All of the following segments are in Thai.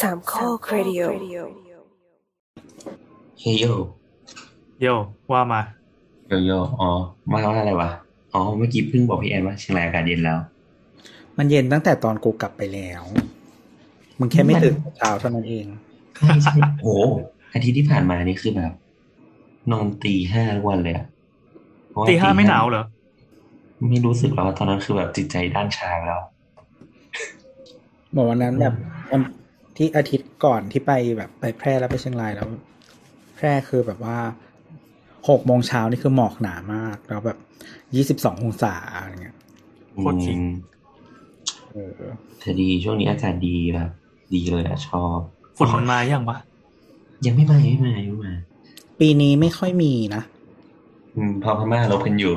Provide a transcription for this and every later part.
สามข้อครดิโอเฮยโยโยว่ามาโยโยอ๋อมาว่าอะไรวะอ๋อเมื่อกี้เพิ่งบอกพี่แอนว่าเชียงรายอากาศเย็นแล้ว มันเย็นตั้งแต่ตอนกูกลับไปแล้ว มึงแค่ไม่ตื่นเช้าเท่านั้นเองใช่ใช่โอ้โหอาทิตย์ที่ผ่านมานี่คือแบบนอนตีห้าทุกวันเลยอะเพระว่ตีห้าไม่หนาวเหรอ ไม่รู้สึกแล้วว่าตอนนั้นคือแบบจิตใจด้านชาไปแล้วเหมือนวันนั้นแบบวัน ที่อาทิตย์ก่อนที่ไปแบบไปแพร่แล้วไปเชียงรายแล้ว แพร่คือแบบว่าหกโมงเช้านี่คือหมอกหนามาก แล้วแบบยี่สิบสององศาอะไรเงี้ยโคตรจริงอืมเออแต่ดีช่วงนี้อากาศดีแบบดีเลยอะชอบฝุ่นมันมายังวะยังไม่มายังไม่มายังไม่มา ปีนี้ไม่ค่อยมีนะอืมพอพม่าลบกันอยู่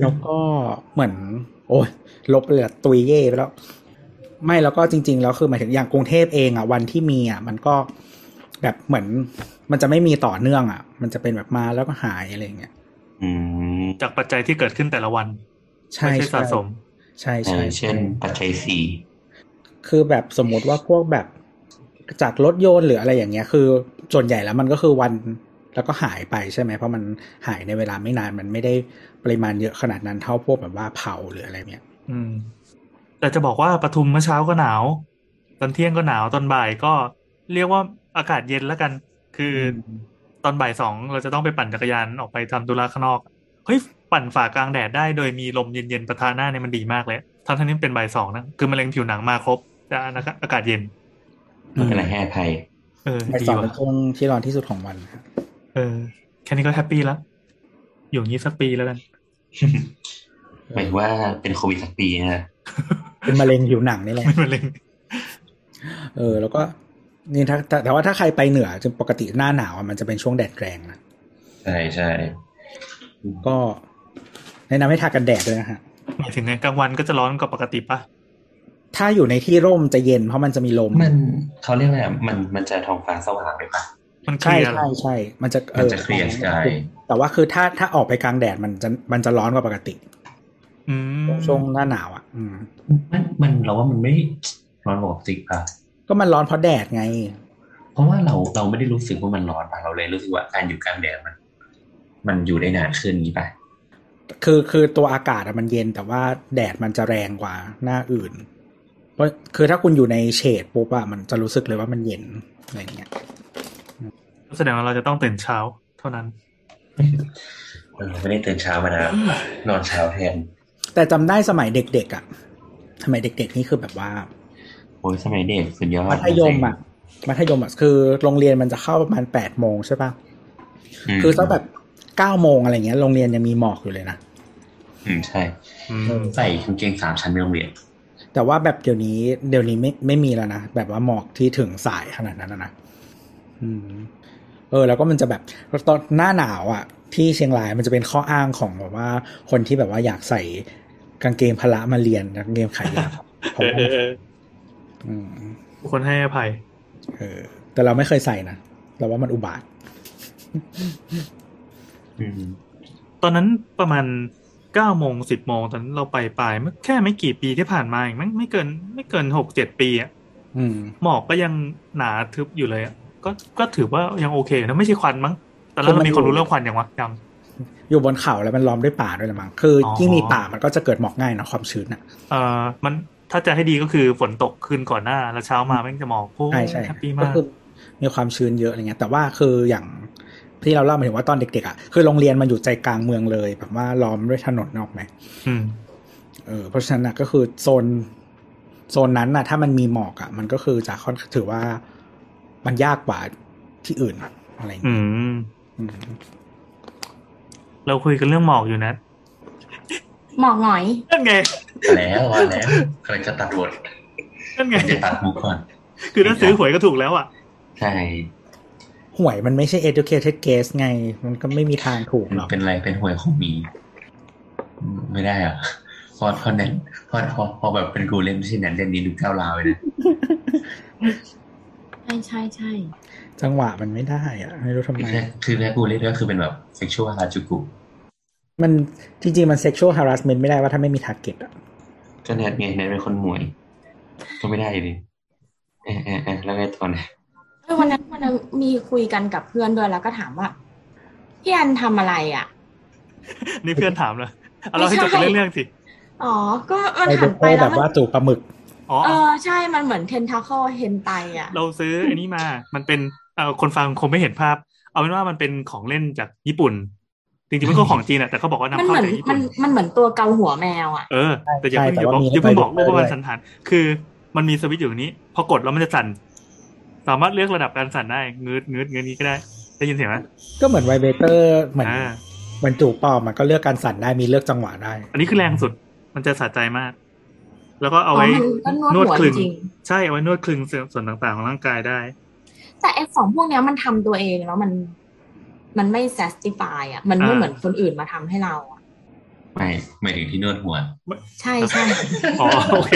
แล้วก็เหมือน โอ้ยลบเลยอะตุยเย่ไปแล้ว ไม่แล้วก็จริง ๆ แล้วคือหมายถึงอย่างกรุงเทพเองอะวันที่มีอะมันก็แบบเหมือนมันจะไม่มีต่อเนื่องอะ มันจะเป็นแบบมาแล้วก็หายอะไรอย่างเงี้ยอืมจากปัจจัยที่เกิดขึ้นแต่ละวัน ใช่ไม่ใช่สะสม ใช่เอใช่อเช่น ปัจจัยสี่คือแบบสมมติว่าพวกแบบจากรถยนต์หรืออะไรอย่างเงี้ย คือส่วนใหญ่แล้วมันก็คือวันแล้วก็หายไปใช่ไหมเพราะมันหายในเวลาไม่นานมันไม่ได้ปริมาณเยอะขนาดนั้นเท่าพวกแบบว่าเผาหรืออะไรเงี้ย อืม แต่จะบอกว่าปทุมเมื่อเช้าก็หนาว ตอนเที่ยงก็หนาวตอนบ่ายก็เรียกว่าอากาศเย็นแล้วกัน คืออตอนบ่ายสองเราจะต้องไปปั่นจักรยานออกไปทำธุระข้างนอกเฮ้ยปั่นฝ่ากลางแดดได้โดยมีลมเย็นๆประทาหน้าเนี่ยมันดีมากเลยทั้งที่นี่เป็นบ่ายสองนะคือมะเร็งผิวหนังมาครบแต่อากาศเย็นไม่เป็นไรให้อภัยเออในดีสองว่ะเป็นช่วงที่ร้อนที่สุดของวันครับเออ แค่นี้ก็แฮปปี้แล้วอยู่อย่างนี้สักปีแล้วกันหมายถึงว่าเป็นโควิดสักปีนะ เป็นมะเร็งผิวหนังนี่แหละไม่มะเร็ง เออ แล้วก็นี่ถ้าแต่แต่ว่าถ้าใครไปเหนือจะปกติหน้าหนาวอะมันจะเป็นช่วงแดดแรงนะใช่ใช่ก็แนะนำให้ทากันแดดด้วยนะฮะหมายถึงไงกลางวันก็จะร้อนกว่าปกติปะถ้าอยู่ในที่ร่มจะเย็นเพราะมันจะมีลม มันเขาเรียกอะไรอะมันมันจะท้องฟ้าสว่างเลยปะมันเคใช่ลียร์ใช่ใช่มันจะมันจะ clear sky แต่ว่าคือถ้าถ้าออกไปกลางแดดมันจะมันจะร้อนกว่าปกติอืม ช่วงหน้าหนาวอะอืมมันมันเราว่ามันไม่ร้อนกว่าปกติปะก็มันร้อนเพราะแดดไง เพราะว่าเราเราไม่ได้รู้สึกว่ามันร้อนปะเราเลยรู้สึกว่าการอยู่กลางแดดมัน มันอยู่ได้นานขึ้นนี้ปะคือคือตัวอากาศอะมันเย็นแต่ว่าแดดมันจะแรงกว่าหน้าอื่น เพราะคือถ้าคุณอยู่ในเฉดปุ๊บอะมันจะรู้สึกเลยว่ามันเย็นอะไรเงี้ยแสดงว่าเราจะต้องตื่นเช้าเท่านั้นเออไม่ได้ตื่นเช้ามานานนอนเช้าแทน แต่จำได้สมัยเด็กๆอะสมัยเด็ก ๆ นี่คือแบบว่าโอ้ยสมัยเด็กสุดยอดมัธยมอะมัธยมอะคือโรงเรียนมันจะเข้าประมาณแปดโมงใช่ปะมคือสักแบบเก้าโมงอะไรเงี้ยโรงเรียนยังมีหมอกอยู่เลยนะอืมใช่อืมใส่กางเกงสามชั้นไปโรงเรียน แต่ว่าแบบเดี๋ยวนี้ เดี๋ยวนี้ไม่ไม่มีแล้วนะแบบว่าหมอกที่ถึงสายขนาดนั้นนะนะอืม เออ แล้วก็มันจะแบบตอนหน้าหนาวอะที่เชียงรายมันจะเป็นข้ออ้างของแบบว่าคนที่แบบว่าอยากใส่ กางเกงพละมาเรียนกางเกงขายาวเพเอราะอว่าเออเอออืมทุกคนให้อภัย เออ แต่เราไม่เคยใส่นะเราว่ามันอุบาทอืมตอนนั้นประมาณเก้าโมงสิบโมงตอนนั้นเราไปปลายแค่ไม่กี่ปีที่ผ่านมาเองไม่ไม่เกิน ไม่เกินหกเจ็ดปีอะอืมหมอกก็ยังหนาทึบอยู่เลยอะก็ก็ถือว่ายังโอเคนะไม่ใช่ควันมั้งตอนนั้นเรามีคนรู้เรื่องควันยังวะยัง อยู่บนเขาแล้วมันล้อมด้วยป่าด้วยละมั้งคือออยิ่งมีป่ามันก็จะเกิดหมอกง่ายเนอะความชื้นอะเอ่อมันถ้าจะให้ดีก็คือฝนตกคืนก่อนหน้า แล้วเช้ามาแม่งจะหมอกโอ้ใช่ใช่ happy มากก็คืออมีความชื้นเยอะอะไรเงี้ย แต่ว่าคืออย่างที่เราเล่ามาถึงว่าตอนเด็กๆอะคือโรงเรียนมันอยู่ใจกลางเมืองเลย แบบว่าล้อมด้วยถนน นึกออกไหมอืมเออเพราะฉะนั้นอะก็คือโซนโซนนั้นน่ะ ถ้ามันมีหมอกอะ มันก็คือจะค่อนถือว่ามันยากกว่าที่อื่นอะไรอย่างอืเงี้ยมอืม เราคุยกันเรื่องหมอกอยู่นะ หมอกหน่อย นั่นไง แล้วว่าแล้วกำลังจะตัดบทนั่นไง จะตัดมุกก่อน คือถ้าซื้อหวยก็ถูกแล้วอะ ใช่ หวยมันไม่ใช่ educated guess ไง มันก็ไม่มีทางถูกหรอก เป็นไร เป็นหวยของหมีอืมไม่ได้อะ พอพอเน้นพอพอพอแบบเป็นกูเล่นที่นั้นเล่นนี้ดูก้าวร้าวเลยนะ ใช่ใช่ใช่ จังหวะมันไม่ได้อะ ไม่รู้ทำไม คือแรกคือแรกกูเล่นก็คือเป็นแบบ sexual harajuku มันจริงๆ มัน sexual harassment ไม่ได้ว่าถ้าไม่มี target อะก็แนทไงแนทเป็นคนหมวย ก็ไม่ได้ดิเออเออเออแล้วไงต่อนะเออวันนั้นวันนั้นมีคุยกันกับเพื่อนด้วยแล้วก็ถามว่าพี่อันทำอะไรอะ นี่เพื่อนถามเลยเอาเราให้จบกันเรื่องๆสิอ๋อ ก็มันไอหัเบนเตไปอร์แล้แบวบมัว่านจูบปลาหมึก อ๋อ เออ ใช่ มันเหมือนเทนทา c ค e เฮนไตอะ เราซื้ออันนี้มา มันเป็น เอ่อคนฟังคงไม่เห็นภาพ เอาเป็นว่ามันเป็นของเล่นจากญี่ปุ่น จริงๆมันก็ของจีนแหละแต่เขาบอกว่านำมันเข้าเหมือนจากญี่มัปุ่นนมันเหมือนตัวเกาหัวแมวอะเออแต่อย่าเพิ่งใช่อย่าบอกแต่ว่ามีอย่าเพิ่งบอกให้รูปไปประด้วยมาณสันฐาน คือมันมีสวิตช์อยู่ตรงนี้พอกดแล้วมันจะสั่น สามารถเลือกระดับการสั่นได้งืดงืดงืดนี้ก็ได้ได้ยินเสียงไหมก็เหมือนไวเบเตอร์เหมือนอ่าเหมือนจูบปลอมมันก็เลือกการสั่นได้มีเลือกจังหวะได้ อันนี้คือแรงสุดมันจะสะใจมาก แล้วก็เอาไว้อ๋อมันก็นวดหัวคลึงจริงใช่เอาไว้นวดคลึงส่วนต่างๆของร่างกายได้ แต่ไอ้ของพวกเนี้ยมันทำตัวเองแล้วมันมันไม่ satisfy อะ มันไม่อ่าเหมือนคนอื่นมาทำให้เราอะไม่ไม่ถึงที่นวดหัวใช่ใช่อ๋อโอเค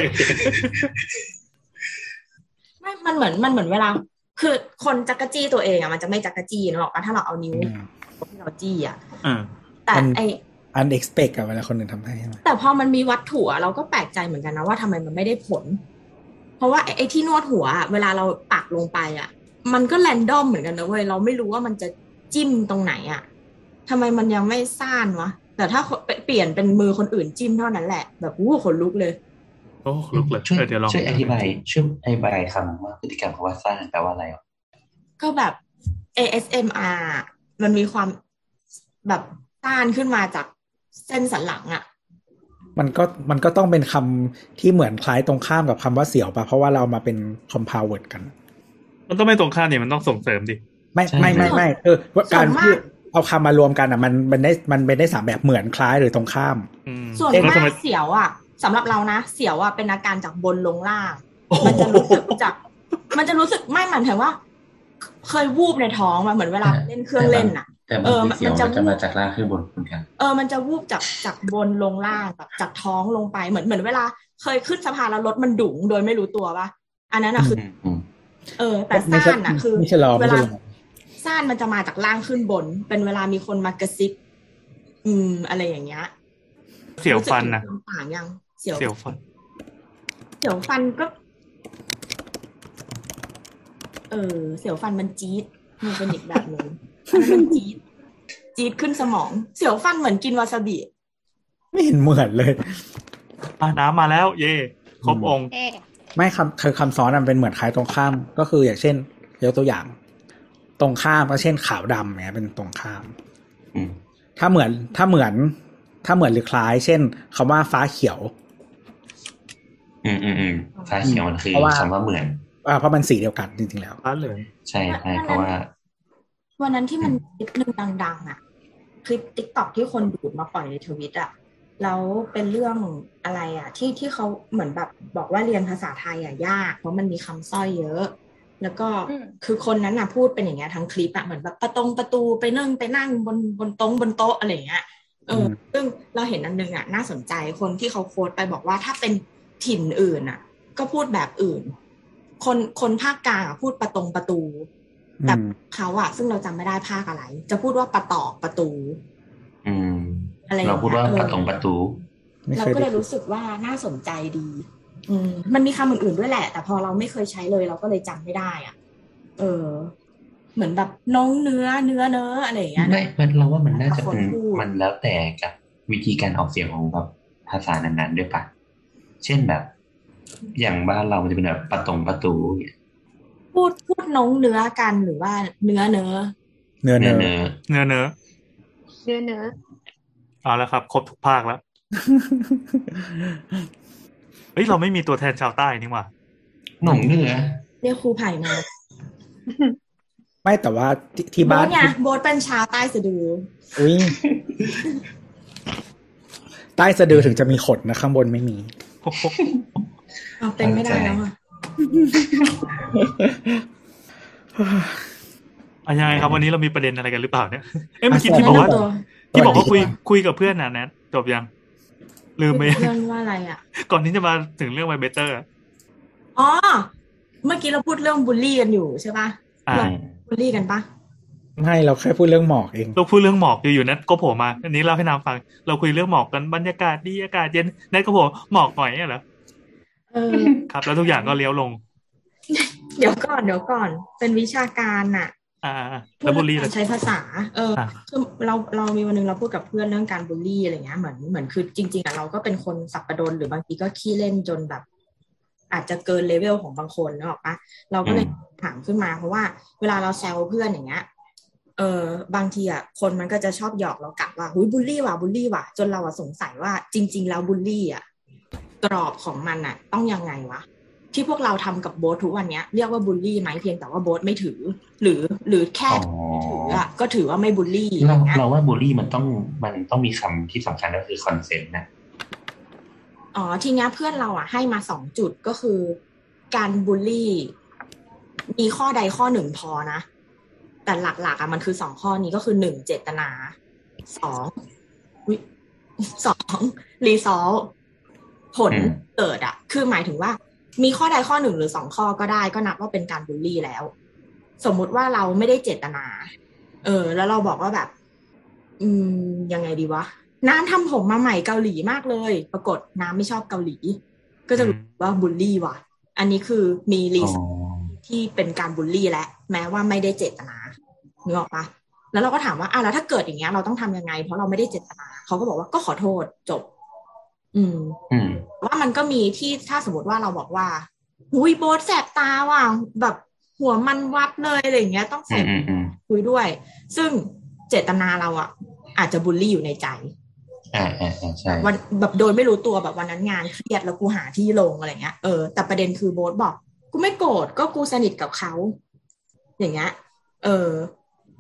ไม่มันเหมือนมันเหมือนเวลา คือคนจักรจี้ตัวเองอะมันจะไม่จักรจี้นึกออกปะถ้าเราเอานิ้วที่เราจี้อะเออแต่มันไออันเอ็กซ์เพกกับเวลาคนอื่นทำให้ใช่ไหมแต่พอมันมีวัตถุอะเราก็แปลกใจเหมือนกันนะว่าทำไมมันไม่ได้ผล เพราะว่าไอ้ไอ้ที่นวดหัวอะเวลาเราปักลงไปอะ มันก็แรนดอมเหมือนกันนะเว้ยเราไม่รู้ว่ามันจะจิ้มตรงไหนอะทำไมมันยังไม่ซ่านวะแต่ถ้าเปลี่ยนเป็นมือคนอื่นจิ้มเท่านั้นแหละ แบบวู้ขนลุกเลยโอ้ลุกเลยช่วยเออเดี๋ยวลองช่วยอธิบายช่วยอธิบายคำว่าพฤติกรรมคำว่าสร้างแปลว่าอะไรอะก็แบบ ASMR มันมีความแบบต้านขึ้นมาจากเส้นสันหลังอะมันก็มันก็ต้องเป็นคำที่เหมือนคล้ายตรงข้ามกับคำว่าเสียวปะเพราะว่าเราเอามาเป็น compound กัน มันต้องไม่ตรงข้ามเนี่ยมันต้องส่งเสริมดิ ไม่ไม่ไม่ไม่เออว่าการที่เอาคำมารวมกันอะ มันมันได้มันเป็นได้สามแบบเหมือนคล้ายหรือตรงข้ามอืมส่วนแล้วมาทำไมกเสียวอะสำหรับเรานะ เสียวอะเป็นอาการจากบนลงล่าง มันจะรู้สึกจาก มันจะรู้สึกไม่หมายถึงว่า เคยวูบในท้องมาเหมือนเวลาเล่นเครื่องเล่นอะแต่บาเองอทีเสียวมันจะมันจะมาจากล่างขึ้นบนเหมือนกัน เออ มันจะวูบจากจากบนลงล่างแบบจากท้องลงไปเหมือนเหมือนเวลา เคยขึ้นสะพานแล้วรถมันดุ๋งโดยไม่รู้ตัวปะอันนั้นอะคืออืม เออ แต่ไม่ใช่ซ่านอะคือไม่ใช่รอเวไม่ลาใช่รอซ่านมันจะมาจากล่างขึ้นบน เป็นเวลามีคนมากระซิบอืม อะไรอย่างเงี้ยเสียวฟันนะรู้สึกถึงความต่างยังเสียวเสียวฟัน เสียวฟันก็ เออ เสียวฟันมันจี๊ดมันเป็นอีกแบบหนึ่งอันนั้นมันจี๊ดจี๊ดขึ้นสมอง เสียวฟันเหมือนกินวาซาบิไม่เห็นเหมือนเลยอะน้ำมาแล้ว เย่ครบองค์ ไม่คำคือคำซ้อนมันเป็นเหมือนคล้ายตรงข้าม ก็คืออย่างเช่นยกตัวอย่าง ตรงข้ามก็เช่นขาวดำเนี่ยเป็นตรงข้ามอืมถ้าเหมือนถ้าเหมือน ถ้าเหมือนหรือคล้าย เช่นคำว่าฟ้าเขียว อืมอืมอืมฟ้าเขียวมันคือเพราะว่าคำว่าเหมือนอ่าเพราะมันสีเดียวกันจริงๆแล้วฟ้าเหลืองใช่ใช่เพราะว่า วันนั้นที่มันคลิปหนึ่งดัง ๆ อะคลิปติ๊กต็อกที่คนดูดมาปล่อยในทวิตอะ แล้วเป็นเรื่องอะไรอะที่ที่เขาเหมือนแบบบอกว่าเรียนภาษาไทยอะยาก เพราะมันมีคำสร้อยเยอะ แล้วก็อืมคือคนนั้นน่ะพูดเป็นอย่างเงี้ยทั้งคลิปอะเหมือนแบบประตงประตูไปนั่งไปนั่งบนบนโต๊ะบนโต๊ะอะไรอย่างเงี้ยเอออมซึ่งเราเห็นอันนึงอะน่าสนใจคนที่เขาโค้ดไปบอกว่าถ้าเป็นถิ่นอื่นอะก็พูดแบบอื่น คนคนภาคกลางอะพูดประตงประตูแต่อืมเขาอะซึ่งเราจำไม่ได้ภาคอะไร จะพูดว่าประตอกประตู อืม อะไรอย่งเรางี้ยพูดว่าออประตงประตูไม่เราเคยก็เลได้ยรู้สึกว่าน่าสนใจดีอืมมันมีคำอื่นๆด้วยแหละ แต่พอเราไม่เคยใช้เลยเราก็เลยจำไม่ได้อะ เออ เหมือนแบบน้องเนื้อเนื้อเนื้ออะไรอย่างเงี้ยไม่มันเราว่ามันน่าจะเป็นคนพูดมันแล้วแต่กับวิธีการออกเสียงของแบบภาษานั้นๆด้วยปะเช่นแบบ อย่างบ้านเรามันจะเป็นแบบประตงประตูเนี่ยพูดพูดน้องเนื้อกันหรือว่าเนื้อเนื้อเนื้อเนื้เนื้ออเนื้อเนื้อเนื้อ เนื้อเนื้อเอาแล้วครับ ครบทุกภาคแล้วเฮ้ยเราไม่มีตัวแทนชาวใต้นี่หว่าหน่งเนื้อเรียกครูไผ่มาไม่แต่ว่าที่ที่โบ๊บ้านทเนี่ยโบ๊ทเป็นชาวใต้สะดืออุ้ยใต้สะดือถึงจะมีขนนะข้างบนไม่มีเอาเป็นไม่ได้แล้วอะอะยังไงครับวันนี้เรามีประเด็นอะไรกันหรือเปล่าเนี่ย เอ้ยเมื่อกี้ที่บอกว่าแนะนำตัว ที่บอกว่าสวัคุยสดีครับคุยกับเพื่อนน่ะแนทจบยัง ลืมไปยังเพื่อนว่าอะไรอะ ก่อนที่จะมาถึงเรื่องไวเบเตอร์อ๋อ เมื่อกี้เราพูดเรื่องบูลลี่กันอยู่ใช่ปะอ่าเราบูลลี่กันปะไม่เราแค่พูดเรื่องหมอกเองเราพูดเรื่องหมอกอยู่ๆนัทก็โผล่มาอันนี้เล่าให้น้ำฟัง เราคุยเรื่องหมอกกันบรรยากาศดีอากาศเย็นนัทก็โผล่หมอกหน่อยเนี่ยเหรอเออครับ แล้วทุกอย่างก็เลี้ยวลง เดี๋ยวก่อนเดี๋ยวก่อน เป็นวิชาการน่ะ อ่าแล้วบุลลี่การใช้ภาษา เอออะคือเราเรามีวันหนึงเราพูดกับเพื่อนเรื่องการบูลลี่อะไรเงี้ยเหมือนเหมือนคือจริง ๆอะเราก็เป็นคนสับประดนหรือบางทีก็ขี้เล่นจนแบบ อาจจะเกินเลเวลของบางคนนึกออกปะเราก็เลยอืมถามขึ้นมาเพราะว่า เวลาเราแซวเพื่อนอย่างเงี้ยเออบางทีอะคนมันก็จะชอบหยอกเรากลับว่าหุยบูลลี่ว่ะบูลลี่ว่ะจนเราอะสงสัยว่าจริง ๆ แล้วบูลลี่อะกรอบของมันอะ ต้องยังไงวะ ที่พวกเราทำกับโบ๊ททุกวันเนี้ยเรียกว่าบูลลี่ไหมเพียงแต่ว่าโบ๊ทไม่ถือ หรือหรือแค่อ๋อถืออะก็ถือว่าไม่บูลลี่อเราย่างเงี้ยเราเราว่าบูลลี่มันต้องมันต้องมีคำที่สำคัญก็คือ consent นะอ๋อทีเนี้ยเพื่อนเราอะให้มาสองจุดก็คือ การบูลลี่ มีข้อใดข้อหนึ่งพอนะ แต่หลักๆอะมันคือสองข้อนี้ก็คือหนึ่งเจตนาสองอุ๊ยสอง result ผลอืมเกิดอะ คือหมายถึงว่า มีข้อใดข้อหนึ่งหรือสองข้อก็ได้ก็นับว่าเป็นการบูลลี่แล้ว สมมุติว่าเราไม่ได้เจตนา เออ แล้วเราบอกว่าแบบ อืมยังไงดีวะน้ำทำผมมาใหม่เกาหลีมากเลย ปรากฏน้ำไม่ชอบเกาหลี ก็จะรู้ว่าบูลลี่ว่ะ อันนี้คือมีรีอ๋อสที่เป็นการบูลลี่และ แม้ว่าไม่ได้เจตนานึกออกปะแล้วเราก็ถามว่าอะแล้วถ้าเกิดอย่างเงี้ยเราต้องทำยังไง เพราะเราไม่ได้เจตนาเขาก็บอกว่าก็ขอโทษจบ อืมอืมว่ามันก็มีที่ถ้าสมมติว่าเราบอกว่าหุยโบสแสบตาว่ะแบบหัวมันวับเลยอะไรอย่างเงี้ย ต้องอืใส่มอืมอืมคุยด้วย ซึ่งเจตนาเราอะ อาจจะบูลลี่อยู่ในใจอ่าอ่าอ่าใช่วันแบบโดยไม่รู้ตัวแบบวันนั้นงานเครียดแล้วกูหาที่ลงอะไรเงี้ยเออแต่ประเด็นคือโบสบอกกูไม่โกรธก็กูสนิทกับเขาอย่างเงี้ยเออ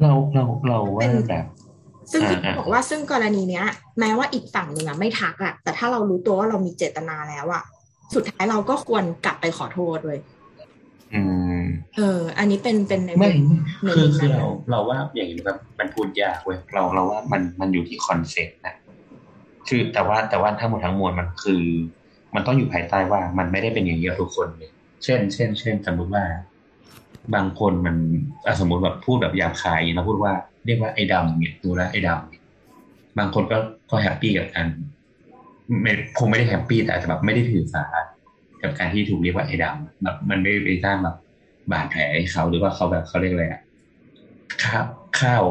เราเราเราว่าแบบ ซึ่งอ่าที่อ่าบอกว่าซึ่งกรณีเนี้ย แม้ว่าอีกฝั่งหนึ่งอะไม่ทักอะแต่ถ้าเรารู้ตัวว่าเรามีเจตนาแล้วอะสุดท้ายเราก็ควรกลับไปขอโทษเลยอืมเออ อันนี้เป็นเป็นในไม่ในคือมุมคือนั้นเราเราว่าอย่างนี้แบบมันพูดยากเว้ยเราเราว่ามันมันอยู่ที่ consent นะคือแต่ว่าแต่ว่าทั้งหมดทั้งมวลมันคือ มันต้องอยู่ภายใต้ว่ามันไม่ได้เป็นอย่างนี้กับทุกคนเลยเช่น เช่น เช่นสมมติว่า บางคนมันสมมติแบบพูดแบบหยาบคายนะพูดว่าเรียกว่าไอ้ดำเนี่ยดูแลไอ้ดำบางคนก็ก็ happy กับการไม่คงไม่ได้ happy แต่อาจจะแบบไม่ได้ถือสากับการที่ถูกเรียกว่าไอ้ดำแบบมันไม่ได้ไปสร้างแบบบาดแผลให้เขาหรือว่าเขาแบบเขาเรียกอะไรอะข้าวข้าว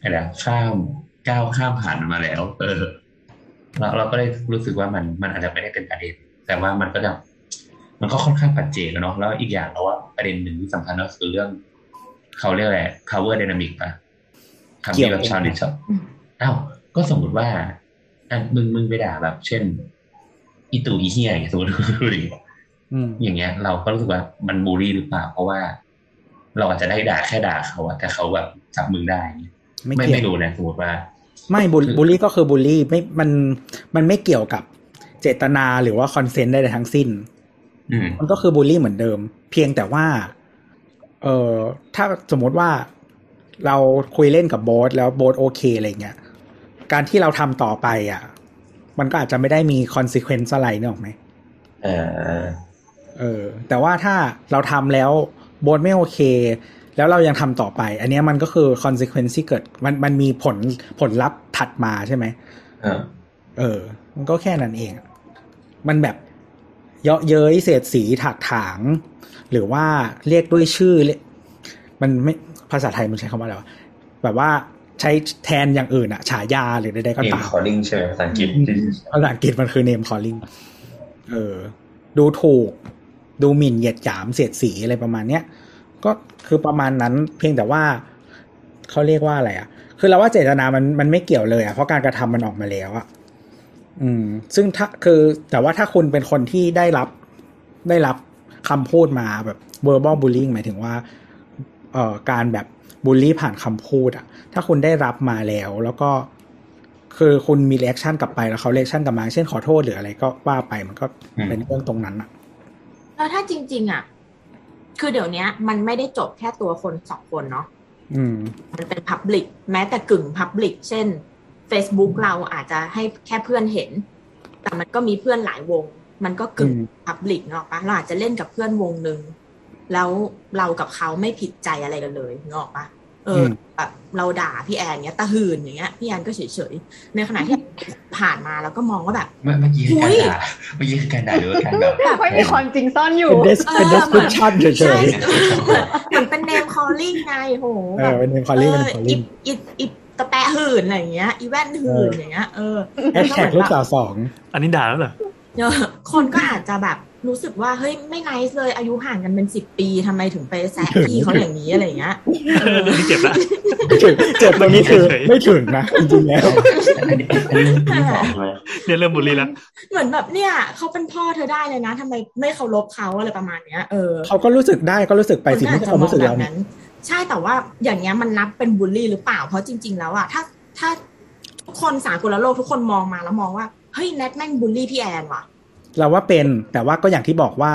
อะไรอะข้ามก้าวข้ามผ่านมันมาแล้ว เออเราเราก็ได้รู้สึกว่ามันมันอาจจะไม่ได้เป็นประเด็นแต่ว่ามันก็จะ มันก็ค่อนข้างปัจเจกอะเนาะแล้วอีกอย่างเราว่าประเด็นหนึ่งที่สำคัญก็คือเรื่องเขาเรียกอะไร power dynamic ปะคำเกี่ที่ยวแบบชาวเน็ตชอบอ้าวก็สมมติว่าอะมึงมึงไปด่าแบบ เช่น อีตู่อีเฮียอย่างเงี้ยสมมติพูดอย่างเงี้ยอืมอย่างเงี้ย เราก็รู้สึกว่ามันบูลลี่หรือเปล่า เพราะว่า เราอาจจะได้ด่าแค่ด่าเขาอะแต่เขาแบบจับมึงได้เงี้ยไม่ไม่เกี่ยวไม่รู้นะสมมติว่า ไม่บูลคือบูลลี่ก็คือบูลลี่ไม่มันมันไม่เกี่ยวกับเจตนาหรือว่า consent ใดๆทั้งสิ้นอื มมันก็คือบูลลี่เหมือนเดิม เพียงแต่ว่า เออถ้าสมมติว่าเราคุยเล่นกับโบ๊ทแล้วโบ๊ทโอเคอะไรเงี้ยการที่เราทำต่อไป อะ มันก็อาจจะไม่ได้มีคอนซ e เควนซ์อะไรเนี่ยหรอกไหมเออเออ แต่ว่าถ้าเราทำแล้วโบ๊ทไม่โอเค แล้วเรายังทำต่อไป อันเนี้ยมันก็คือคอนซ e เควนซ์ที่เกิด มันมันมีผลผลลัพธ์ถัดมาใช่ไหมเออ เออ มันก็แค่นั้นเอง มันแบบ เยาะเย้ยเสียดสีถากถาง หรือว่าเรียกด้วยชื่อเรียกมันไม่ภาษาไทยมันใช้คำว่าอะไรวะแบบว่าใช้แทนอย่างอื่นอะฉายาหรือใดๆก็ตาม name calling ใช่ไหมภาษาอังกฤษภาษาอังกฤษมันคือ name calling เออ ดูถูก ดูหมิ่นเหยียดหยามเสียดสีอะไรประมาณเนี้ยก็คือประมาณนั้นเพียงแต่ว่าเขาเรียกว่าอะไรอะคือเราว่าเจตนามันมันไม่เกี่ยวเลยอะเพราะการกระทำมันออกมาแล้วอะ อืม ซึ่งถ้าคือ แต่ว่าถ้าคุณเป็นคนที่ได้รับได้รับคำพูดมาแบบ verbal bullying หมายถึงว่าเอ่อการแบบบูลลี่ผ่านคำพูดอะถ้าคุณได้รับมาแล้ว แล้วก็คือคุณมี reaction กลับไปแล้วเขา reaction กลับมาเช่นขอโทษหรืออะไรก็ว่าไปมันก็อืมเป็นเรื่องตรงนั้นอะแล้วถ้าจริง ๆอะคือเดี๋ยวเนี้ยมันไม่ได้จบแค่ตัวคนสองคนเนาะอืมมันเป็นพับลิกแม้แต่กึ่งพับลิกเช่น Facebook เราอาจจะให้แค่เพื่อนเห็น แต่มันก็มีเพื่อนหลายวง มันก็กึ่งอืมพับลิกเนาะปะเราอาจจะเล่นกับเพื่อนวงหนึ่งแล้วเรากับเขาไม่ผิดใจอะไรกันเลยเนาะปะเออแบบเราด่าพี่แอนเนี้ยตะหืนอย่างเงี้ยพี่แอนก็เฉยๆในขณะที่ผ่านมาแล้วก็มองว่าแบบเมื่อเมื่อกี้คืออุ๊การยด่าเมื่อกี้คือการด่าหรือว่าการแบบไม่ค่อยมีความจริงซ่อนอยู่เป็น des เป็น description เฉใช่ยเหมือนเป็น name calling ไงโหๆเอแบอบเป็น name calling เป็นเออ calling อีอี อีตะแปะหื่นอะไรอย่างเงี้ย อีแว่นหื่นอย่างเงี้ย เออแฮชแท็กลูกสาวสอง อันนี้ด่าแล้วเหรอเออคนก็อาจจะแบบรู้สึกว่าเฮ้ยไม่ไนส์เลยอายุห่างกันเป็นสิบปีทำไมถึงไปแซะพี่เขาอย่างนี้อะไรอย่างเงี้ยเออเรื่องนี้เจ็บละถึงเจ็บตรงนี้คือเฉยๆไม่ถึงนะจริงๆแล้วอันนี้อันนี้อันนี้บอกเลยเนี่ยเริ่มบูลลี่แล้วเหมือนแบบเนี่ยเขาเป็นพ่อเธอได้เลยนะทำไมไม่เคารพเขาอะไรประมาณเนี้ยเออเขาก็รู้สึกได้ก็รู้สึกไปสิไม่ใช่ความรู้สึกเราแบบเนี่ยนั้น ใช่แต่ว่าอย่างเงี้ยมันนับเป็นบูลลี่หรือเปล่า เพราะจริง ๆ แล้วอะถ้าถ้าทุกคนสากลโลกทุกคนมองมาแล้วมองว่าเฮ้ยแนทแม่งบูลลี่พี่แอนว่ะ เราว่าเป็นแต่ว่าก็อย่างที่บอกว่า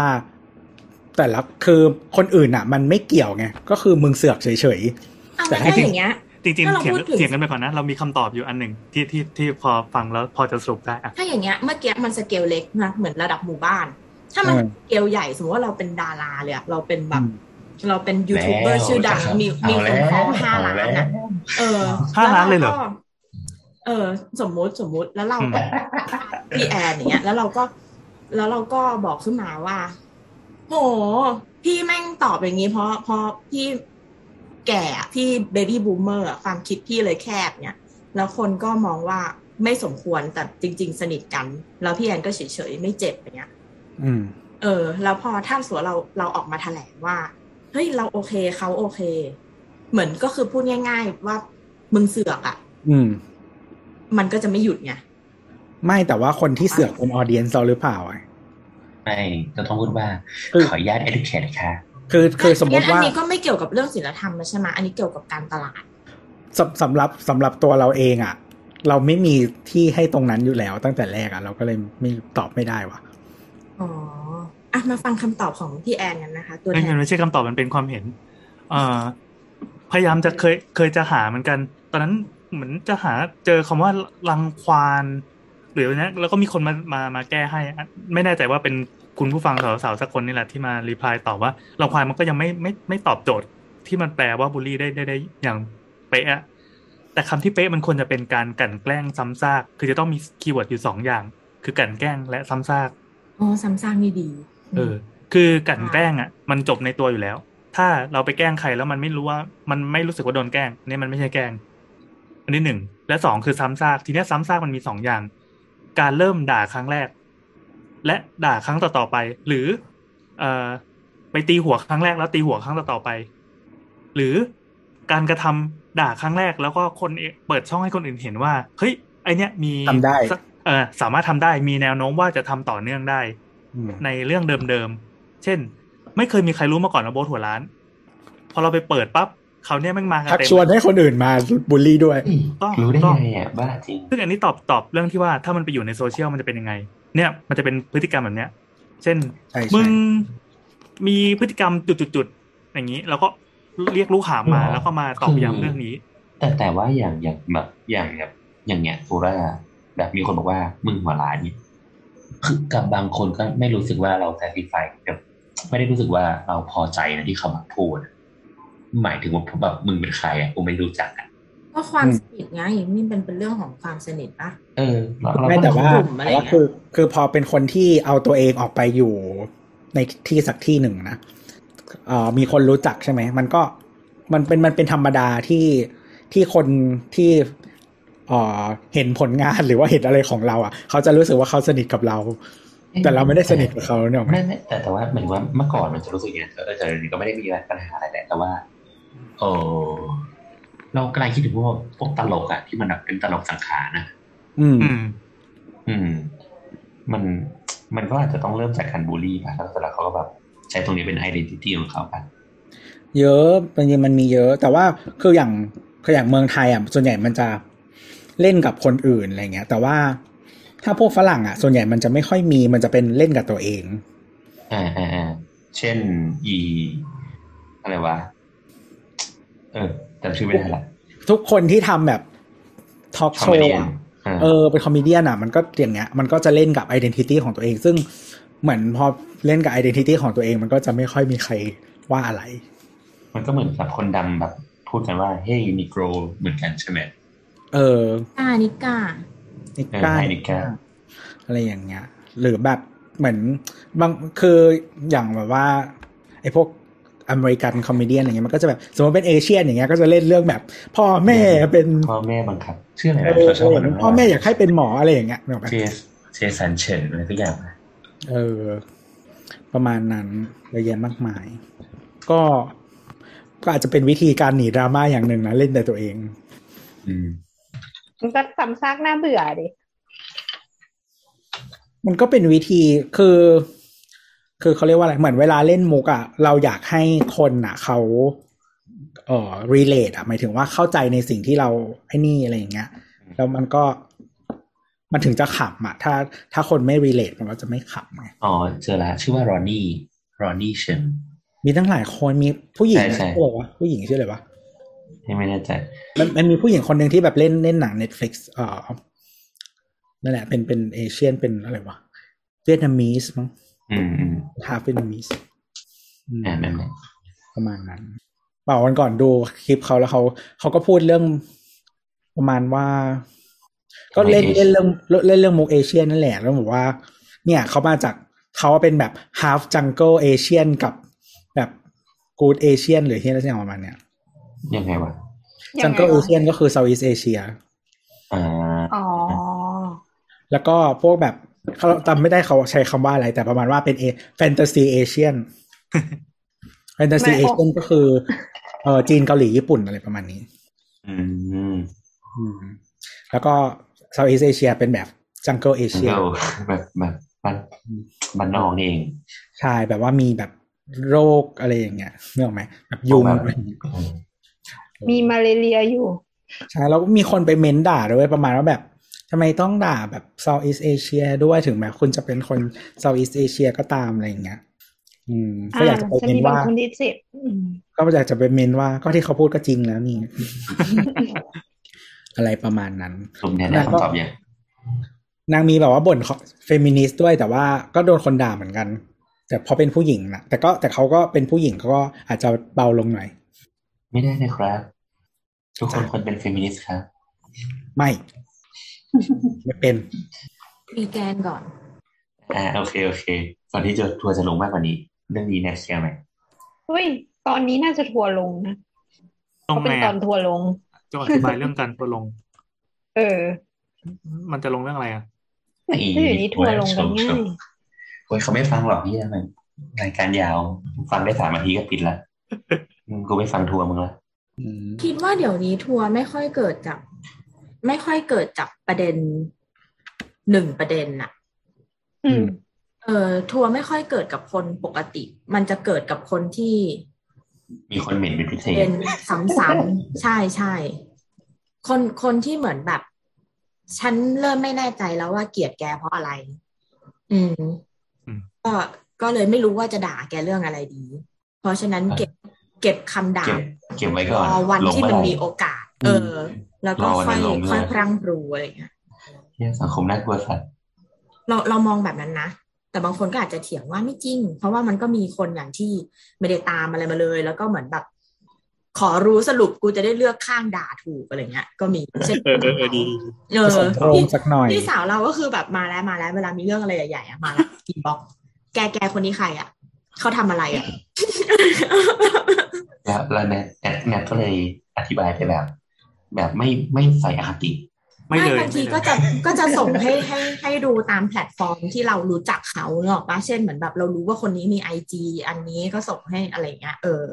แต่ละคือคนอื่นอะมันไม่เกี่ยวไงก็คือมึงเสือกเฉยอะแต่ไม่ให้ใช่อย่างเงี้ยจริงถ้าๆเราเถียงพูดถึงเถียงกันไปก่อนนะเรามีคำตอบอยู่อันหนึ่งที่ที่ที่พอฟังแล้วพอจะสรุปได้อะถ้าอย่างเงี้ยเมื่อกี้มันสเกลเล็กนะเหมือนระดับหมู่บ้าน ถ้ามันเออสเกลใหญ่สมมติว่าเราเป็นดาราเลยอะเราเป็นๆแบบ เราเป็นยูทูบเบอร์ชื่อดังมีมีคนฟ้องห้าล้านอะเออห้าล้านเลยเหรอแวก็เออสมมุติสมมุติแล้วเราก็พี่แอนอย่างเงี้ย แล้วเราก็ แล้วเราก็บอกขึ้นมาว่าโหพี่แม่งตอบอย่างนี้ เพราะเพราะพี่แก่อะพี่ baby boomer ความคิดพี่เลยแคบเนี่ย แล้วคนก็มองว่าไม่สมควรแต่จริง ๆ สนิทกัน แล้วพี่แอนก็เฉยๆไม่เจ็บอย่างเงี้ยอืมเออ แล้วพอถ้าสมมติเราเราออกมาแถลงว่า เฮ้ยเราโอเคเขาโอเค เหมือนก็คือพูดง่าย ๆ ว่ามึงเสือกอะ่ะ อืม มันก็จะไม่หยุดไงไม่แต่ว่าคนที่เสือกเป็นออเดียนเราหรือเปล่าอะไม่จะต้องพูดว่าคือขออนุญาต educate ค่ะ คือคือสมมติงั้นว่าอันนี้ก็ไม่เกี่ยวกับเรื่องศีลธรรมแล้วใช่ไหมอันนี้เกี่ยวกับการตลาดสำสำหรับสำหรับตัวเราเองอะ เราไม่มีที่ให้ตรงนั้นอยู่แล้วตั้งแต่แรกอะ เราก็เลยไม่ตอบไม่ได้ว่ะอ๋อ อ่ะมาฟังคำตอบของพี่แอนกันนะคะ ตัว ไม่ แทน ไม่ใช่คำตอบมันเป็นความเห็น เอ่อ พยายามจะเคยเคยจะหาเหมือนกัน ตอนนั้นเหมือนจะหาเจอคำว่ารังควานหรืออะไรนะแล้วก็มีคนมามามาแก้ให้อ่ะไม่แน่ใจว่าเป็นคุณผู้ฟังสาวๆสักคนนี่แหละที่มารีプライตอบว่ารังควานมันก็ยังไม่ไม่ไม่ตอบโจทย์ ที่มันแปลว่าบูลลี่ได้ได้ได้อย่างเป๊ะอะแต่คำที่เป๊ะมันควรจะเป็นการกลั่นแกล้งซ้ำซาก คือจะต้องมีคีย์เวิร์ดอยู่สองอย่าง คือกลั่นแกล้งและซ้ำซาก อ๋อซ้ำซากนี่ดี เออ คือกลั่นแกล้งอะ มันจบในตัวอยู่แล้ว ถ้าเราไปแกล้งใครแล้วมันไม่รู้ว่า มันไม่รู้สึกว่าโดนแกล้งเนี่ยมันไม่ใช่แกล้ง อันนี้หนึ่ง และสองคือซ้ำซาก ทีเนี้ยซ้ำซากมันมีสองอย่าง การเริ่มด่าครั้งแรก และด่าครั้งต่อๆไป หรือ เอ่อ ไปตีหัวครั้งแรกแล้วตีหัวครั้งต่อๆไป หรือการกระทำด่าครั้งแรกแล้วก็คนเอเปิดช่องให้คนอื่นเห็นว่า เฮ้ย ไอเนี้ยมีทำได้เออสามารถทำได้มีแนวโน้มว่าจะทำต่อเนื่องได้อืม ในเรื่องเดิมๆ เช่น ไม่เคยมีใครรู้มาก่อนว่าโบ๊ทหัวร้าน พอเราไปเปิดปั๊บเขาเนี่ยแม่งมากันทักเต็มชวนให้คนอื่นมาบูลลี่ด้วยต้องรู้ได้ต้องไงอะบ้าจริงซึ่งอันนี้ตอบตอบเรื่องที่ว่าถ้ามันไปอยู่ในโซเชียลมันจะเป็นยังไง เนี่ยมันจะเป็นพฤติกรรมแบบเนี้ย เช่นใช่ใช่มึงมีพฤติกรรมจุดๆๆอย่างนี้ แล้วก็เรียกลูกหามมาหรอแล้วก็มาตอบคือย้ำเรื่องนี้ แต่แต่ว่าอย่างอย่างแบบอย่างแบบอย่างเงี้ยฟูร่าแบบมีคนบอกว่ามึงหัวร้านเนี่ย คือกับบางคนก็ไม่รู้สึกว่าเราแซติฟายกับไม่ได้รู้สึกว่าเราพอใจนะที่เขามาพูดอะหมายถึงว่าแบบมึงเป็นใครอะกูไม่รู้จักอะก็ความสนิทไงนี่เป็นเป็นเรื่องของความสนิทปะเออเราเราไม่ก็แต่ว่ากลุ่มอะไรแต่ว่าเงี้ยคือ คือพอเป็นคนที่เอาตัวเองออกไปอยู่ในที่สักที่หนึ่งนะเอ่อมีคนรู้จักใช่ไหมมันก็มันเป็นมันเป็นธรรมดาที่ที่คนที่ เอ่อเห็นผลงานหรือว่าเห็นอะไรของเรา อะ เขาจะรู้สึกว่าเขาสนิทกับเรา แต่เราไม่ได้สนิทกับเขาเนี่ยหรอกไหมไม่ไม่แต่แต่ว่าเหมือนว่าเมื่อก่อนมันจะรู้สึกอย่างนี้นเออแต่เดี๋ยวนี้ก็ไม่ได้มีปัญหาอะไรแต่แต่ว่าเออเรากำลังคิดถึงพวกพวกตลกอะที่มันแบบเป็นตลกสังขารนะอืม อืมอืมมันมันก็อาจจะต้องเริ่มจากการบูลลี่ป่ะแล้วเสร็จแล้วเขาก็แบบใช้ตรงนี้เป็นไอดีนิตี้ของเขากันเยอะจริงๆมันมีเยอะ แต่ว่าคืออย่างคืออย่างเมืองไทยอะส่วนใหญ่มันจะ เล่นกับคนอื่นอะไรเงี้ย แต่ว่าถ้าพวกฝรั่งอะ ส่วนใหญ่มันจะไม่ค่อยมีมันจะเป็นเล่นกับตัวเองอ่าอ่าอ่าเช่นอีอะไรวะเออจำชื่อไม่ได้ละทุกคนที่ทำแบบทอล์กโชว์เออเป็น comedian อะ มันก็อย่างเงี้ยมันก็จะเล่นกับ identity ของตัวเอง ซึ่งเหมือนพอเล่นกับ identity ของตัวเอง มันก็จะไม่ค่อยมีใครว่าอะไร มันก็เหมือนกับคนดังแบบพูดกันว่าเฮ้ยนิโกรเหมือนกันใช่ไหม เออ nigga nigga เออให้ nigga อะไรอย่างเงี้ย หรือแบบเหมือนบางคืออย่างแบบว่า ไอ้พวก American comedy อะไรเงี้ยมันก็จะแบบสมมติเป็น Asian อย่างเงี้ยก็จะเล่นเรื่องแบบ พ่อแม่เป็นพ่อแม่บังคับชื่ออะไรเอนะอเราชอบคนนั้นพ่อแม่อยากให้เป็นหมออะไรอย่างเงี้ยนึกออกปะเจสเจสันเฉินอะไรทุกอย่างนะเออ ประมาณนั้นเยอะแยะมากมาย ก็ก็อาจจะเป็นวิธีการหนีดราม่าอย่างหนึ่งนะ เล่นแต่ตัวเอง อืม มันก็ซ้ำซากน่าเบื่อดิ มันก็เป็นวิธีคือ คือเขาเรียกว่าอะไร เหมือนเวลาเล่นมุกอะเราอยากให้คนอะเขาเอ่อ relate อะหมายถึงว่าเข้าใจในสิ่งที่เราไอ้นี่อะไรอย่างเงี้ย แล้วมันก็มันถึงจะขำอะถ้าถ้าคนไม่ relate มันก็จะไม่ขำไง อ๋อ เจอละชื่อว่ารอนนี่ รอนนี่เฉินมีตั้งหลายคนมีผู้หญิงใช่ใช่ชื่ออะไรวะผู้หญิงชื่ออะไรวะ ยังไม่แน่ใจ มันมันมีผู้หญิงคนหนึ่งที่แบบเล่นเล่นหนัง Netflix เอ่อนั่นแหละเป็นเป็นเอเชียนเป็นอะไรวะเวียดนามีสมั้งอืมอืมฮาเวียดนามีสอ่านั่นแหละประมาณนั้นเปล่าวันก่อนดูคลิปเขาแล้วเขาเขาก็พูดเรื่องประมาณว่า ก็เล่นเล่นเรื่องเล่นเรื่องมุกเอเชียนนั่นแหละแล้วบอกว่า เนี่ยเขามาจากเขาเป็นแบบ half jungle Asian กับแบบ good Asian หรือที่อะไรสักอย่างประมาณเนี้ย ยังไงวะยังไง jungle วะ Asian ก็คือ Southeast Asia อ่าอ๋อ แล้วก็พวกแบบเขาจำไม่ได้เขาใช้คำว่าอะไร แต่ประมาณว่าเป็นเอแฟนตาซีเอเชียนแฟนตาซีไม่เอออกเชียนก็คือเออจีนเกาหลีญี่ปุ่นอะไรประมาณนี้ อืมอืมแล้วก็เซาท์อีสเอเชียเป็นแบบจังเกิลเอจังเชียเกิลแบบแบบบ้านบ้านนอกนี่เองใช่แบบว่ามีแบบโรคอะไรอย่างเงี้ยเนื่องไหมแบบยุงแบบอะไรอย่างเงี้ยอื มมีมาเลเรียอยู่ ใช่แล้วก็มีคนไปเม้นด่าด้วยประมาณว่าแบบทำไมต้องด่าแบบเซาท์อีสเอเชียด้วยถึงแม้คุณจะเป็นคนเซาท์อีสเอเชียก็ตามอะไรอย่างเงี้ยอืมก็อ่าอยากจะไปจะเม้มีนบางว่าคนที่เจ็บอืมก็อยากจะไปเมนว่าก็ที่เขาพูดก็จริงแล้วนี่ อะไรประมาณนั้นสมเนี่ยได้คำตอบยังนางมีแบบว่าบ่นเฟมินิสต์ด้วยแต่ว่าก็โดนคนด่าเหมือนกัน แต่พอเป็นผู้หญิงนะแต่ก็แต่เขาก็เป็นผู้หญิงเขาก็อาจจะเบาลงหน่อย ไม่ได้นะครับ ทุกคนควรเป็นเฟมินิสต์ครับ ไม่ ไม่เป็น มีแกนก่อน อ่าโอเคโอเคก่อนที่จะทัวร์จะลงมากกว่านี้ เรื่องนี้แนทเคลียร์ไหมเฮ้ย ตอนนี้น่าจะทัวร์ลงนะตรงเขาะเป็นไงตอนทัวร์ลงจะอธิบายเรื่องการทัวร์ลง เออ มันจะลงเรื่องอะไรอะไม่ถ้าอยู่นี้ทัวร์ลงกันง่ายโอ้ยเขาไม่ฟังหรอกพี่ทำไมรายการยาว ฟังได้สามนาทีก็ปิดละอืม กูไม่ฟังทัวร์มึงละอืมคิดว่าเดี๋ยวนี้ทัวร์ไม่ค่อยเกิดจาก ไม่ค่อยเกิดจากประเด็นหนึ่งประเด็นน่ะอืมเออทัวร์ไม่ค่อยเกิดกับคนปกติ มันจะเกิดกับคนที่ มีคนเหม็นเป็นพิเศษเป็นซ้ำๆใช่ใช่คนคนที่เหมือนแบบ ฉันเริ่มไม่แน่ใจแล้วว่าเกลียดแกเพราะอะไร อืมอืมก็ก็เลยไม่รู้ว่าจะด่าแกเรื่องอะไรดี เพราะฉะนั้นเก็บ เก็บคำด่าเก็บเก็บไว้ก่รอนอวันลงที่เมื่มันอไหร่มีโอกาส เออ แล้วก็รอวันค่นั้อยนลงด้วยค่อยพรังพรูอะไรอย่างเงี้ยเนี่ยสังคมน่ากลัวสัตว์เราเรามองแบบนั้นนะแต่บางคนก็อาจจะเถียงว่าไม่จริง เพราะว่ามันก็มีคนอย่างที่ไม่ได้ตามอะไรมาเลย แล้วก็เหมือนแบบ ขอรู้สรุปกูจะได้เลือกข้างด่าถูกอะไรเงี้ย ก็มีเช่นเออเออเออดีเอผสอมโรงสักหน่อยพี่สาวเราก็คือแบบมาแล้วมาแล้วเวลามีเรื่องอะไรใหญ่ๆอะมาแล้ว inbox แกแกคนนี้ใครอะเขาทำอะไรอะ แล้วแล้วแนทแนทแนทก็เลยอธิบายไปแบบ แบบไม่ไม่ใส่อคติไม่เลยบางทีไม่เลยก็จะก็จะส่งให้ให้ให้ดูตามแพลตฟอร์มที่เรารู้จักเขานึกออกปะเช่นเหมือนแบบเรารู้ว่าคนนี้มี IG อันนี้ก็ส่งให้อะไรเงี้ยเออ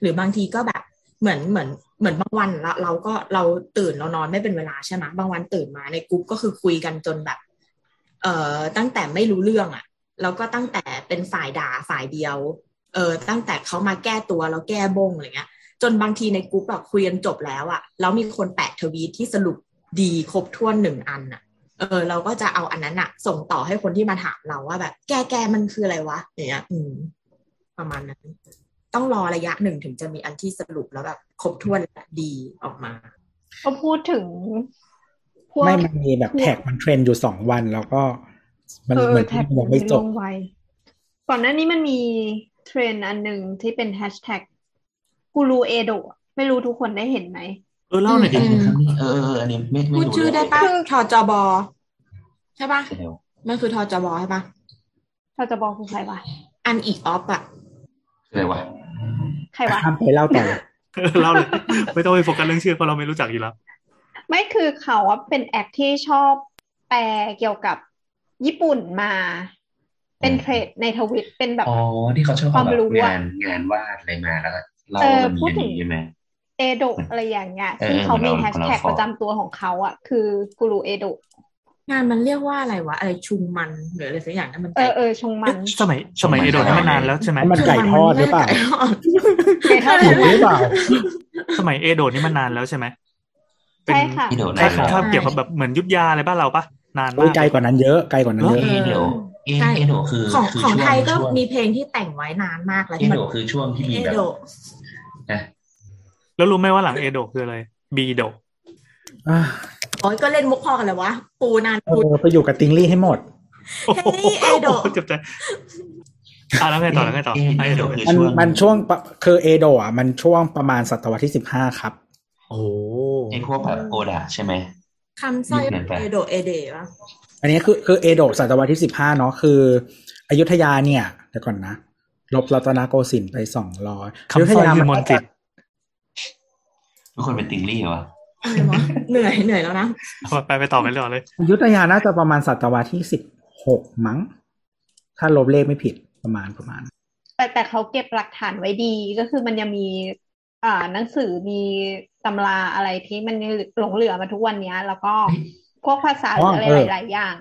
หรือบางทีก็แบบเหมือนเหมือนเหมือนบางวันเราเราก็เราตื่นเรานอนไม่เป็นเวลาใช่ไหมบางวันตื่นมาในกรุ๊ปก็คือคุยกันจนแบบ เอ่อตั้งแต่ไม่รู้เรื่องอะ่ะแล้วก็ตั้งแต่เป็นฝ่ายด่าฝ่ายเดียว เออตั้งแต่เขามาแก้ตัวแล้วแก้บงอะไรเงี้ย จนบางทีในกรุ๊ปแบบคุยกันจบแล้วอะแล้วมีคนแปะทวีตที่สรุปดีครบถ้วนหนึ่งอันอะเออเราก็จะเอาอันนั้นอะส่งต่อให้คนที่มาถามเราว่าแบบ แกแกมันคืออะไรวะอย่างเงี้ยอืม ประมาณนั้น ต้องรอระยะหนึ่งถึงจะมีอันที่สรุปแล้วแบบครบถ้วนและดีออกมาเขาพูดถึงพวกไม่มันมีแบบแท็กมันเทรนด์อยู่สองวันแล้วก็ มันเอเหมืออนแท็กยังไม่จบลงไวก่อนหน้านี้มันมี เทรนด์อันหนึ่งที่เป็นแฮชแท็กกูรูเอโดะไม่รู้ทุกคนได้เห็นไหมเออเล่าหน่อยดิอะไรนะครับนี่เออเออเอออันนี้ไม่ไม่พูดรู้ชื่อได้ปะคือทจบใช่ปะเดี๋ยวมันคือทจบใช่ปะเราจะบอกคือใครวะอันอีกออฟอะอะไรวะใครวะข้ามไปเล่าต่อเออเล่าเลยไม่ต้องไปโฟกัสเรื่องชื่อเพราะเราไม่รู้จักอยู่แล้วไม่คือเขาอะเป็นแอคที่ชอบแปลเกี่ยวกับญี่ปุ่นมา เป็นเทรดในทวิตเป็นแบบอ๋อที่เขาชอบควาเอามแบบรู้อะงานงานวาดอะไรมาแล้วก็เล่าเออว่ามันมีพูดอันถึงนี้ใช่ไหมเอโดะอะไรอย่างเงี้ยเออซึ่งเขามีเราแฮชแท็กเราขอประจำตัวของเขาอะคือกูรูเอโดะงานมันเรียกว่าอะไรวะ อะไรชุงมันหรืออะไรสักอย่างนั้นมันเออเออชงมัน สมัยสมัยเอโดะนี่มันนานแล้วใช่ไหมมันไก่ทอดหรือเปล่าไก่ทอดไก่ทอดถูกหรือเปล่า สมัยเอโดะนี่มันนานแล้วใช่ไหมเป็นใช่ค่ะที่เดี๋ยวถ้านะถ้าเกี่ยวกับแบบเหมือนยุทธยาอะไรบ้านเราปะนานโอ้มายกไกลกว่านั้นเยอะไกลกว่านั้นเยอะเอเดี๋ยว เอใช่เอโดะคือของคืของช่วไทยก็ช่วงมีเพลงที่แต่งไว้นานมากแล้วเอที่มันโดะคือช่วงที่มีเอแบบโดะนะแล้วรู้ไหมว่าหลังเอโดะคืออะไรบีโดะอะโอ้ยก็เล่นมุกพอกันเลยวะ ปูนานเอปูอไปอยู่กับติงลี่ให้หมดโอ้โหเฮ้ยเอโดะเจ็บใจอะแล้วไงต่อแล้วไงต่อเอไอเอโดะโดะคือมันช่วงมันช่วงปะคือเอโดะอะมันช่วงประมาณศตวรรษที่สิบห้าครับ โอ้โหไอ้พวกแบบโอดะใช่ไหมคำสร้อยยุคนั้นปะเอโดะเอเดะวะ อันนี้คือคือเอโดะศตวรรษที่สิบห้าเนาะคือ อยุธยาเนี่ยเดี๋ยวก่อนนะลบรัตนโกสินทร์ไปสองร้อยอยุคำธสร้อยยาคือมันมนต์จิตทุกคนเป็นติงลี่เหรอวะอะไรวะเหนื่อยเหนื่อยแล้วนะไปไปต่อไปเรื่อยเลยอยุธยาน่าจะประมาณศตวรรษที่สิบหกมั้ง ถ้าลบเลขไม่ผิดประมาณประมาณ แต่แต่เขาเก็บหลักฐานไว้ดีก็คือมันยังมี อ่าหนังสือมีตำราอะไรที่มันยังหลงเหลือมาทุกวันเนี้ยแล้วก็ พวกภาษาหรืออะไรอ๋อเออหลายๆอย่าง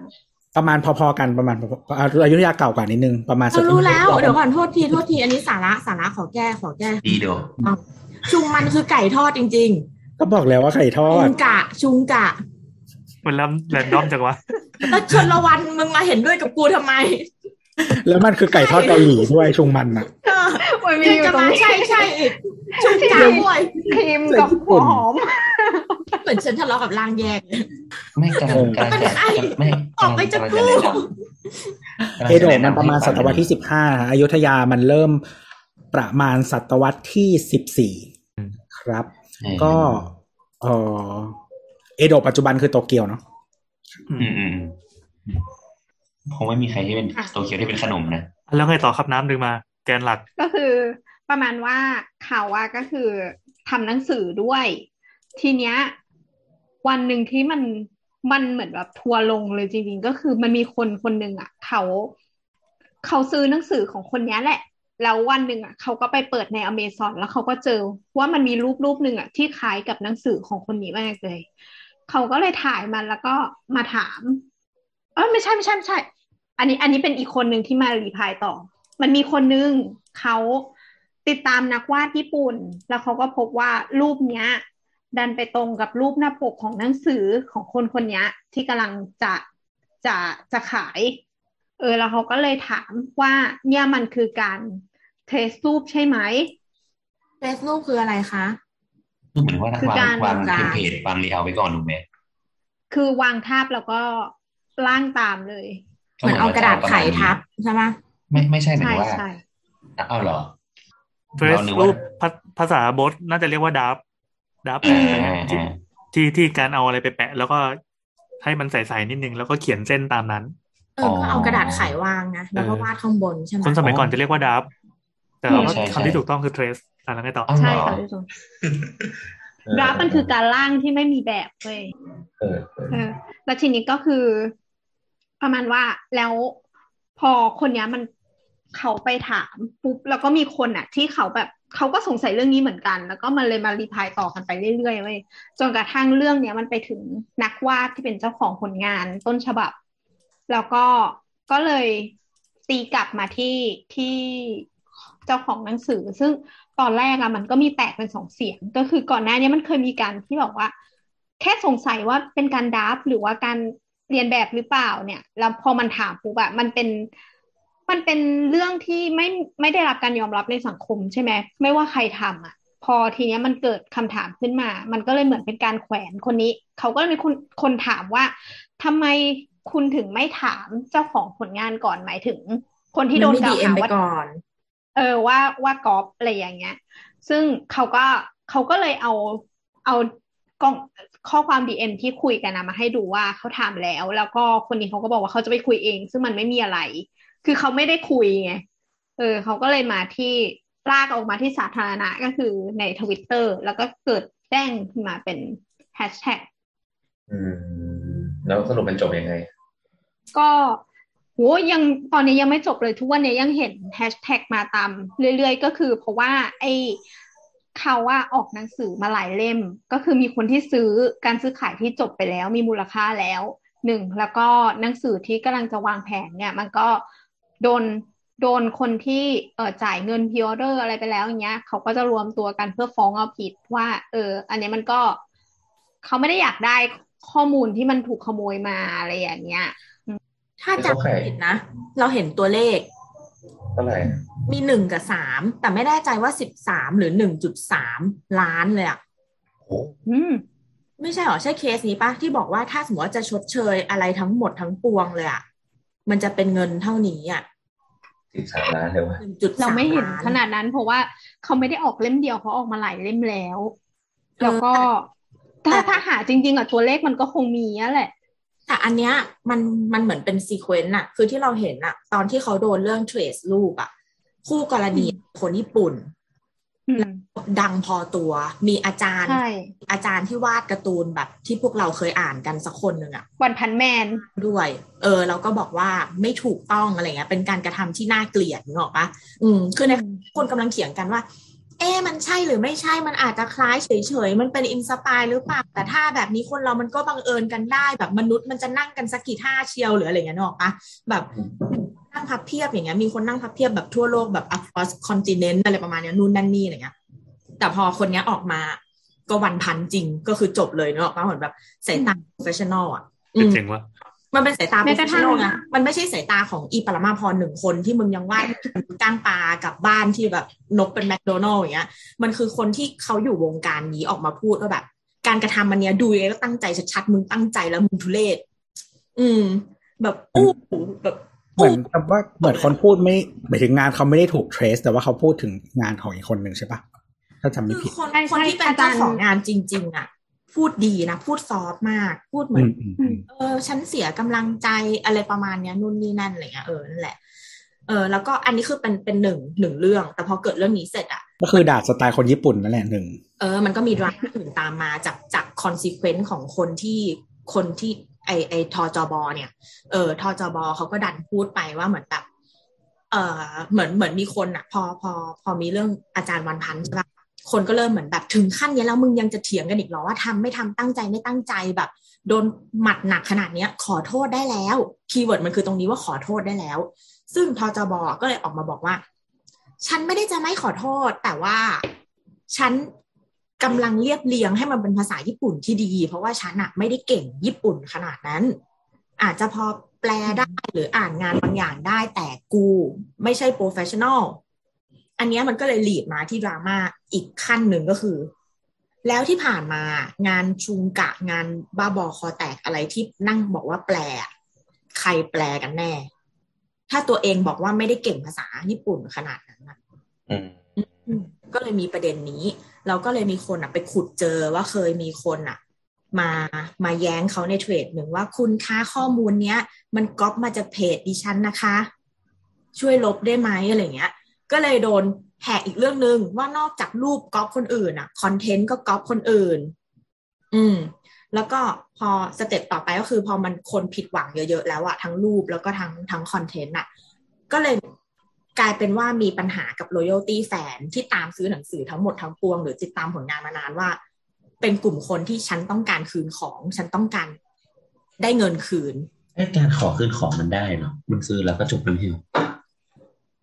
ประมาณพอๆกันประมาณพอๆอะอยุธยาเก่ากว่านิดนึงประมาณเรารู้แล้ว เดี๋ยวก่อนโทษทีโทษทีอันนี้สาระสาระขอแก้ขอแก้ดีโดะชุงมันคือไก่ทอดจริงก็บอกแล้วว่าไข่ทอๆชุดงกะ ชุงกะมันเริ่มแรนดอมจังวะแล้วชนละวันมึงมาเห็นด้วยกับกูทำไม แล้วมันคือไก่ทอดเกาหลีด้วยชุงมันอะเออมันมียังอยู่จะตรงมานี้ใช่ใช่อีกชุงกะด้วยครีมกับหัวหอม เหมือนฉันทะเลาะกับร่างแยก ไม่กำลังกำลังมันจะใครไม่ออกไปจากำลังกูจะแนะนำเอโดะมันประมาณศตวรรษที่สิบห้าอยุธยามันเริ่มประมาณศตวรรษที่สิบสี่อืมครับเออก็เออเอโดะปัจจุบันคือโตเกียวเนาะอืมอืมอืมอืมคงไม่มีใครที่เป็นโตเกียวที่เป็นขนมนะ แล้วไงต่อครับน้ำดึงมา แกนหลักก็คือประมาณว่าเขาว่าก็คือทำหนังสือด้วย ทีเนี้ย วันหนึ่งที่มันมันเหมือนแบบทัวร์ลงเลยจริงๆ ก็คือมันมีคนคนหนึ่งอะ เขาเขาซื้อหนังสือของคนนี้แหละ แล้ววันหนึ่งอะ เขาก็ไปเปิดในอเมซอนแล้วเขาก็เจอว่ามันมีรูปรูปหนึ่งอะ ที่คล้ายกับหนังสือของคนนี้มากเลย เขาก็เลยถ่ายมันแล้วก็มาถามเออไม่ใช่ไม่ใช่ไม่ใช่ อันนี้อันนี้เป็นอีกคนหนึ่งที่มา reply ต่อ มันมีคนนึงเขาติดตามนักวาดญี่ปุ่น แล้วเขาก็พบว่ารูปเนี้ย ดันไปตรงกับรูปหน้าปกของหนังสือของคนคนเนี้ยที่กำลังจะจะจะขาย เออ แล้วเขาก็เลยถามว่าเนี่ยมันคือการ trace รูปใช่ไหม trace รูปคืออะไรคะคือเหมือนว่าคือวางการวางการเทมเพลตวางรีเอาไว้ก่อนถูกไหมคือวางทาบแล้วก็ร่างตามเลยเหมือนเอากระดาษไขทับใช่ไหมไม่ไม่ใช่หมายใช่ถึงว่าใช่อ้าวเหรอเฟซเรานึกว่ารูปภาภาษาบทน่าจะเรียกว่าดับ ดับอ่าอ่าอ่าที่ที่การเอาอะไรไปแปะ แล้วก็ให้มันใสๆนิดนึงแล้วก็เขียนเส้นตามนั้น เออก็เอากระดาษไขวางนะแล้วก็วาดข้างบนใช่ไหมคนสมัยก่อนจะเรียกว่าดับแต่เราก็ใช่ใช่คำที่ถูกต้องคือ trace อะแล้วไงต่ออ้าวใช่เหรอค่ะพี่สุดราฟมันคือการร่างที่ไม่มีแบบเว้ยเออเออเออแล้วทีนี้ก็คือ ประมาณว่าแล้วพอคนเนี้ยมันเขาไปถามปุ๊บแล้วก็มีคนอะ ที่เขาแบบ เขาก็สงสัยเรื่องนี้เหมือนกัน แล้วก็มันเลยมารีพายต่อกันไปเรื่อยๆเว้ยจนกระทั่งเรื่องเนี้ยมันไปถึงนักวาดที่เป็นเจ้าของผลงานต้นฉบับ แล้วก็ก็เลยตีกลับมาที่ที่เจ้าของหนังสือ ซึ่งตอนแรกอะมันก็มีแตกเป็นสองเสียง ก็คือก่อนหน้านี้มันเคยมีการที่บอกว่า แค่สงสัยว่าเป็นการดับหรือว่าการเรียนแบบหรือเปล่าเนี่ย แล้วพอมันถามปุ๊บอะมันเป็น มันเป็นเรื่องที่ไม่ไม่ได้รับการยอมรับในสังคมใช่ไหมไม่ว่าใครทำอะพอทีเนี้ยมันเกิดคำถามขึ้นมา มันก็เลยเหมือนเป็นการแขวนคนนี้ เขาก็เลยมีคนคนถามว่าทำไมคุณถึงไม่ถามเจ้าของผลงานก่อนหมายถึง คนที่โดนมันกล่าวดีเอ็มหาไปว่าก่อนเออว่าว่าก๊อปอะไรอย่างเงี้ย ซึ่งเขาก็เขาก็เลยเอาเอากล่องข้อความ DM ที่คุยกันนะมาให้ดูว่าเขาถามแล้ว แล้วก็คนนี้เขาก็บอกว่าเขาจะไปคุยเอง ซึ่งมันไม่มีอะไร คือเขาไม่ได้คุยไง เออเขาก็เลยมาที่ลากออกมาที่สาธารณะก็คือในทวิตเตอร์แล้วก็เกิดแจ้งขึ้นมาเป็นแฮชแท็กอืม แล้วสรุปมันจบยังไง ก็โหยังตอนนี้ยังไม่จบเลยทุกวันนี้ยังเห็นแฮชแท็กมาตามเรื่อยๆ ก็คือเพราะว่า ไอ้เขาว่าออกหนังสือมาหลายเล่ม ก็คือมีคนที่ซื้อการซื้อขายที่จบไปแล้ว มีมูลค่าแล้วหนึ่งแล้วก็หนังสือที่กำลังจะวางแผนเนี่ย มันก็ โดนโดนคนที่เออจ่ายเงินพิออเดอร์อะไรไปแล้วอย่างเงี้ย เขาก็จะรวมตัวกันเพื่อฟ้องเอาผิดว่า เออ อันนี้มันก็ เขาไม่ได้อยากได้ข้อมูลที่มันถูกขโมยมาอะไรอย่างเงี้ย ถ้าจำไม่ผิดนะ เราเห็นตัวเลขเท่าไหร่มีหนึ่งกับสามแต่ไม่แน่ใจว่าสิบสามหรือหนึ่งจุดสามล้านเลยอะโอ้อืมไม่ใช่หรอ ใช่เคสนี้ปะที่บอกว่าถ้าสมมติว่าจะชดเชยอะไรทั้งหมดทั้งปวงเลยอะ มันจะเป็นเงินเท่านี้อะสิบสามล้านเลยวะหนึ่งจุดเราสามไม่เห็นล้านขนาดนั้น เพราะว่าเขาไม่ได้ออกเล่มเดียวเขาออกมาหลายเล่มแล้ว แล้วก็ถ้าถ้าหาจริง ๆอะตัวเลขมันก็คงมีอะแหละแต่อันเนี้ยมันมันเหมือนเป็น sequence อะคือที่เราเห็นอะตอนที่เขาโดนเรื่อง trace รูปอะคู่กรณีคนญี่ปุ่นอืม ดังพอตัว มีอาจารย์ใช่อาจารย์ที่วาดการ์ตูนแบบที่พวกเราเคยอ่านกันสักคนหนึ่งอะ One Punch Man ด้วย เออ เราก็บอกว่าไม่ถูกต้องอะไรเงี้ย เป็นการกระทำที่น่าเกลียดนึกออกปะอืม คือในคนกำลังเถียงกันว่า เอ๊ะมันใช่หรือไม่ใช่มันอาจจะคล้ายเฉยๆ มันเป็น inspire หรือเปล่าแต่ถ้าแบบนี้คนเรามันก็บังเอิญกันได้แบบมนุษย์มันจะนั่งกันสักกี่ท่าเชียวหรืออะไรเงี้ยนึกออกปะแบบ นั่งพับเพียบอย่างเงี้ยมีคนนั่งพับเพียบแบบทั่วโลกแบบ across continent อะไรประมาณเนี้ยนู่นนั่นนี่อะไรเงี้ยแต่พอคนเนี้ยออกมาก็ One Punch จริงก็คือจบเลยนึกออกปะเหมือนแบบสายตา professional อะอืมเจ๋งว่ะมันเป็นสายตาแม้กระทั่ง professional นะมันไม่ใช่สายตาของอีปรมาพรหนึ่งคนที่มึงยังวาดก้างปลากับบ้านที่แบบนกเป็นแมคโดนัลล์อย่างเงี้ย มันคือคนที่เขาอยู่วงการนี้ออกมาพูดว่าแบบ การกระทำมันเนี้ยดูยังไงก็ตั้งใจชัดๆมึงตั้งใจแล้วมึงทุเรศอืม แบบอู้หูแบบ เหมือนกับว่าเหมือนคนพูดไม่หมายถึงงานเขาไม่ได้ถูกเทรส แต่ว่าเขาพูดถึงงานของอีกคนหนึ่งใช่ปะถ้าจำไม่คือผิดคนใช่คนที่เป็นอาจาเจ้ารย์ของงานจริง ๆ อะ พูดดีนะ พูดซอฟต์มาก พูดเหมือือนมอืมอืมเออ ฉันเสียกำลังใจอะไรประมาณเนี้ยนู่นนี่นั่นอะไรเงี้ยเออนั่นแหละเออแล้วก็อันนี้คือเป็นเป็นหนึ่งหนึ่งเรื่อง แต่พอเกิดเรื่องนี้เสร็จอะก็คือด่าสไตล์คนญี่ปุ่นนั่นแหละหนึ่งเออมันก็มีดราม่าอื่นตามมาจากจาก consequence ของคนที่คนที่ ไอไอทอจอบอเนี่ยเออทอจอบอเขาก็ดันพูดไปว่าเหมือนแบบเออเหมือนเหมือนมีคนอะพอพอพอมีเรื่องอาจารย์ One Punch ใช่ปะคนก็เริ่มเหมือนแบบถึงขั้นเนี้ยแล้วมึงยังจะเถียงกันอีกเหรอว่าทำไม่ทำตั้งใจไม่ตั้งใจแบบ โดนหมัดหนักขนาดเนี้ย ขอโทษได้แล้ว keyword มันคือตรงนี้ว่าขอโทษได้แล้ว ซึ่งทอจอบอก็เลยออกมาบอกว่า ฉันไม่ได้จะไม่ขอโทษ แต่ว่าฉัน กำลังเรียบเรียงให้มันเป็นภาษาญี่ปุ่นที่ดี เพราะว่าฉันอะไม่ได้เก่งญี่ปุ่นขนาดนั้น อาจจะพอแปลได้หรืออ่านงานบางอย่างได้แต่กูไม่ใช่ professional อันเนี้ยมันก็เลย lead มาที่ดราม่าอีกขั้นหนึ่งก็คือ แล้วที่ผ่านมางานชุงกะงานบ้าบอคอแตกอะไรที่นั่งบอกว่าแปลอะใครแปลกันแน่ ถ้าตัวเองบอกว่าไม่ได้เก่งภาษาญี่ปุ่นขนาดนั้นนะอืมอืมก็เลยมีประเด็นนี้ เราก็เลยมีคนอะไปขุดเจอว่าเคยมีคนอะมามาแย้งเขาในเทรดหนึ่งว่าคุณค่าข้อมูลเนี้ย มันก๊อปมาจากเพจดิฉันนะคะ ช่วยลบได้ไหมอะไรเงี้ย ก็เลยโดนแหกอีกเรื่องหนึ่งว่านอกจากรูปก๊อปคนอื่นอะคอนเทนต์ก็ก๊อปคนอื่น อืม แล้วก็พอ step ต่อไปก็คือ พอมันคนผิดหวังเยอะๆแล้วอะทั้งรูปแล้วก็ทั้งทั้งคอนเทนต์อะก็เลย กลายเป็นว่ามีปัญหากับ loyalty แฟนที่ตามซื้อหนังสือทั้งหมดทั้งปวง หรือติดตามผลงานมานานว่า เป็นกลุ่มคนที่ฉันต้องการคืนของฉันต้องการได้เงินคืนไอ้การขอคืนของมันได้เนาะมันซื้อแล้วก็จบแล้วไม่ใช่เหรอ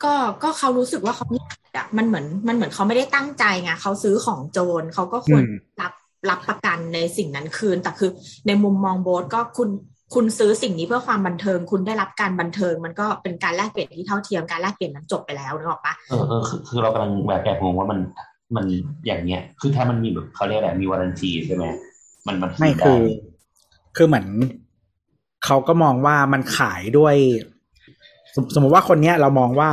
ก็ก็เขารู้สึกว่าเขาเนี่ยอะมันเหมือนมันเหมือนเขาไม่ได้ตั้งใจไงเขาซื้อของโจรเขาก็ควรอืมรับรับประกันในสิ่งนั้นคืน แต่คือในมุมมองโบสก็คุณ คุณซื้อสิ่งนี้เพื่อความบันเทิง คุณได้รับการบันเทิง มันก็เป็นการแลกเปลี่ยนที่เท่าเทียมการแลกเปลี่ยนนั้นจบไปแล้วนึกออกปะเออเออคือคือเรากำลังแบบแอบงงว่ามันมันอย่างเงี้ย คือถ้ามันมีแบบเขาเรียกอะไรมีวารันตีใช่ไหมมันมันไม่ได้คือ คือเหมือนเขาก็มองว่ามันขายด้วยสมสมมติว่าคนเนี้ยเรามองว่า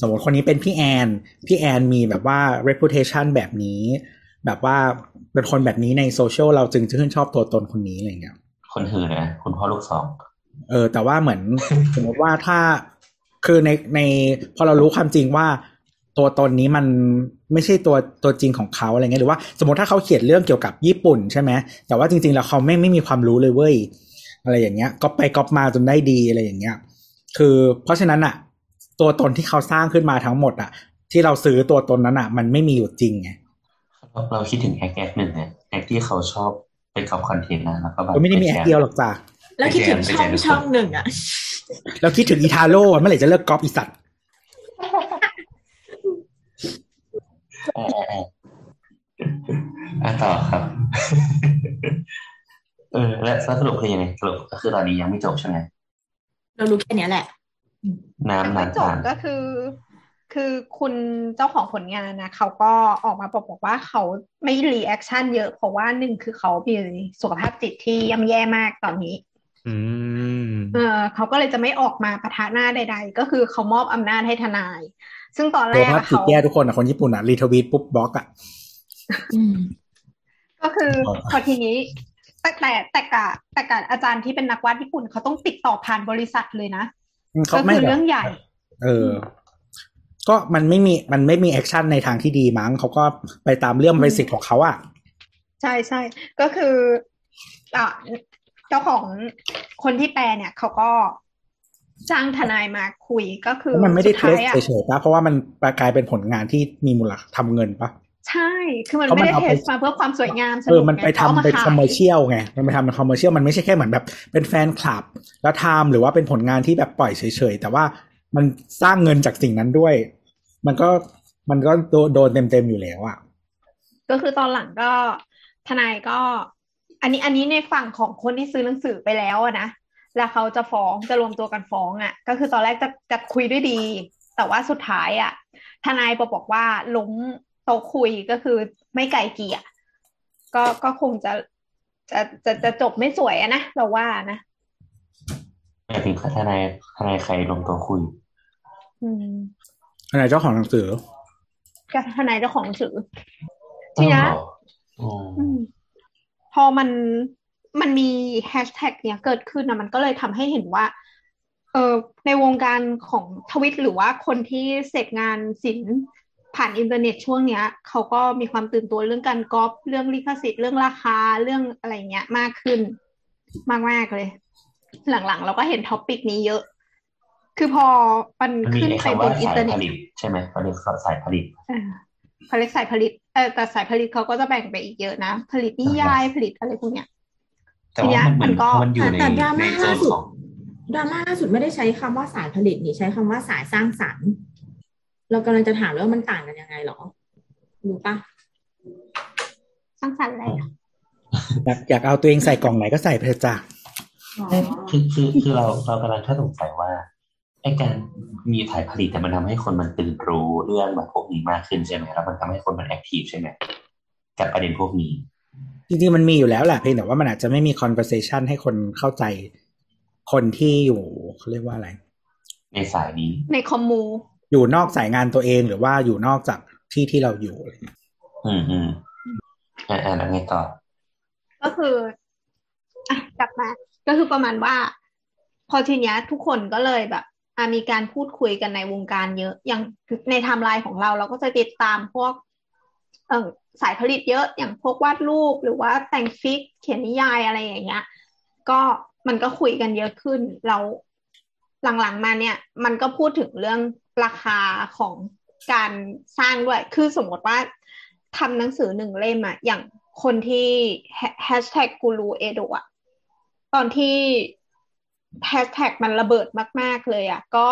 สมมติคนนี้เป็นพี่แอน พี่แอนมีแบบว่า reputation แบบนี้ แบบว่าเป็นคนแบบนี้ในโซเชียลเราจึงจะชื่นชอบตัวตนคนนี้อะไรเงี้ย คนหื่นนะคุณพ่อลูกสองเออ แต่ว่าเหมือนสมมติว่าถ้าคือในในพอเรารู้ความจริงว่าตัวตนนี้มันไม่ใช่ตัวตัวจริงของเขาอะไรเงี้ยหรือว่าสมมติถ้าเขาเขียนเรื่องเกี่ยวกับญี่ปุ่นใช่ไหมแต่ว่าจริง ๆ แล้วเขาไม่ไม่มีความรู้เลยเว้ยอะไรอย่างเงี้ยก็ไปก๊อปมาจนได้ดีอะไรอย่างเงี้ย คือเพราะฉะนั้นอะตัวตนที่เขาสร้างขึ้นมาทั้งหมดอะที่เราซื้อตัวตนนั้นอะมันไม่มีอยู่จริงไงเราเราคิดถึง acc acc หนึ่งนะ acc ที่เขาชอบ ไปกับคอนเทนต์นะแล้วก็แบบก็ไม่ได้มี acc เดียวหรอกจ้ะแล้วคิดถึงช่องช่องหนึ่งอะเราคิดถึงอีทาโร่เมื่อไหร่จะเลิกก๊อปอีสัตว์เออเออเอออะต่อครับ เออ และสรุปคือยังไงสรุปก็คือตอนนี้ยังไม่จบใช่ไหมเรารู้แค่เนี้ยแหละ น้ำไม่นานจบผ่านก็คือ คือคุณเจ้าของผลงานนะเขาก็ออกมาบอกบอกว่าเขาไม่ reaction เยอะเพราะว่าหนึ่งคือเขามีสุขภาพจิตที่ย่ำแย่มากตอนนี้อืมเออเขาก็เลยจะไม่ออกมาปะทะหน้าใด ๆ ก็คือเขามอบอำนาจให้ทนาย ซึ่งตอนแรกสุขภาพอะจิตเขาแย่ทุกคนอะคนญี่ปุ่นอะ retweet ปุ๊บบล็อกอะอืมก็คือพอทีนี้แต่แต่แต่กะแต่กะอาจารย์ที่เป็นนักวาดญี่ปุ่นเขาต้องติดต่อผ่านบริษัทเลยนะเขาก็ไม่คือแบบเรื่องใหญ่ เออ ก็มันไม่มีมันไม่มี action ในทางที่ดีมั้งเขาก็ไปตามเรื่อง basic ของเขาอะใช่ใช่ก็คืออะเจ้าของคนที่แปลเนี่ยเขาก็จ้างทนายมาคุยก็คือแล้วมันไม่ได้สุเทท้าสยอะเฉยๆปะเพราะว่ามันกลายเป็นผลงานที่มีมูลค่าทำเงินปะใช่ คือมันเพราะไม่มันได้เอาเทไปสมาเพื่อความสวยงามสเอนุอกมันไงไปทำขาาเป็นขายคอมเมอร์เชียลไง มันไปทำเป็นคอมเมอร์เชียลมันไม่ใช่แค่เหมือนแบบเป็นแฟนคลับ แล้วทำหรือว่าเป็นผลงานที่แบบปล่อยเฉยๆ แต่ว่ามันสร้างเงินจากสิ่งนั้นด้วย มันก็มันก็โดนโดนเต็มๆอยู่แล้วอะก็คือตอนหลังก็ทนายก็ อันนี้อันนี้ในฝั่งของคนที่ซื้อหนังสือไปแล้วอะนะ แล้วเขาจะฟ้องจะรวมตัวกันฟ้องอะก็คือตอนแรกจะจะคุยด้วยดี แต่ว่าสุดท้ายอะทนายบอกบอกว่าล้มโต๊ะคุยก็คือไม่ไกลเกลี่ยก็ก็คงจะจะจะจะจบไม่สวยอะนะเราว่านะหมายถึงทนายทนายใครลงตัวคุย อืม ขณะเจ้าของหนังสือก็ทนายเจ้าของหนังสือทีเนี้ยอ้าวเหรออืมอืมพอมันมันมีแฮชแท็กเนี้ยเกิดขึ้นนะมันก็เลยทำให้เห็นว่า เออในวงการของทวิตหรือว่าคนที่เสพงานศิลป์ผ่านอินเทอร์เน็ตช่วงเนี้ยเขาก็มีความตื่นตัวเรื่องการก๊อปเรื่องลิขสิทธิ์เรื่องราคาเรื่องอะไรเงี้ยมากขึ้น มากมากๆเลย หลังๆ เราก็เห็น topic นี้เยอะ คือพอมันมันมีขึ้นไอ้ไปบนอินเทอยร์เน็ต ไอ้คำว่าสายผลิตใช่ไหมเขาเรียกสายผลิตเออเขาเรียกสายผลิตเออแต่สายผลิตเขาก็จะแบ่งไปอีกเยอะนะ ผลิตนิยายผลิตอะไรพวกเนี้ยแต่ว่ามันเหมือนทีเนี้ยมันก็มันอยู่ในแต่ดราในม่าโซล่านสุดของดราม่าล่าสุดไม่ได้ใช้คำว่าสายผลิตนี่ใช้คำว่าสายสร้างสรรค์ เรากำลังจะถามเลยว่ามันต่างกันยังไงหรอรู้ปะสร้างสรรค์อะไรอะอยากอยากเอาตัวเองใส่กล่องไหนก็ใส่ไปเถอะจ้ะอ๋อคือคือคือเราเรากำลังแค่สงสัยว่า ไอ้การมีสายผลิตแต่ยมันทำให้คนมันตื่นรู้เรื่องแบบพวกนี้มากขึ้นใช่ไหมแล้วมันทำให้คนมันแอคทีฟใช่ไหมกับประเด็นพวกนี้ จริงๆมันมีอยู่แล้วแหละเพียงแต่ว่ามันอาจจะไม่มี conversation ให้คนเข้าใจคนที่อยู่เขาเรียกว่าอะไร ในสายนี้ ในคอมมู อยู่นอกสายงานตัวเองหรือว่าอยู่นอกจากที่ที่เราอยู่อะไรเงี้ยอืมอืมอ่าอ่าแล้วไงต่อ ก็คืออะกลับมา ก็คือประมาณว่า พอทีเนี้ยทุกคนก็เลยแบบ อะมีการพูดคุยกันในวงการเยอะ อย่างในไทม์ไลน์ของเราเราก็จะติดตามพวกเออสายผลิตเยอะอย่างพวกวาดรูปหรือว่าแต่ง fic เขียนนิยายอะไรอย่างเงี้ย ก็มันก็คุยกันเยอะขึ้นแล้วหลังๆมาเนี่ย มันก็พูดถึงเรื่องราคาของการสร้างด้วย คือสมมติว่าทำหนังสือหนึ่งเล่มอะอย่างคนที่แฮชแท็กกูรูเอโดะตอนที่ แฮชแท็กมันระเบิดมาก ๆ เลยอะก็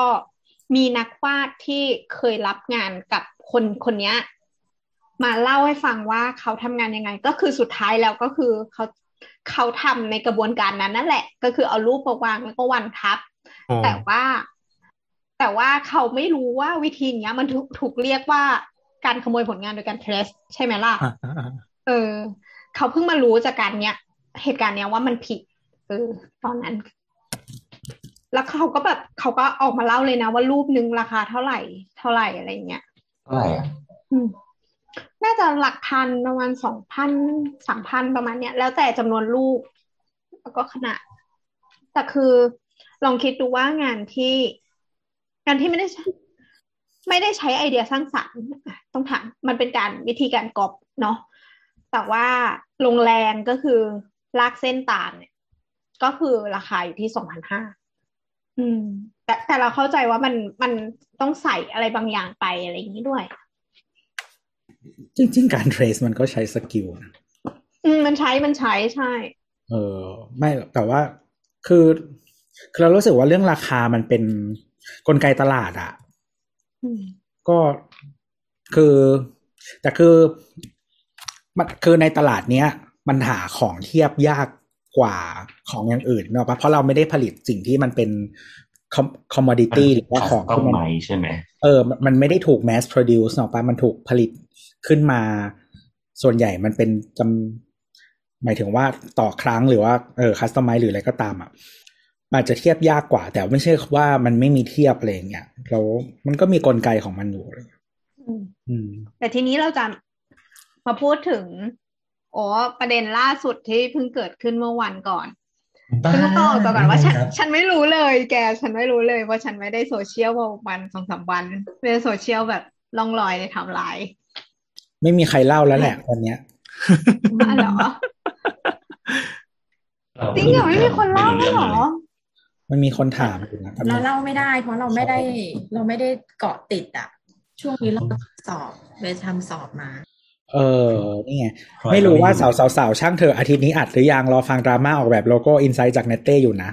มีนักวาดที่เคยรับงานกับคนคนเนี้ยมาเล่าให้ฟังว่าเขาทำงานยังไง ก็คือสุดท้ายแล้วก็คือเขาเขาทำในกระบวนการนั้นนั่นแหละ ก็คือเอารูปมาวางแล้วก็วันทับอ๋อแต่ว่า แต่ว่าเขาไม่รู้ว่าวิธีเนี้ยมันถูกถูกเรียกว่าการขโมยผลงานโดยการเทรสใช่ไหมล่ะอ่าอ่าอ่าเออ เขาเพิ่งมารู้จากการเนี้ย เหตุการณ์เนี้ยว่ามันผิดเออตอนนั้น แล้วเขาก็แบบเขาก็ออกมาเล่าเลยนะ ว่ารูปหนึ่งราคาเท่าไหร่ เท่าไหร่อะไรเงี้ยเท่าไหร่อะอืมน่าจะหลักพันประมาณสองพันสามพันประมาณเนี้ย แล้วแต่จำนวนรูปแล้วก็ขนาด แต่คือลองคิดดูว่างานที่งานที่ไม่ได้ใช้ไม่ได้ใช้ไอเดียสร้างสรรค์อะต้องถามมันเป็นการวิธีการก๊อปเนาะแต่ว่าลงแรงก็คือลากเส้นตามเนี่ยก็คือราคาอยู่ที่สองพันห้า อืม แต่แต่เราเข้าใจว่ามันมันต้องใส่อะไรบางอย่างไปอะไรอย่างนี้ด้วย จริง ๆ การ trace มันก็ใช้ skill นะอืมมันใช้มันใช้ใช่ เออไม่หรอกแต่ว่าคือคือเรารู้สึกว่าเรื่องราคามันเป็นกลไกตลาดอะอืมก็คือ แต่คือมันคือในตลาดเนี้ย มันหาของเทียบยาก กว่าของอย่างอื่นเนอะปะเพราะเราไม่ได้ผลิตสิ่งที่มันเป็นคอมมอดิตี้หรือว่าของต้องที่มันไหมใช่ไหมเออ มันมันไม่ได้ถูก mass produce เนอะปะมันถูกผลิตขึ้นมา ส่วนใหญ่มันเป็นจำหมายถึงว่าต่อครั้งหรือว่าเออ customize หรืออะไรก็ตามอะมันอาจจะเทียบยากกว่า แต่ไม่ใช่ว่ามันไม่มีเทียบอะไรอย่างเงี้ยแล้วมันก็มีกลไกของมันอยู่อืมอืมแต่ทีนี้เราจะมาพูดถึง โอ้ประเด็นล่าสุดที่เพิ่งเกิดขึ้นเมื่อวันก่อนฉันต้องบอกก่อนว่าฉันฉันไม่รู้เลย แกฉันไม่รู้เลยว่าฉันไม่ได้โซเชียลมาประมาณสองสามวันเป็นโซเชียลแบบล่องลอยในไทม์ไลน์ไม่มีใครเล่าแล้วแหละวันเนี้ยอะเหรอจริงเหรอไม่มีคนเล่าเหรอมันมีคนถามอยู่นะเราเล่าไม่ได้ เพราะเราไม่ได้ เราไม่ได้เกาะติดอะ ช่วงนี้เราสอบไปทำสอบมา เออ นี่ไง ไม่รู้ว่าเสาเสาเสาช่างเถอะอาทิตย์นี้อัดหรือยังรอฟังดราม่าออกแบบโลโก้ insight จากเนตเต้อยู่นะ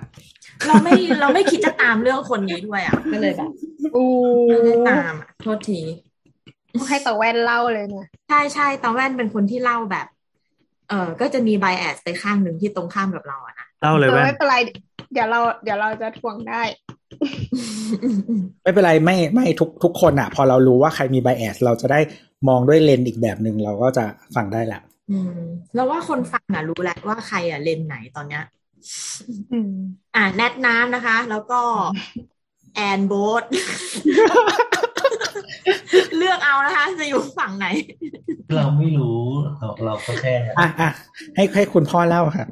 เราไม่เราไม่คิดจะตามเรื่องคนนี้ด้วยอะ ก็เลยแบบอู้ไม่ได้ตามอะโทษที ให้ตะแว่นเล่าเลยเนี่ย ใช่ใช่ตาแว่นเป็นคนที่เล่าแบบ เออก็จะมีไบแอสไปข้างหนึ่งที่ตรงข้ามกับเราอะนะเล่าเลยแต่แว่นไม่เป็นไร เดี๋ยวเรา เดี๋ยวเราจะทวงได้ ไม่เป็นไรไม่ไม่ทุกทุกคนอะพอเรารู้ว่าใครมีไบแอสเราจะได้ มองด้วยเลนส์อีกแบบหนึ่งเราก็จะฟังได้แหละอืมแล้วว่าคนฟังอะรู้แล้วว่าใครอะเลนไหนตอนเนี้ยอืมอ่าแนทน้ำนะคะ แล้วก็แอนโบทเลือกเอานะคะ จะอยู่ฝั่งไหน เราไม่รู้เราเราก็แค่อะอะให้ให้คุณพ่อเล่าค่ะ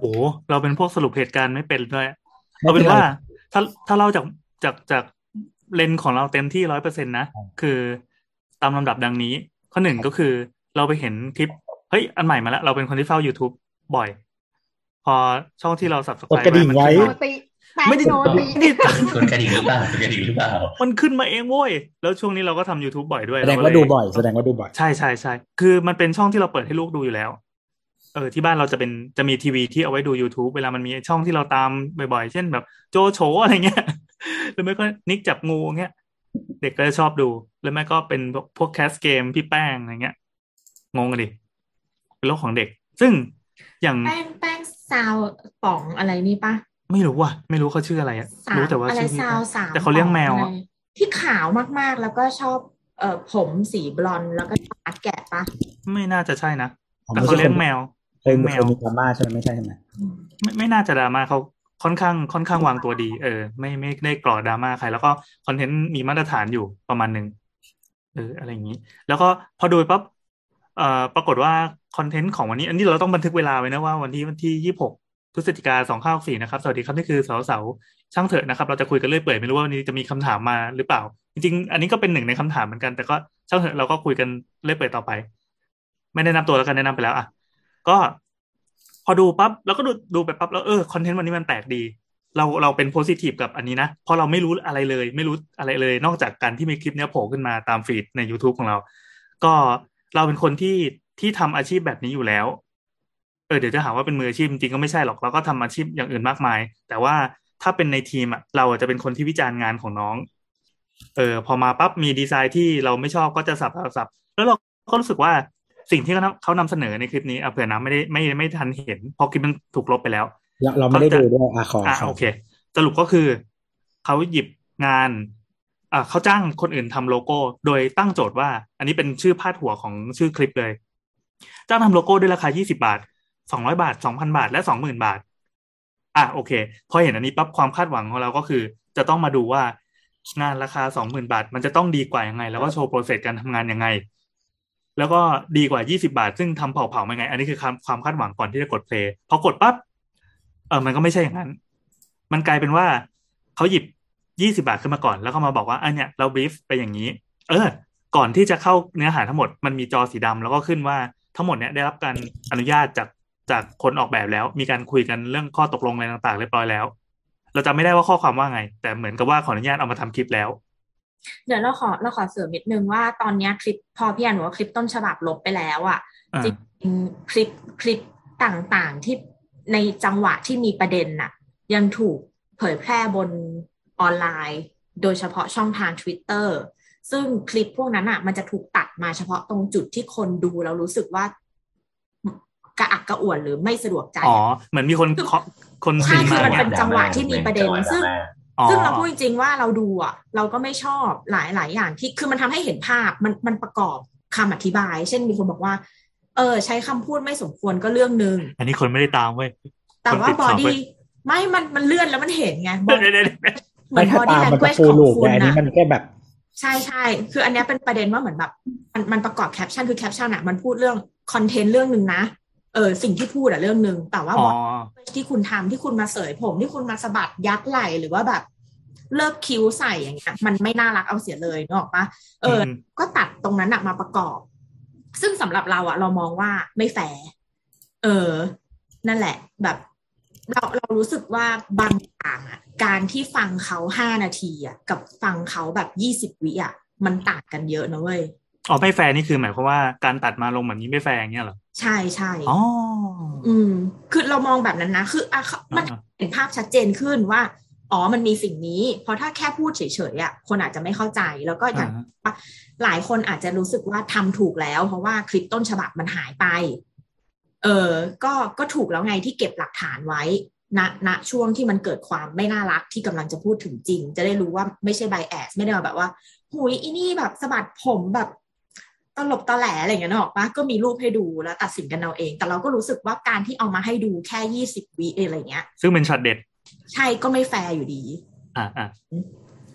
โอ้เราเป็นพวกสรุปเหตุการณ์ไม่เป็นด้วยไม่เอาเป็เป็นนไรว่า ถ้าถ้าเราจากจากจากเลนส์ของเราเต็มที่ร้อยเปอร์เซ็นตนะ คือ ตามลำดับดังนี้ ข้อหนึ่งก็คือเราไปเห็นคลิป เฮ้ย อันใหม่มาแล้ว เราเป็นคนที่เฝ้า YouTube บ่อย พอช่องที่เราสับสกดกระดิ่งไว้โนมันติแปดไม่ได้โนติไม่ได้กดกระดิ่งหรือเปล่ากดกระดิ่งหรือเปล่ามันขึ้นมาเองโว้ย แล้วช่วงนี้เราก็ทำ YouTube บ่อยด้วยแสดงเรก็ว่าเลยดูบ่อยแสดงว่าดูบ่อย ใช่ใช่ใช่คือมันเป็นช่องที่เราเปิดให้ลูกดูอยู่แล้ว เออที่บ้านเราจะเป็นจะมีทีวีที่เอาไว้ดู YouTube เวลามันมีช่องที่เราตามบ่อยๆ เช่นแบบ โจโฉอะไรเงี้ยหรือไม่ก็นิกจับงูเงี้ย เด็กก็จะชอบดู หรือไม่ก็เป็นพวกพวกแคสเกมพี่แป้งอะไรเงี้ย งงกันดิเป็นโลกของเด็ก ซึ่งอย่างแป้งแป้งซาวป๋องอะไรนี่ปะไม่รู้ว่ะไม่รู้เขาชื่ออะไรอะสาวรู้แต่ว่าอะไรชื่อพี่ซาวสาวแต่เขาเลี้ยงแมวอะอะไรที่ขาวมากๆแล้วก็ชอบเอ่อผมสีบลอนด์แล้วก็ตัดแกะปะไม่น่าจะใช่นะอ๋อแต่ไม่เขาใช่เลี้ยคงนแมวเคยเลี้ยงแมเคยวมีดราม่าใช่ไหมไม่ใช่ใช่ไหมไม่ไม่น่าจะดราม่าเขา ค่อนข้างค่อนข้างวางตัวดี เออ ไม่ไม่ได้กรอดราม่าใคร แล้วก็คอนเทนต์มีมาตรฐานอยู่ประมาณหนึ่งเอออะไรอย่างนี้ แล้วก็พอดูปั๊บเอ่อปรากฏว่าคอนเทนต์ของวันนี้ อันนี้เราต้องบันทึกเวลาไว้นะว่าวันที่วันที่ยี่สิบหกพฤศจิกาสองข้าวสี่นะครับ สวัสดีครับนี่คือเสาเสาช่างเถอะนะครับ เราจะคุยกันเรื่อยเปื่อยไม่รู้ว่าวันนี้จะมีคำถามมาหรือเปล่า จริงๆ อันนี้ก็เป็นหนึ่งในคำถามเหมือนกัน แต่ก็ช่างเถอะเราก็คุยกันเรื่อยเปื่อยต่อไป ไม่แนะนำตัวแล้วกันแนะนำไปแล้วอะก็ พอดูปั๊บแล้วก็ดูดูไปปั๊บแล้วเออคอนเทนต์วันนี้มันแปลกดี เราเราเป็นโพซิทีฟกับอันนี้นะเพราะเราไม่รู้อะไรเลย ไม่รู้อะไรเลย นอกจากการที่มีคลิปเนี้ยโผล่ขึ้นมาตามฟีดใน YouTube ของเรา ก็เราเป็นคนที่ที่ทำอาชีพแบบนี้อยู่แล้ว เออเดี๋ยวจะหาว่าเป็นมืออาชีพจริงก็ไม่ใช่หรอกเราก็ทำอาชีพอย่างอื่นมากมาย แต่ว่าถ้าเป็นในทีมอะเราอะจะเป็นคนที่วิจารณ์งานของน้อง เออพอมาปั๊บมีดีไซน์ที่เราไม่ชอบก็จะสับสับสับแล้วเราก็รู้สึกว่า สิ่งที่เขานำเขานำเสนอในคลิปนี้อะเผื่อน้ำไม่ได้ไม่ไม่ทันเห็นเพราะคลิปมันถูกลบไปแล้ว เราเราไม่ได้ดูด้วยอะขออะขอโอเค สรุปก็คือเขาหยิบงานอ่าเขาจ้างคนอื่นทำโลโก้ โดยตั้งโจทย์ว่า อันนี้เป็นชื่อพาดหัวของชื่อคลิปเลย จ้างทำโลโก้ด้วยราคา 20 บาท 200 บาท 2,000 บาท และ 20,000 บาท อะโอเค พอเห็นอันนี้ปั๊บความคาดหวังของเราก็คือ จะต้องมาดูว่างานราคาสองหมื่นบาท มันจะต้องดีกว่ายังไง แล้วก็โชว์โปรเซสการทำงานยังไง แล้วก็ดีกว่ายี่สิบาท ซึ่งทำเผาๆมาไง อันนี้คือความความคาดหวังก่อนที่จะกดเพลย์พอกดปั๊บเออมันก็ไม่ใช่อย่างนั้น มันกลายเป็นว่าเขาหยิบยี่สิบาทขึ้นมาก่อน แล้วก็มาบอกว่าอันเนี้ยเราบรีฟไปอย่างนี้ เออ ก่อนที่จะเข้าเนื้อหาทั้งหมดมันมีจอสีดำแล้วก็ขึ้นว่าทั้งหมดเนี้ยได้รับการอนุญาตจากจากคนออกแบบแล้ว มีการคุยกันเรื่องข้อตกลงอะไรต่างๆเรียบร้อยแล้ว เราจะไม่ได้ว่าข้อความว่าไง แต่เหมือนกับว่าขออนุญาตเอามาทำคลิปแล้ว เดี๋ยวเราขอเราขอเสริมนิดนึงว่าตอนเนี้ยคลิปพอพี่อันบอกว่าคลิปต้นฉบับลบไปแล้วอะอ่าจริงๆคลิปคลิปต่างๆที่ในจังหวะที่มีประเด็นน่ะ ยังถูกเผยแพร่บนออนไลน์ โดยเฉพาะช่องทาง Twitter ซึ่งคลิปพวกนั้นอะ มันจะถูกตัดมาเฉพาะตรงจุดที่คนดูแล้วรู้สึกว่ากระอักกระอ่วนหรือไม่สะดวกใจอ๋ออะเหมือนมีคนเคาะคนใช่พิมพ์คือมามันเป็นเนี่ยจังหวะที่มีประเด็นจังหวซึ่งดราม่าอ๋อ ซึ่งเราพูดจริงๆว่าเราดูอะเราก็ไม่ชอบหลายหลายอย่างที่คือมันทำให้เห็นภาพมันมันประกอบคำอธิบาย เช่นมีคนบอกว่า เออ ใช้คำพูดไม่สมควรก็เรื่องหนึ่งอันนี้คนไม่ได้ตามเว้ยแต่ว่าคนติดบอขอบเว้ดี้ยไม่มันมันเลื่อนแล้วมันเห็นไงเดี๋ยวเดี๋ยวเดี๋ยวเหมือนถ้า body ตามมันจะ language ฟูของลูกคุแต่ณอันนี้นะมันแค่แบบ ใช่ใช่คืออันเนี้ยเป็นประเด็นว่าเหมือนแบบ มันมันประกอบแคปชั่นคือแคปชั่นอะมันพูดเรื่องคอนเทนต์เรื่องหนึ่งนะ เออสิ่งที่พูดอะเรื่องหนึ่งแต่ว่าอ๋อ body ที่คุณทำที่คุณมาเสยผมที่คุณมาสะบัดยักไหล่หรือว่าแบบ เลิกคิ้วใส่อย่างเงี้ย มันไม่น่ารักเอาเสียเลยนึกออกปะเอออมก็ตัดตรงนั้นอะมาประกอบ ซึ่งสำหรับเราอะเรามองว่าไม่แฟร์เออ นั่นแหละ แบบ เราเรารู้สึกว่าบางอย่างอะการที่ฟังเขาห้านาทีอะกับฟังเขาแบบยี่สิบวิอะมันต่างกันเยอะนะเว้ยอ๋อไม่แฟร์นี่คือหมายความว่าการตัดมาลงแบบนี้ไม่แฟร์อย่างเงี้ยเหรอ ใช่ใช่อ๋ออืม คือเรามองแบบนั้นนะ คืออะเขามันอ่าเห็นภาพชัดเจนขึ้นว่า อ๋อมันมีสิ่งนี้ เพราะถ้าแค่พูดเฉยๆอะคนอาจจะไม่เข้าใจแล้วก็อย่างอ่าหลายคนอาจจะรู้สึกว่าทำถูกแล้ว เพราะว่าคลิปต้นฉบับมันหายไป เออ ก็ก็ถูกแล้วไงที่เก็บหลักฐานไว้ณณช่วงที่มันเกิดความไม่น่ารักที่กำลังจะพูดถึงจริง จะได้รู้ว่าไม่ใช่ bias ไม่ได้มาแบบว่า หุยอีนี่แบบสะบัดผมแบบ ตลบตะแหลอะไรอย่างเงี้ยนึกออกปะก็มีรูปให้ดูแล้วตัดสินกันเอาเอง แต่เราก็รู้สึกว่าการที่เอามาให้ดูแค่ยี่สิบวิอะไรเงี้ย ซึ่งเป็นช็อตเด็ด ใช่ก็ไม่แฟร์อยู่ดี อ่าอ่า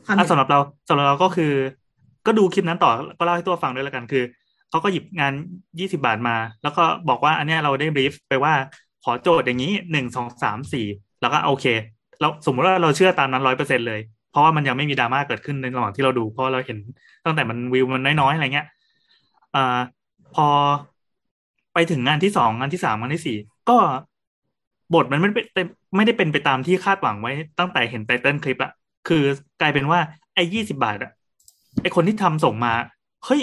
ความอะสำหรับเราสำหรับเราก็คือ ก็ดูคลิปนั้นต่อก็เล่าให้ตัวฟังด้วยแล้วกันคือเขาก็หยิบงานยี่สิบาทมา แล้วก็บอกว่าอันเนี้ยเราได้ brief ไปว่าขอโจทย์อย่างนี้หนึ่งสองสามสี่แล้วก็โอเค เราสมมุติว่าเราเชื่อตามนั้นร้อยเปอร์เซ็นเลย เพราะว่ามันยังไม่มีดราม่าเกิดขึ้นในระหว่างที่เราดู เพราะเราเห็นตั้งแต่มันวิวมันน้อยๆอะไรเงี้ย อ่าพอไปถึงงานที่สองงานที่สามงานที่สี่ก็บทมันไม่เป็นไม่ได้เป็นไปตามที่คาดหวังไว้ตั้งแต่เห็นไตเติ้ลคลิปอะคือกลายเป็นว่าไอ้ยี่สิบาทอะไอ้คนที่ทำส่งมาเฮ้ย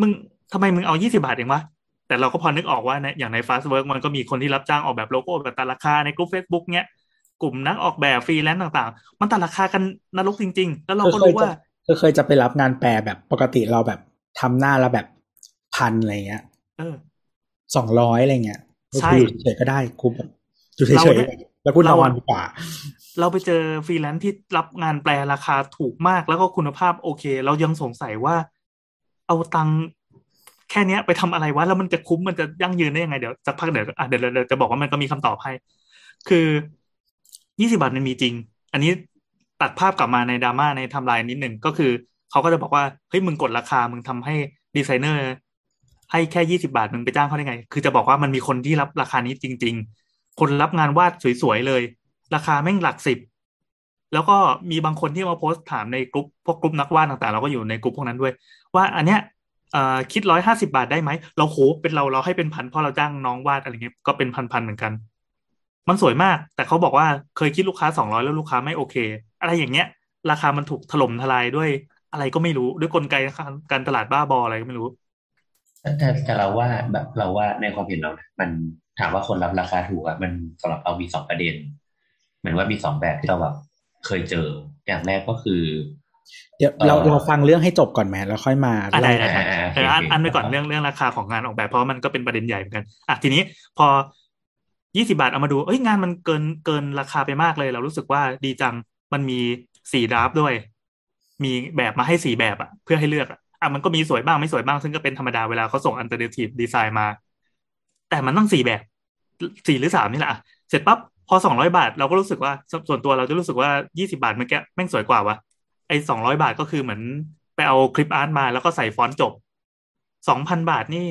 มึงทำไมมึงเอายี่สิบาทเองวะแต่เราก็พอนึกออกว่าในอย่างใน Fast Work มันก็มีคนที่รับจ้างออกแบบโลโก้แบบตัดราคาในกลุ่ม Facebook เนี้ยกลุ่มนักออกแบบฟรีแลนซ์ต่างๆ มันตัดราคากันนรกจริง ๆ แล้วเราก็เคยรู้ว่าเคยจะไปรับงานแปลแบบปกติเราแบบทำหน้าแล้วแบบ พันอะไรเงี้ยเออสองร้อยอะไรเงี้ยใช่กูอยู่เฉยๆก็ได้กูแบบอยู่เฉเรายเนี่ยๆแล้วกูนเราอนอะดีกว่า เราไปเจอฟรีแลนซ์ที่รับงานแปลราคาถูกมากแล้วก็คุณภาพโอเค เรายังสงสัยว่า เอาตังค์แค่เนี้ยไปทำอะไรวะแล้วมันจะคุ้มมันจะยั่งยืนได้ยังไงเดี๋ยวสักพักเดี๋ยวอะเดี๋ยวเดี๋ยวเดี๋ยวจะบอกว่ามันก็มีคำตอบให้ คือยี่สิบาทมันมีจริง อันนี้ตัดภาพกลับมาในดราม่าในไทำลายนิดหนึ่งก็คือเขาก็จะบอกว่าเฮ้ยมึงกดราคามึงทำให้ดีไซเนอร์ ให้แค่ยี่สิบาทมึงไปจ้างเขาได้ไง คือจะบอกว่ามันมีคนที่รับราคานี้จริง ๆ คนรับงานวาดสวยๆเลย ราคาแม่งหลักสิบ แล้วก็มีบางคนที่มาโพสต์ถามในกลุ่มพวกกลุ่มนักวาดต่างๆ เราก็อยู่ในกลุ่มพวกนั้นด้วย ว่าอันเนี้ยคิดร้อยห้าสิบาทได้ไหม เราโหเป็นเราเราให้เป็นพันเพราะเราจ้างน้องวาดอะไรเงี้ยก็เป็นพันๆเหมือนกัน มันสวยมาก แต่เขาบอกว่าเคยคิดลูกค้าสองร้อยแล้วลูกค้าไม่โอเค อะไรอย่างเงี้ย ราคามันถูกถล่มทลายด้วยอะไรก็ไม่รู้ด้วยกลไกการตลาดบ้าบออะไรก็ไม่รู้ แต่แต่เราว่าแบบเราว่าในความเห็นเรานะมันถามว่าคนรับราคาถูกอะมันสำหรับเรามีสองประเด็นเหมือนว่ามีสองแบบที่เราแบบเคยเจออย่างแรกก็คือ เดี๋ยวเราเราฟังเรื่องให้จบก่อนไหมแล้วค่อยมาอะได้เล่าได้อ่าได้อ่าโอเคเอออันโอเคอันไปก่อนเรื่องเรื่องราคาของงานออกแบบเพราะมันก็เป็นประเด็นใหญ่เหมือนกันอะทีนี้พอยี่สิบาทเอามาดูเอ้ยงานมันเกินเกินราคาไปมากเลย เรารู้สึกว่าดีจังมันมีสี่ดราฟด้วย มีแบบมาให้สี่แบบอะเพื่อให้เลือกอะ อะมันก็มีสวยบ้างไม่สวยบ้างซึ่งก็เป็นธรรมดาเวลาเขาส่ง alternative design มา แต่มันต้องสี่แบบสี่หรือสามนี่แหละเสร็จปั๊บพอสองร้อยบาท เราก็รู้สึกว่าส่วนตัวเราจะรู้สึกว่ายี่สิบาทเมื่อกี้แม่งสวยกว่าวะไอ้สองร้อยบาทก็คือเหมือนไปเอา clip art มาแล้วก็ใส่ฟอนต์จบสองพันบาทนี่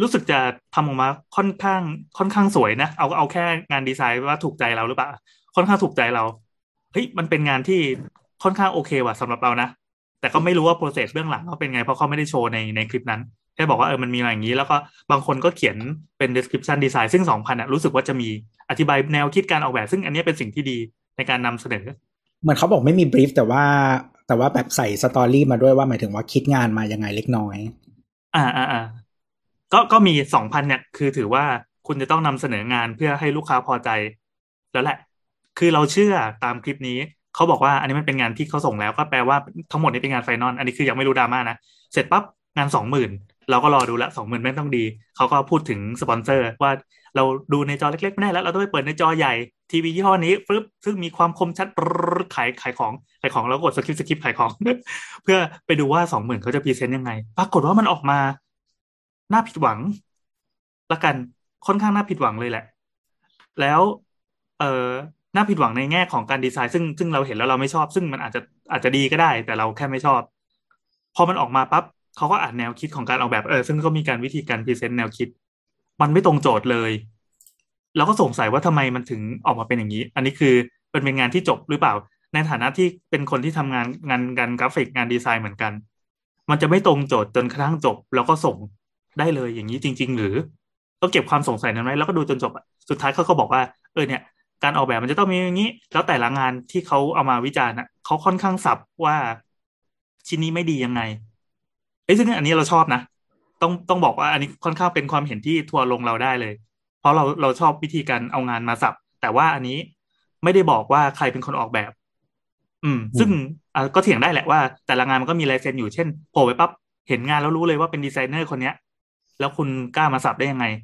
รู้สึกจะทำออกมาค่อนข้าง ค่อนข้างสวยนะ เอาเอาแค่งานดีไซน์ว่าถูกใจเราหรือเปล่า ค่อนข้างถูกใจเราเฮ้ยมันเป็นงานที่ค่อนข้างโอเคว่ะสำหรับเรานะ แต่ก็ไม่รู้ว่า process เบื้องหลังเขาเป็นไงเพราะเขาไม่ได้โชว์ในในคลิปนั้นแค่บอกว่าเออมันมีอะไรอย่างนี้ แล้วก็บางคนก็เขียนเป็น description design ซึ่งสองพันอะรู้สึกว่าจะมีอธิบายแนวคิดการออกแบบ ซึ่งอันนี้เป็นสิ่งที่ดีในการนำเสนอเหมือนเขาบอกไม่มีบรีฟแต่ว่าแต่ว่าแบบใส่สตอรี่มาด้วยว่าหมายถึงว่าคิดงานมายังไงเล็กน้อย อ่าอ่าอ่าก็ก็มีสองพันเนี่ยคือถือว่าคุณจะต้องนำเสนองานเพื่อให้ลูกค้าพอใจ แล้วแหละ คือเราเชื่อตามคลิปนี้ เขาบอกว่าอันนี้มันเป็นงานที่เขาส่งแล้วก็แปลว่าทั้งหมดนี้เป็นงานไฟนอลอันนี้คือยังไม่รู้ดราม่านะ เสร็จปั๊บงานสองหมื่นเราก็รอดูละสองหมื่นแม่งต้องดี เขาก็พูดถึงสปอนเซอร์ว่าเราดูในจอเล็กๆไม่ได้แล้วเราต้องไปเปิดในจอใหญ่ทีวียี่ห้อนี้ฟึบซึ่งมีความคมชัดขายขายของขายของแล้วกด script script ขายของ เพื่อไปดูว่าสองหมื่นเขาจะ present ยังไง ปรากฏว่ามันออกมาน่าผิดหวังละกันค่อนข้างน่าผิดหวังเลยแหละ แล้ว เออ น่าผิดหวังในแง่ของการดีไซน์ ซึ่งซึ่งเราเห็นแล้วเราไม่ชอบ ซึ่งมันอาจจะอาจจะดีก็ได้ แต่เราแค่ไม่ชอบ พอมันออกมาปั๊บเขาก็อ่านแนวคิดของการออกแบบเออซึ่งก็มีการวิธีการ present แนวคิด มันไม่ตรงโจทย์เลย เราก็สงสัยว่าทำไมมันถึงออกมาเป็นอย่างนี้ อันนี้คือเป็นเป็นงานที่จบหรือเปล่า ในฐานะที่เป็นคนที่ทำงานงานการกราฟิกงานดีไซน์เหมือนกัน มันจะไม่ตรงโจทย์จนกระทั่งจบ แล้วก็ส่งได้เลยอย่างนี้จริง ๆ หรือต้องเก็บความสงสัยนั้นไว้แล้วก็ดูจนจบสุดท้ายเขาก็บอกว่าเออเนี่ย การออกแบบมันจะต้องมีอย่างนี้ แล้วแต่ละงานที่เขาเอามาวิจารณ์อะเขาค่อนข้างสับว่าชิ้นนี้ไม่ดียังไงเอ้ซึ่งอันนี้เราชอบนะต้องต้องบอกว่าอันนี้ค่อนข้างเป็นความเห็นที่ทัวลงเราได้เลย เพราะเราเราชอบวิธีการเอางานมาสับ แต่ว่าอันนี้ไม่ได้บอกว่าใครเป็นคนออกแบบ อืม ซึ่งอ่าก็เถียงได้แหละว่า แต่ละงานมันก็มีลายเซ็นอยู่เช่นโผล่ไปปั๊บเห็นงานแล้วรู้เลยว่าเป็นดีไซเนอร์คนเนี้ย แล้วคุณกล้ามาสับได้ยังไงอะ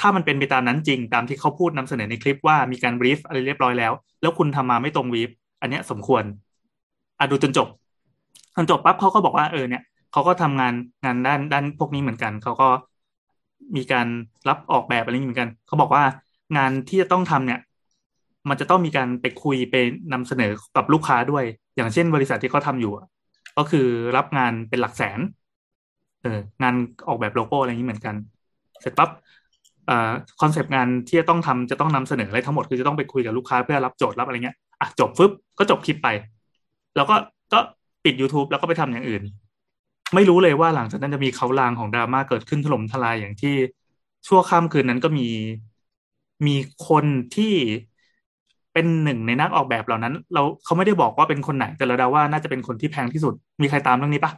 ถ้ามันเป็นไปตามนั้นจริงตามที่เขาพูดนำเสนอในคลิปว่ามีการบรีฟอะไรเรียบร้อยแล้ว แล้วคุณทำมาไม่ตรงบรีฟอันเนี้ยสมควรอะดูจนจบจนจบปั๊บเขาก็บอกว่าเออเนี่ยเขาก็ทำงานงานด้านด้านพวกนี้เหมือนกันเขาก็มีการรับออกแบบอะไรนี้เหมือนกันเขาบอกว่างานที่จะต้องทำเนี่ย มันจะต้องมีการไปคุยไปนำเสนอกับลูกค้าด้วย อย่างเช่น บริษัทที่เขาทาอยู่ก็คือรับงานเป็นหลักแสน เอองานออกแบบโลโก้อะไรนี้เหมือนกัน เสร็จปั๊บ คอนเซปต์งานที่จะต้องทำจะต้องนำเสนออะไรทั้งหมดคือจะต้องไปคุยกับลูกค้าเพื่อรับโจทย์รับอะไรเงี้ยอะจบฟึบก็จบคลิปไป แล้วก็ก็ปิด YouTube แล้วก็ไปทำอย่างอื่น ไม่รู้เลยว่าหลังจากนั้นจะมีเขาลางของดราม่าเกิดขึ้นถล่มทลายอย่างที่ชั่วข้ามคืนนั้นก็มีมีคนที่เป็นหนึ่งในนักออกแบบเหล่านั้น เราเขาไม่ได้บอกว่าเป็นคนไหนแต่เราเดาว่าน่าจะเป็นคนที่แพงที่สุด มีใครตามเรื่องนี้ปะ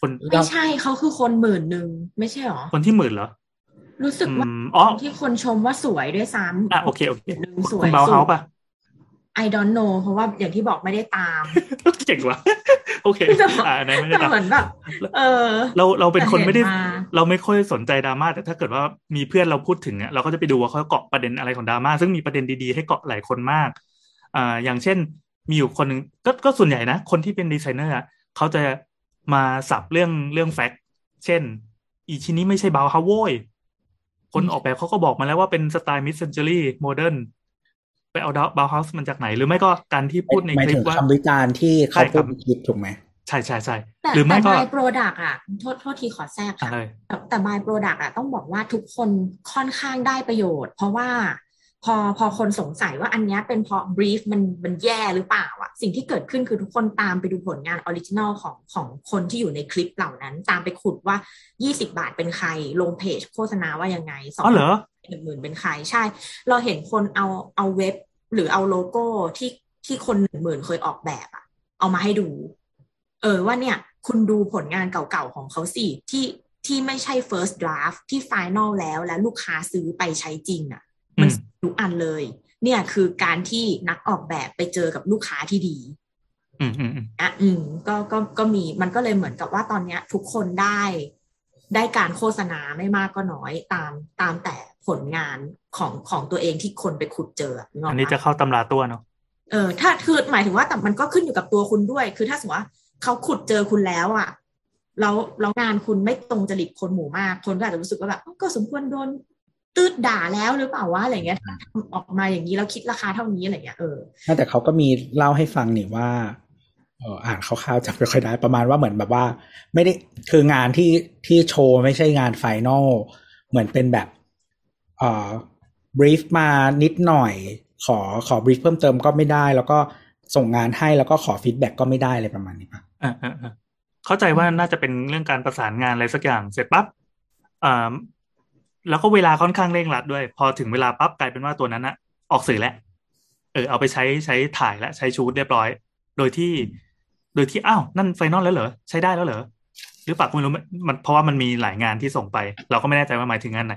คนไม่ใช่เขาคือคนหมื่นหนึ่งไม่ใช่หรอคนที่หมื่นเหรอ รู้สึกว่าอ๋อที่คนชมว่าสวยด้วยซ้ำอะโอเคโอเคหนึ่งสวยเบาเฮาปะ I don't know เพราะว่าอย่างที่บอกไม่ได้ตามเจ๋งว่ะโอเคอ่านไม่ได้ตามเหมือนแบบเออ เราเราเป็นคนไม่ได้ เราไม่ค่อยสนใจดราม่าแต่ถ้าเกิดว่ามีเพื่อนเราพูดถึงเนี่ยเราก็จะไปดูว่าเขาเกาะประเด็นอะไรของดราม่าซึ่งมีประเด็นดีๆให้เกาะหลายคนมากอ่าอย่างเช่น มีอยู่คนหนึ่งก็ก็ส่วนใหญ่นะ คนที่เป็นดีไซเนอร์เขาจะมาสับเรื่องเรื่อง fact เช่น อีชิ้นนี้ไม่ใช่บาวฮาวโวย คนออกแบบเขาก็บอกมาแล้วว่าเป็นสไตล์ mid-century modern ไปเอา Bauhaus มันจากไหน หรือไม่ก็การที่พูดในคลิปว่าคำวิจารณ์ที่เขาพูดในคลิปถูกไหมใช่ใช่ใช่หรือไม่ก็แต่ by-proรดักอะโทษโทษทีขอแทรกค่ะแต่ by-product อะต้องบอกว่าทุกคนค่อนข้างได้ประโยชน์ เพราะว่า พอพอคนสงสัยว่าอันนี้เป็นเพราะ brief มันมันแย่หรือเปล่าอะสิ่งที่เกิดขึ้นคือทุกคนตามไปดูผลงาน original ของของคนที่อยู่ในคลิปเหล่านั้น ตามไปขุดว่า 20 บาทเป็นใคร ลงเพจโฆษณาว่ายังไงสองหนึ่งหมื่นเป็นใครใช่ เราเห็นคนเอาเอาเว็บ หรือเอาโลโก้ที่ที่คนหนึ่งหมื่นเคยออกแบบอะเอามาให้ดู เออว่าเนี่ย คุณดูผลงานเก่าๆของเขาสิที่ที่ไม่ใช่ first draft ที่ final แล้วแล้วลูกค้าซื้อไปใช้จริงอะมัน ทุกอันเลย เนี่ยคือการที่นักออกแบบไปเจอกับลูกค้าที่ดีอืมอืมอะอืมก็ก็ก็มีมันก็เลยเหมือนกับว่าตอนเนี้ย ทุกคนได้ได้การโฆษณาไม่มากก็น้อยตามตามแต่ผลงานของของตัวเองที่คนไปขุดเจออันนี้จะเข้าตำราตัวเนาะเออถ้าคือหมายถึงว่าแต่มันก็ขึ้นอยู่กับตัวคุณด้วย คือถ้าสมมติว่าเขาขุดเจอคุณแล้วอะแล้วแล้วงานคุณไม่ตรงจริตคนหมู่มาก คนก็อาจจะรู้สึกว่าแบบก็สมควรโดน ตืดด่าแล้วหรือเปล่าวะอะไรเงี้ยทำออกมาอย่างนี้แล้วคิดราคาเท่านี้อะไรเงี้ยเออแต่เขาก็มีเล่าให้ฟังนี่ว่าเอออ่านคร่าวๆจำไม่ค่อยได้ประมาณว่าเหมือนแบบว่า ไม่ได้คืองานที่ที่โชว์ไม่ใช่งาน final เหมือนเป็นแบบเอ่อ brief มานิดหน่อย ขอขอ brief เพิ่มเติมก็ไม่ได้ แล้วก็ส่งงานให้แล้วก็ขอ feedback ก็ไม่ได้อะไรประมาณนี้ปะอ่าอ่าอ่าเข้าใจว่าน่าจะเป็นเรื่องการประสานงานอะไรสักอย่างเสร็จปั๊บอ่า แล้วก็เวลาค่อนข้างเร่งรัดด้วย พอถึงเวลาปั๊บกลายเป็นว่าตัวนั้นอะออกสื่อแล้วเออเอาไปใช้ใช้ถ่ายและใช้ shoot เรียบร้อย โดยที่ โดยที่อ้าวนั่นไฟนอลแล้วเหรอใช้ได้แล้วเหรอหรือเปล่าก็ไม่รู้มันเพราะว่ามันมีหลายงานที่ส่งไป เราก็ไม่แน่ใจว่าหมายถึงงานไหน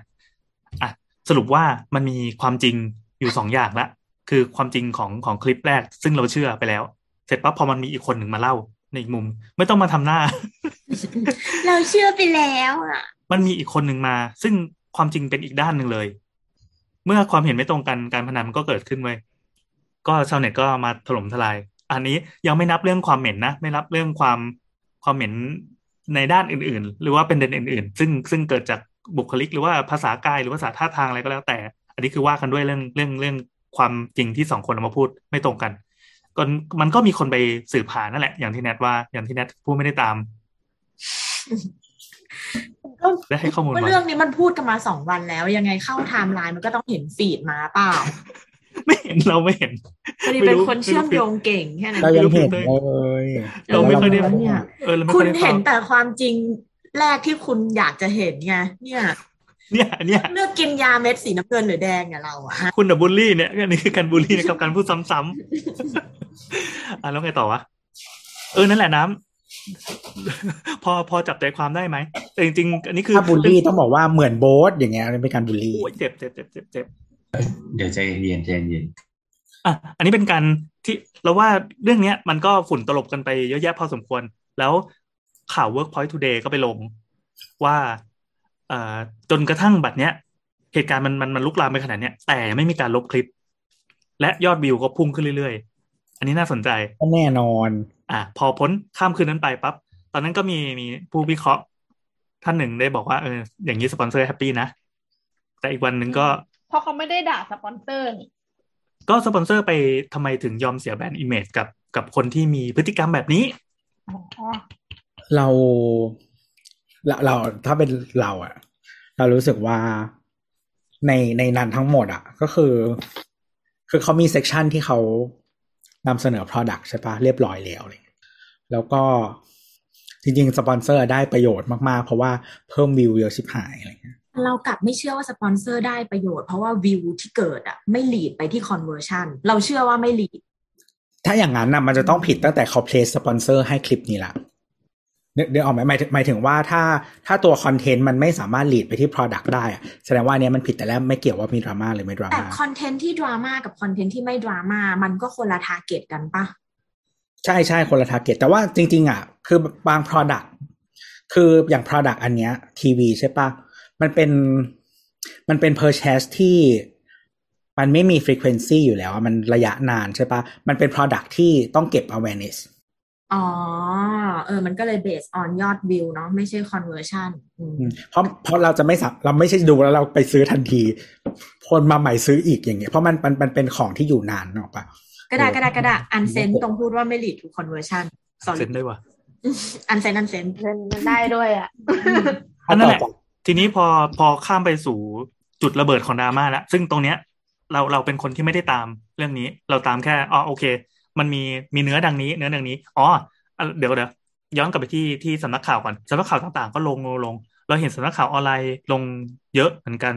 อะสรุปว่ามันมีความจริงอยู่สองอย่างละคือความจริงของของคลิปแรก ซึ่งเราเชื่อไปแล้ว เสร็จปั๊บพอมันมีอีกคนหนึ่งมาเล่าในอีกมุม ไม่ต้องมาทำหน้า เราเชื่อไปแล้วอะ มันมีอีกคนหนึ่งมา ซึ่ง ความจริงเป็นอีกด้านหนึ่งเลย เมื่อความเห็นไม่ตรงกันการพนันมันก็เกิดขึ้นเว้ก็ชาวเน็ตก็มาถล่มทลาย อันนี้ยังไม่นับเรื่องความเหม็นนะ ไม่นับเรื่องความความเหม็นในด้านอื่น ๆ หรือว่าเป็นเด่นอื่น ๆ ซึ่งซึ่งเกิดจากบุคลิกหรือว่าภาษากายหรือภาษาท่าทางอะไรก็แล้วแต่ อันนี้คือว่ากันด้วยเรื่องเรื่องเรื่องความจริงที่สองคนเอามาพูดไม่ตรงกันก็มันก็มีคนไปสืบหานั่นแหละ อย่างที่แนทว่าอย่างที่แนทพูดไม่ได้ตาม ได้ให้ข้อมูลก็มาเรื่องนี้มันพูดกันมาสองวันแล้ว ยังไงเข้าไทม์ไลน์มันก็ต้องเห็นฟีดมาเปล่า ไม่เห็นเราไม่เห็นพอดีไม่เป็นรู้คนเชื่อมโยงเก่งแค่นั้นเรายังเห็นไม่เลรู้ยเราไม่ค่อยได้แล้วเนี่ยเออเราไม่คุค่อณยได้ฟัเห็งนแต่ความจริงแรกที่คุณอยากจะเห็นไงเนี่ยเนี่ยเนี่ยเลือกกินยาเม็ดสีน้ำเงินหรือแดงเนี่ยเราอะฮะคุณดับบูลลี่เนี่ยอันนี้คือการบูลลี่นะครับการพูดซ้ำๆอะแล้วไงต่อวะเออนั่นแหละน้ำ พอพอจับใจความได้ไหมแต่จริงๆอันนี้คือถ้าบูลลี่ต้องบอกว่าเหมือนโบ๊ทอย่างเงี้ยเป็นการบูลลี่โอ้ยเจ็บเจ็บเจ็บเจ็บเจ็บเดี๋ยวใจเย็นใจเย็นอะอันนี้เป็นการที่เราว่าเรื่องเนี้ย มันก็ฝุ่นตลบกันไปเยอะแยะพอสมควร แล้วข่าว Workpoint Today ก็ไปลงว่าเอ่อจนกระทั่งบัดเนี้ย เหตุการณ์มันมันมันลุกลามไปขนาดเนี้ยแต่ไม่มีการลบคลิป และยอดวิวก็พุ่งขึ้นเรื่อยๆ อันนี้น่าสนใจก็แน่นอน อะพอพ้นข้ามคืนนั้นไปปั๊บตอนนั้นก็มีมีผู้วิเคราะห์ท่านหนึ่งได้บอกว่าเอออย่างนี้สปอนเซอร์ happy นะ แต่อีกวันหนึ่งก็เพราะเขาไม่ได้ด่าสปอนเซอร์นี่ก็สปอนเซอร์ไปทำไมถึงยอมเสีย brand image กับกับคนที่มีพฤติกรรมแบบนี้อ๋อเราเราเราถ้าเป็นเราอะเรารู้สึกว่าในในนั้นทั้งหมดอะก็คือ คือเขามี section ที่เขา นำเสนอ product ใช่ปะเรียบร้อยแล้วเลยแล้วก็จริงๆ สปอนเซอร์ได้ประโยชน์มาก ๆ เพราะว่าเพิ่มวิวเยอะชิบหายอะไรเงี้ยเรากลับไม่เชื่อว่าสปอนเซอร์ได้ประโยชน์เพราะว่าวิวที่เกิดอะไม่ lead ไปที่ conversion เราเชื่อว่าไม่ lead ถ้าอย่างนั้นนะมันจะต้องผิดตั้งแต่เขา place สปอนเซอร์ให้คลิปนี้ละ เดี๋ยวเดี๋ยวออกไหมหมายถึงหมายถึงว่าถ้าถ้าตัว content มันไม่สามารถ lead ไปที่ product ได้อะแสดงว่าอันเนี้ยมันผิดแต่แรกไม่เกี่ยวว่ามีดราม่าหรือไม่ดราแต่ม่า content ที่ดราม่ากับ content ที่ไม่ดราม่ามันก็คนละ target กันปะใช่ใช่คนละ target แต่ว่าจริง ๆ อะ คือบาง product คืออย่าง product อันเนี้ยทีวีใช่ปะมันเป็นมันเป็น purchase ที่มันไม่มี frequency อยู่แล้วอะมันระยะนานใช่ปะมันเป็น product ที่ต้องเก็บ awareness อ๋อ เออ มันก็เลย based on ยอดวิวเนาะไม่ใช่ conversion อืมอืมเพราะเพราะเราจะไม่สับเราไม่ใช่ดูแล้วเราไปซื้อทันทีคนมาใหม่ซื้ออีกอย่างเงี้ยเพราะมันมันมันเป็นของที่อยู่นานเนกอะปะก็ได้ก็ได้ก็ได้อันเซนตรงพูดว่าไม่ lead to conversion เซ็ sorry นได้ว่ะอันเซนอันเซนมันได้ด้วยอะอันนั้นแหละต่อจากทีนี้พอพอข้ามไปสู่จุดระเบิดของดราม่าแล้วซึ่งตรงเนี้ย เราเราเป็นคนที่ไม่ได้ตามเรื่องนี้ เราตามแค่อ๋อโอเค มันมีมีเนื้อดังนี้ เนื้อดังนี้อ๋อเดี๋ยวเดี๋ยวย้อนกลับไปที่ที่สำนักข่าวก่อนสำนักข่าวต่างๆ ก็ลงลง เราเห็นสำนักข่าวออนไลน์ลงเยอะเหมือนกัน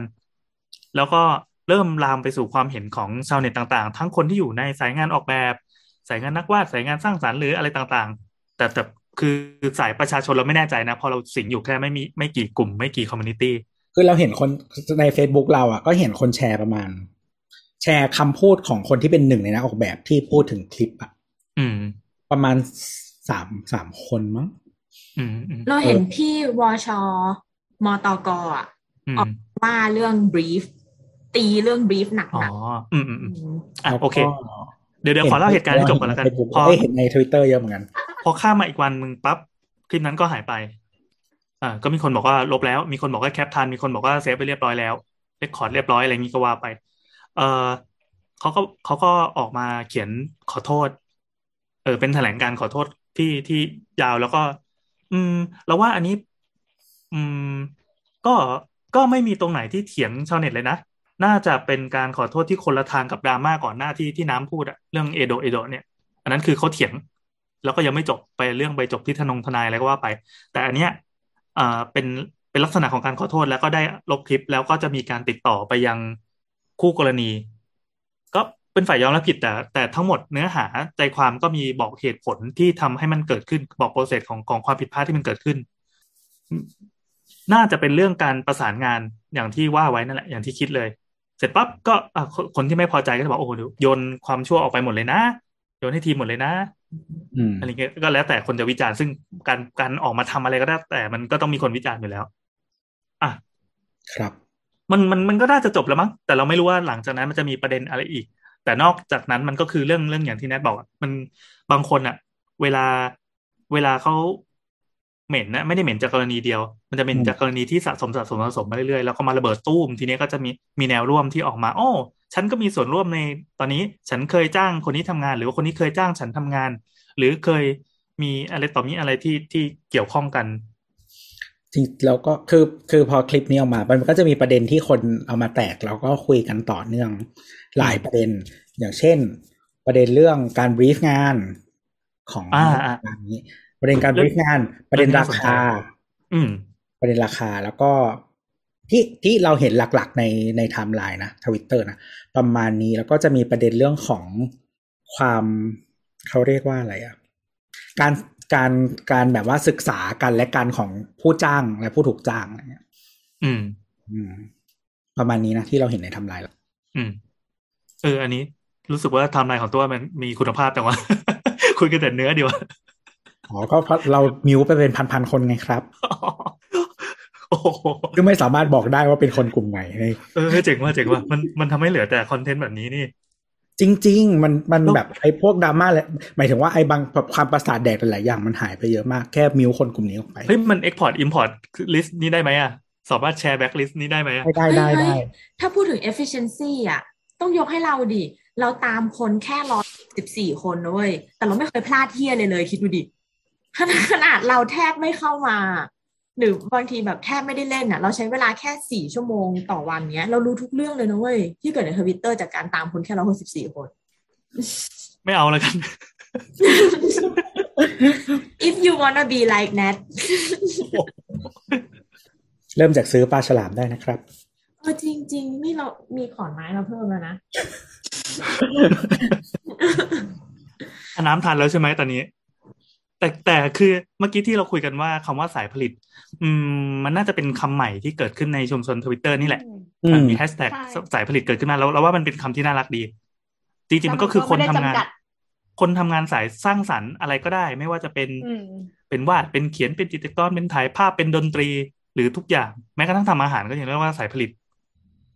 แล้วก็เริ่มลามไปสู่ความเห็นของชาวเน็ตต่างๆ ทั้งคนที่อยู่ในสายงานออกแบบ สายงานนักวาดสายงานสร้างสรรค์หรืออะไรต่างๆ แต่แต่คือสายประชาชนเราไม่แน่ใจนะ พอเราสิงอยู่แค่ไม่มีไม่กี่กลุ่มไม่กี่ communityคือเราเห็นคนใน Facebook เราอะก็เห็นคนแชร์ประมาณ แชร์คำพูดของคนที่เป็นหนึ่งในนักออกแบบที่พูดถึงคลิปอะอืมประมาณสามสามคนมั้งอืมอืมเราเห็นพี่วชมตกอะอืมออกว่าเรื่อง brief ตีเรื่อง brief หนักอ๋อหนักอืมอืมอืมอะแล้วก็โอเค เดี๋ยวเดี๋ยวขอเล่าเหตุการณ์ให้จบก่อนแล้วกันเห็พอเห็นในทวิตเตอร์เยอะเหมือนกัน พอข้ามมาอีกวันหนึ่งปั๊บคลิปนั้นก็หายไป อ่า ก็มีคนบอกว่าลบแล้ว มีคนบอกว่า cap ทัน มีคนบอกว่า save ไปเรียบร้อยแล้ว record เรียบร้อยอะไรงี้ก็ว่าไป เออเขาก็เขาก็ออกมาเขียนขอโทษ เออ เป็นแถลงการขอโทษที่ที่ยาวแล้วก็ อืม แล้วว่าอันนี้ อืม ก็ก็ไม่มีตรงไหนที่เถียงชาวเน็ตเลยนะ น่าจะเป็นการขอโทษที่คนละทางกับดราม่าก่อนหน้าที่ที่น้ำพูดอะเรื่องเอโดเอโดเนี่ย อันนั้นคือเขาเถียง แล้วก็ยังไม่จบไปเรื่องไปจบที่ทนงทนายอะไรก็ว่าไป แต่อันเนี้ยอ่าเป็นเป็นลักษณะของการขอโทษแล้วก็ได้ลบคลิปแล้วก็จะมีการติดต่อไปยัง คู่กรณี ก็เป็นฝ่ายยอมรับผิดแต่แต่ทั้งหมดเนื้อหาใจความก็มีบอกเหตุผลที่ทำให้มันเกิดขึ้นบอกโปรเซสของของความผิดพลาดที่มันเกิดขึ้น น่าจะเป็นเรื่องการประสานงานอย่างที่ว่าไว้นั่นแหละอย่างที่คิดเลย เสร็จปั๊บก็อะคนคนที่ไม่พอใจก็จะบอกโอ้โหเดี๋ยวโยนความชั่วออกไปหมดเลยนะโยนให้ทีมหมดเลยนะอืมอะไรเงี้ยก็แล้วแต่คนจะวิจารณ์ซึ่งการการออกมาทำอะไรก็ได้แต่มันก็ต้องมีคนวิจารณ์อยู่แล้ว อะ ครับ มันมันมันก็น่าจะจบแล้วมั้งแต่เราไม่รู้ว่าหลังจากนั้นมันจะมีประเด็นอะไรอีก แต่นอกจากนั้นมันก็คือเรื่องเรื่องอย่างที่แนทบอกอะมันบางคนอะเวลาเวลาเขาเหม็นนะไม่ได้เหม็นจากกรณีเดียว มันจะเหม็นอืมจากกรณีที่สะสมสะสมสะสมมาเรื่อยๆแล้วก็มาระเบิดตู้มทีนี้ก็จะมีมีแนวร่วมที่ออกมาโอ้ฉันก็มีส่วนร่วมในตอนนี้ฉันเคยจ้างคนนี้ทำงาน หรือว่าคนนี้เคยจ้างฉันทำงาน หรือเคยมีอะไรต่อมีอะไรที่ที่เกี่ยวข้องกัน จริงแล้วก็คือคือพอคลิปนี้ออกมา มันก็จะมีประเด็นที่คนเอามาแตกแล้วก็คุยกันต่อเนื่องหลายประเด็น อย่างเช่น ประเด็นเรื่องการ brief งานของอ่าอ่างานนี้ประเด็นการ brief งาน ประเด็นราคา อืม ประเด็นราคาแล้วก็ที่ที่เราเห็นหลักๆในในไทม์ไลน์นะทวิตเตอร์นะ ประมาณนี้แล้วก็จะมีประเด็นเรื่องของความเขาเรียกว่าอะไรอะการ การการแบบว่าศึกษากันและการของผู้จ้างและผู้ถูกจ้างอะไรเงี้ย อืม อืม ประมาณนี้นะที่เราเห็นในไทำลายแล้วอืม เออ อันนี้รู้สึกว่าไทำลายของตัวมันมีคุณภาพแต่ว่า คุยกันแต่เนื้อดีวะอ๋อก็เพราะเรามิวไปเป็นพันๆคนไงครับโอ้โหคือไม่สามารถบอกได้ว่าเป็นคนกลุ่มไหนในเออเจ๋งว่ะเจ๋งว่ะมันมันทำให้เหลือแต่คอนเทนต์แบบนี้นี่ จริง ๆ มันมันแล้วแบบไอ้พวกดราม่าแหละหมายถึงว่าไอ้บางความประสาทแดกหลายๆอย่างมันหายไปเยอะมากแค่มิวคนกลุ่มนี้ออกไปเฮ้ยมัน export import list นี้ได้ไหมอะสามารถแชร์ back list นี้ได้ไหมอะได้ได้ได้เฮ้ยได้เฮ้ยถ้าพูดถึง efficiency อะ ต้องยกให้เราดิ เราตามคนแค่ร้อยสิบสี่คนนะเว้ยแต่เราไม่เคยพลาดเที่ยเลยเลย คิดดูดิขนาดขนาดเราแทบไม่เข้ามา หรือบางทีแบบแทบไม่ได้เล่นอะ เราใช้เวลาแค่สี่ชั่วโมงต่อวันเนี้ย เรารู้ทุกเรื่องเลยนะเว้ย ที่เกิดในทวิตเตอร์จากการตามคนแค่ร้อยหกสิบสี่คน ไม่เอาแล้วกัน if you wanna be like Nat เริ่มจากซื้อปลาฉลามได้นะครับเออจริงๆนี่เรามีขอนไม้เราเพิ่มแล้วนะน้ำทันแล้วใช่ไหมตอนนี้ แต่แต่คือเมื่อกี้ที่เราคุยกันว่าคำว่าสายผลิต อืม มันน่าจะเป็นคำใหม่ที่เกิดขึ้นในชุมชนทวิตเตอร์นี่แหละอืมมีแฮชแท็กใช่สายผลิตเกิดขึ้นมาแล้วเราว่ามันเป็นคำที่น่ารักดี จริงๆมันก็คือคนทำงานแต่มันก็ไม่ได้จำกัดคนทำงานสายสร้างสรรค์อะไรก็ได้ ไม่ว่าจะเป็นอืมเป็นวาดเป็นเขียนเป็นจิตรกรเป็นถ่ายภาพเป็นดนตรี หรือทุกอย่างแม้กระทั่งทำอาหารก็ยังเรียกว่าสายผลิต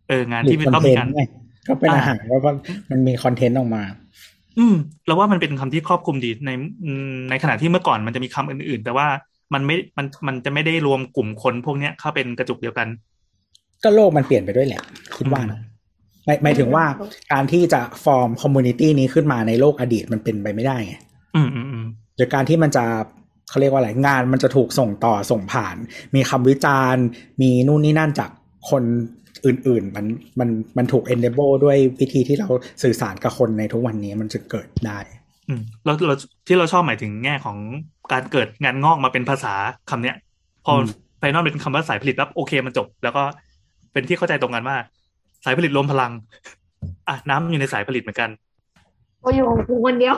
เอองานหรือที่มันคอต้อนงเทมีนการต์ไงก็เป็นอ่าอาหารแล้วก็มันมี content ออกมา อืมเราว่ามันเป็นคำที่ครอบคลุมดีในอืมในขณะที่เมื่อก่อนมันจะมีคำอื่น ๆ แต่ว่ามันไม่มันมันจะไม่ได้รวมกลุ่มคนพวกเนี้ยเข้าเป็นกระจุกเดียวกัน ก็โลกมันเปลี่ยนไปด้วยแหละ คิดว่านะหมายหมายถึงว่าการที่จะ form community นี้ขึ้นมาในโลกอดีตมันเป็นไปไม่ได้ไงอืมอืมอืมหรือการที่มันจะเขาเรียกว่าอะไรงานมันจะถูกส่งต่อส่งผ่าน มีคำวิจารณ์ มีนู่นนี่นั่นจากคน อื่น ๆ มันมันมันถูก enable ด้วยวิธีที่เราสื่อสารกับคนในทุกวันนี้มันจะเกิดได้อืมเราเราที่เราชอบหมายถึงแง่ของการเกิดงานงอกมาเป็นภาษาคำเนี้ย พออมไฟนอลเป็นคำว่าสายผลิตแล้วโอเคมันจบ แล้วก็เป็นที่เข้าใจตรงกันว่า สายผลิตรวมพลังอะน้ำอยู่ในสายผลิตเหมือนกันก็อยู่ของกูคนเดียว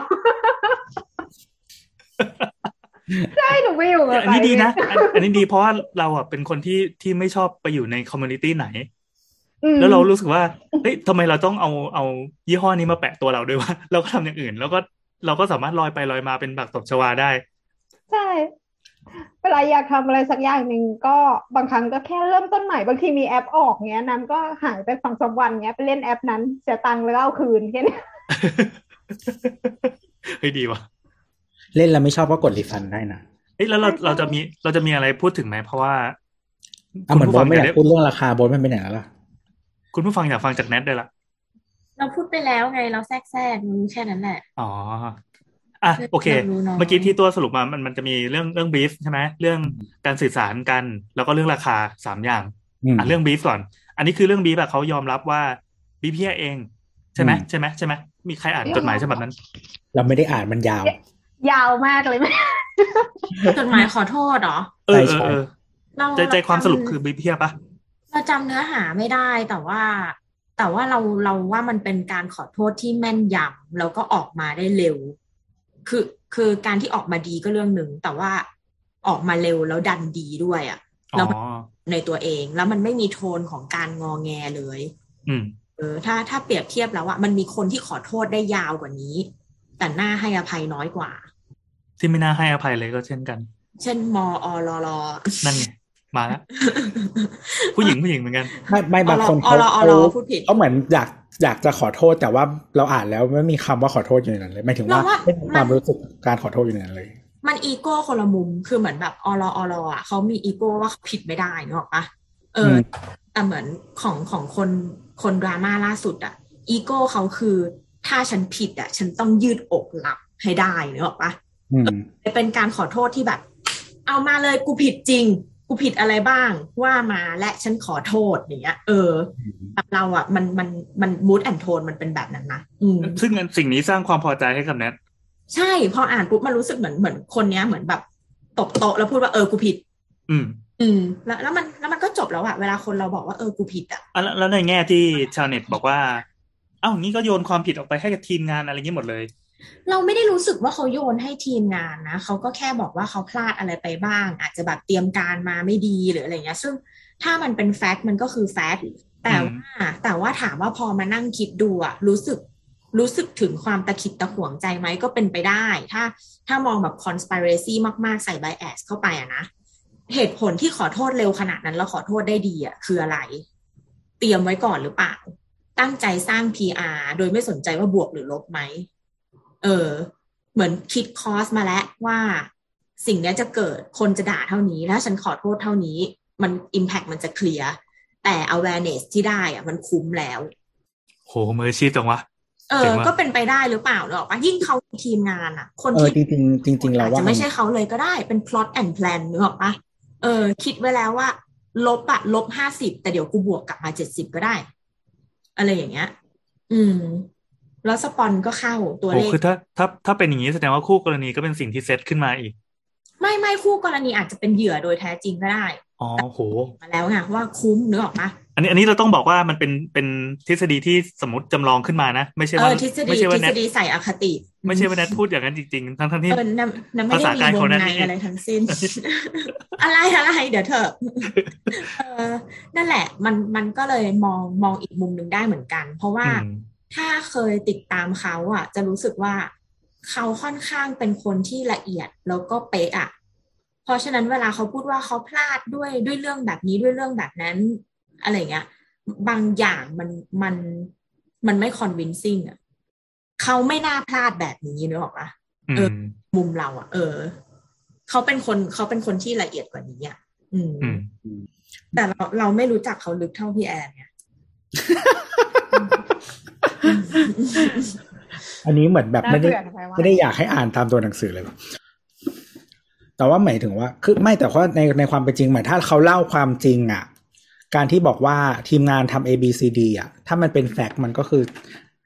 ใช่หนูไม่อยู่กับอันนี้ดีนะใครอันอันนี้ดีเพราะว่าเราอะเป็นคนที่ที่ไม่ชอบไปอยู่ใน community ไหนอืม แล้วเรารู้สึกว่าเฮ้ยทำไมเราต้องเอาเอายี่ห้อนี้มาแปะตัวเราด้วยว่าเราก็ทำอย่างอื่น แล้วก็เราก็สามารถลอยไปลอยมาเป็นผักตบชวาได้ ใช่เวลาอยากทำอะไรสักอย่างหนึ่งก็บางครั้งก็แค่เริ่มต้นใหม่บางทีมีแอปออกเงี้ยน้ำก็หายไปสองสามวันเงี้ยไปเล่นแอปนั้นเสียตังค์แล้วก็เอาคืนแค่เนี้ยเฮ้ยดีว่ะเล่นแล้วไม่ชอบก็กดรีฟันได้นะเอ้ยแล้วเราเราจะมีเราจะมีอะไรพูดถึงไหมเพราะว่าอะเหมือนโบฟันไม่อยากได้พูดเรื่องราคาโบนมันเป็นอย่างนั้นล่ะ คุณผู้ฟังอยากฟังจากแนทด้วยล่ะเราพูดไปแล้วไงเราแทรกแทรกรู้แค่นั้นแหละ อ๋ออะโอเคเรารู้น้อยเมื่อกี้ที่ตัวสรุปมามันมันจะมีเรื่องเรื่องบีฟใช่ไหมเรื่องการสื่อสารกัน แล้วก็เรื่องราคาสามอย่างอืมอะเรื่องบีฟก่อน อันนี้คือเรื่องบีฟอะเขายอมรับว่าบีฟเฮียเองใช่ไหมอืมใช่ไหมใช่ไหมมีใครอ่านจดหมายฉบับนั้น เราไม่ได้อ่านมันยาว ยาวมากเลยจดหมายขอโทษเหรอเออใช่เออใช่เออเราใจใจความสรุปเจำคือบีฟเฮียปะ เราจำเนื้อหาไม่ได้แต่ว่า แต่ว่าเราเราว่ามันเป็นการขอโทษที่แม่นยำแล้วก็ออกมาได้เร็ว คือคือการที่ออกมาดีก็เรื่องหนึ่งแต่ว่าออกมาเร็วแล้วดันดีด้วยอะ่ะอ๋แล้วอในตัวเองแล้วมันไม่มีโทนของการงอแงเลย อืมเออถ้าถ้าเปรียบเทียบแล้วอะมันมีคนที่ขอโทษได้ยาวกว่านี้ แต่หน้าให้อภัยน้อยกว่า ที่ไม่น่าให้อภัยเลยก็เช่นกัน เช่นมออรอรอนั่นไง มาแล้วผู้หญิงผู้หญิงเหมือนกันไม่ไม่บางคนอเขารออเขารอพูดผิดเขาเหมือนอยากอยากจะขอโทษแต่ว่าเราอ่านแล้วไม่มีคำว่าขอโทษอยู่ในนั้นเลยหมายถึงว่าเราว่าไม่มีความมันรู้สึกการขอโทษอยู่ในนั้นเลย มันอีโก้คนละมุมคือเหมือนแบบอรออรอะเขามีอีโก้ว่าเขาผิดไม่ได้นึกออกปะเอออมแต่เหมือนของของคนคนดราม่าล่าสุดอะ อีโก้เขาคือถ้าฉันผิดอะ ฉันต้องยืดอกรับให้ได้นึกออกปะอืมเป็นการขอโทษที่แบบ เอามาเลยกูผิดจริง กูผิดอะไรบ้างว่ามาและฉันขอโทษอย่างเงี้ย เออแบบเราอะ มันมันมันมูดแอนโทนมันเป็นแบบนั้นนะอืมซึ่งสิ่งนี้สร้างความพอใจให้กับแนทใช่พออ่านปุ๊บมันรู้สึกเหมือนเหมือนคนเนี้ยเหมือนแบบตบโต๊ะแล้วพูดว่าเออกูผิด อืม อืม แล้วแล้วมันแล้วมันก็จบแล้วอะเวลาคนเราบอกว่าเออกูผิดอะอะแล้วแล้วในแง่ที่ชาวเน็ตบอกว่า เอ้างี้ก็โยนความผิดออกไปให้กับทีมงานอะไรอย่างนี้หมดเลย เราไม่ได้รู้สึกว่าเขาโยนให้ทีมงานนะเขาก็แค่บอกว่าเขาพลาดอะไรไปบ้าง อาจจะแบบเตรียมการมาไม่ดีหรืออะไรเงี้ย ซึ่งถ้ามันเป็นแฟกต์มันก็คือแฟกต์แต่อืมว่าแต่ว่าถามว่าพอมานั่งคิดดูอะรู้สึกรู้สึกถึงความตะขิดตะขวงใจไหมก็เป็นไปได้ ถ้าถ้ามองแบบ conspiracy มากๆ ใส่ bias เข้าไปอะนะ เหตุผลที่ขอโทษเร็วขนาดนั้น แล้วขอโทษได้ดีอะคืออะไร เตรียมไว้ก่อนหรือเปล่า ตั้งใจสร้าง PR โดยไม่สนใจว่าบวกหรือลบไหม เออเหมือนคิดคอสมาแล้วว่าสิ่งเนี้ยจะเกิดคนจะด่าเท่านี้แล้วฉันขอโทษเท่านี้ มัน Impact มันจะเคลียร์แต่ awareness ที่ได้อะมันคุ้มแล้ว โหมืออาชีพจังวะเอเจ๋องว่ะก็เป็นไปได้หรือเปล่าเนกอะปะยิ่งเขามีทีมงานอะคนเออที่จริงจริงๆจริงๆเราอาจว่าจะไม่ใช่เขาเลยก็ได้เป็น plot and plan นึกออกปะเออ คิดไว้แล้วว่า ลบอะลบห้าสิบแต่เดี๋ยวกูบวกกลับมาเจ็ดสิบก็ได้ อะไรอย่างเงี้ย อืม แล้วสปอนก็เข้าตัวโหเลขคือถ้าถ้าถ้าเป็นอย่างนี้แสดงว่าคู่กรณีก็เป็นสิ่งที่เซตขึ้นมาอีก ไม่ไม่คู่กรณีอาจจะเป็นเหยื่อโดยแท้จริงก็ได้อ๋อโหมาแล้วไงว่าคุ้มนึกออกปะอันนี้อันนี้เราต้องบอกว่ามันเป็นเป็นทฤษฎีที่สมมติจำลองขึ้นมานะ ไม่ใช่เอว่าอทฤษฎีไม่ใช่ทว่าฤแนษทฎีใส่อคติ ไม่ใช่ว่าแนทพูดอย่างนั้นจริงๆ ทั้งทั้งที่เออนั่นนั่นไม่ได้ภาษามีการวของงนั่นในนี่อะไรทั้งสิ้น อะไรอะไรเดี๋ยวเถอะเออนั่นแหละมันมันก็เลยมองมองอีกมุมหนึ่งได้เหมือนกัน เพราะว่าอืม ถ้าเคยติดตามเขาอะ จะรู้สึกว่าเขาค่อนข้างเป็นคนที่ละเอียดแล้วก็เป๊ะอะเพราะฉะนั้นเวลาเขาพูดว่าเขาพลาดด้วยด้วยเรื่องแบบนี้ด้วยเรื่องแบบนั้น อะไรเงี้ย บางอย่างมันมันมันไม่คอนวินซิ่งอะเขาไม่น่าพลาดแบบนี้นึกออกปะอืเออมมุมเราอะ เออเขาเป็นคนเขาเป็นคนที่ละเอียดกว่านี้อะอืมอืมแต่เราเราไม่รู้จักเขาลึกเท่าพี่แอนเนี่ย อันนี้เหมือนแบบไม่ได้น่าเบื่อทำไมวะไม่ได้อยากให้อ่านตามตัวหนังสือเลยแต่ว่าหมายถึงว่า คือไม่แต่ว่าในในความเป็นจริงหมายถ้าเขาเล่าความจริงอะ การที่บอกว่าทีมงานทำ A B C D อะ ถ้ามันเป็นแฟกต์มันก็คือ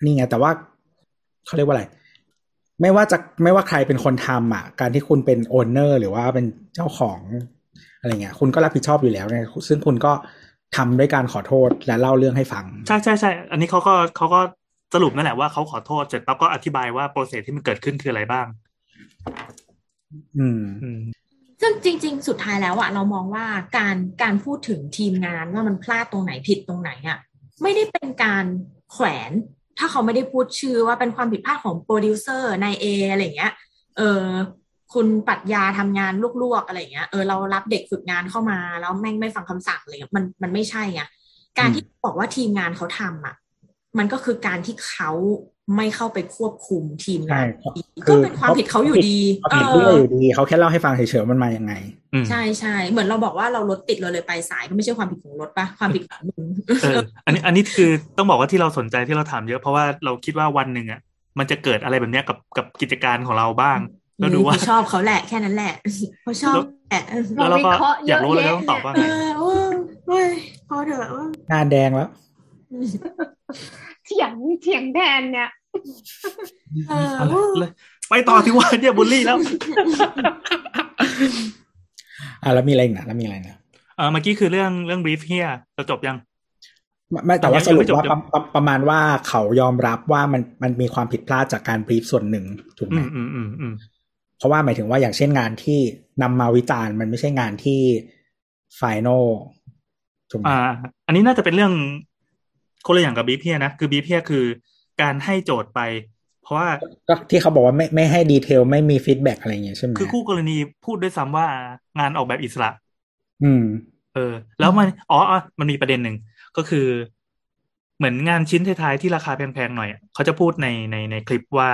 นี่ไง แต่ว่าเขาเรียกว่าอะไร ไม่ว่าจะไม่ว่าใครเป็นคนทำอะ การที่คุณเป็นโอนเนอร์หรือว่าเป็นเจ้าของอะไรเงี้ย คุณก็รับผิดชอบอยู่แล้วเนี่ยซึ่งคุณก็ ทำด้วยการขอโทษและเล่าเรื่องให้ฟัง ใช่ใช่ใช่อันนี้เขาก็เขาก็สรุปนั่นแหละว่าเขาขอโทษเสร็จปั๊บก็อธิบายว่า process ที่มันเกิดขึ้นคืออะไรบ้างอืมอืมซึ่งจริง ๆ สุดท้ายแล้วอะเรามองว่าการการพูดถึงทีมงานว่ามันพลาดตรงไหนผิดตรงไหนอะไม่ได้เป็นการแขวน ถ้าเขาไม่ได้พูดชื่อว่าเป็นความผิดพลาดของโปรดิวเซอร์นายเออะไรอย่างเงี้ย เออ คุณปรัชญาทำงานลวกๆอะไรอย่างเงี้ยเออเรารับเด็กฝึกงานเข้ามาแล้วแม่งไม่ฟังคำสั่งอะไรเงี้ยมันมันไม่ใช่ไงการที่บอกว่าทีมงานเขาทำอะมันก็คือการที่เขาไม่เข้าไปควบคุมทีมใช่งานคือก็เป็นความผิดเขาอยู่ดีเขาผิดด้วยอยู่ดีเขาแค่เล่าให้ฟังเฉยๆว่ามันมายังไงอืมใช่ใช่เหมือนเราบอกว่าเรารถติดเราเลยไปสายก็ไม่ใช่ความผิดของรถปะความผิดของมึงเอออันนี้อันนี้คือต้องบอกว่าที่เราสนใจที่เราถามเยอะเพราะว่าเราคิดว่าวันหนึ่งอะมันจะเกิดอะไรแบบเนี้ยกับกับกิจการของเราบ้าง แล้วดูว่าชอบเขาแหละแค่นั้นแหละเขาชอบแหละแล้วเราก็เราวิเคราะห์อยากรู้เลยเยอะต้องตอบว่าเอไงอโอ้ยโอ้ยพอเถอะว่าหน้าแดงแล้วเถียงเถียงแทนเนี่ยเออเอาเลยเลยไปต่อที่ว่าเนี่ยบูลลี่แล้วอะแล้วมีอะไรอีกนะแล้วมีอะไรนะเออเมื่อกี้คือเรื่องเรื่อง brief here จะจบยังไม่ไม่แต่ว่ายังสรุปไม่จบว่ายังประประประมาณว่าเขายอมรับว่ามันมันมีความผิดพลาดจากการบรีฟส่วนหนึ่งถูกไหมอืมอืมอืมอืม เพราะว่าหมายถึงว่าอย่างเช่นงานที่นำมาวิจารณ์มันไม่ใช่งานที่ final ถูกไหมอ่า อันนี้น่าจะเป็นเรื่องคนละอย่างกับ brief เหี้ยนะ คือ brief here คือการให้โจทย์ไป เพราะว่าก็ที่เขาบอกว่าไม่ไม่ให้ detail ไม่มี feedback อะไรอย่างเงี้ยใช่ไหมคือคู่กรณีพูดด้วยซ้ำว่างานออกแบบอิสระ อืม เออ แล้วมันอ๋ออ๋อมันมีประเด็นหนึ่งก็คือ เหมือนงานชิ้นท้ายๆที่ราคาแพงๆหน่อยอะเขาจะพูดในในในคลิปว่า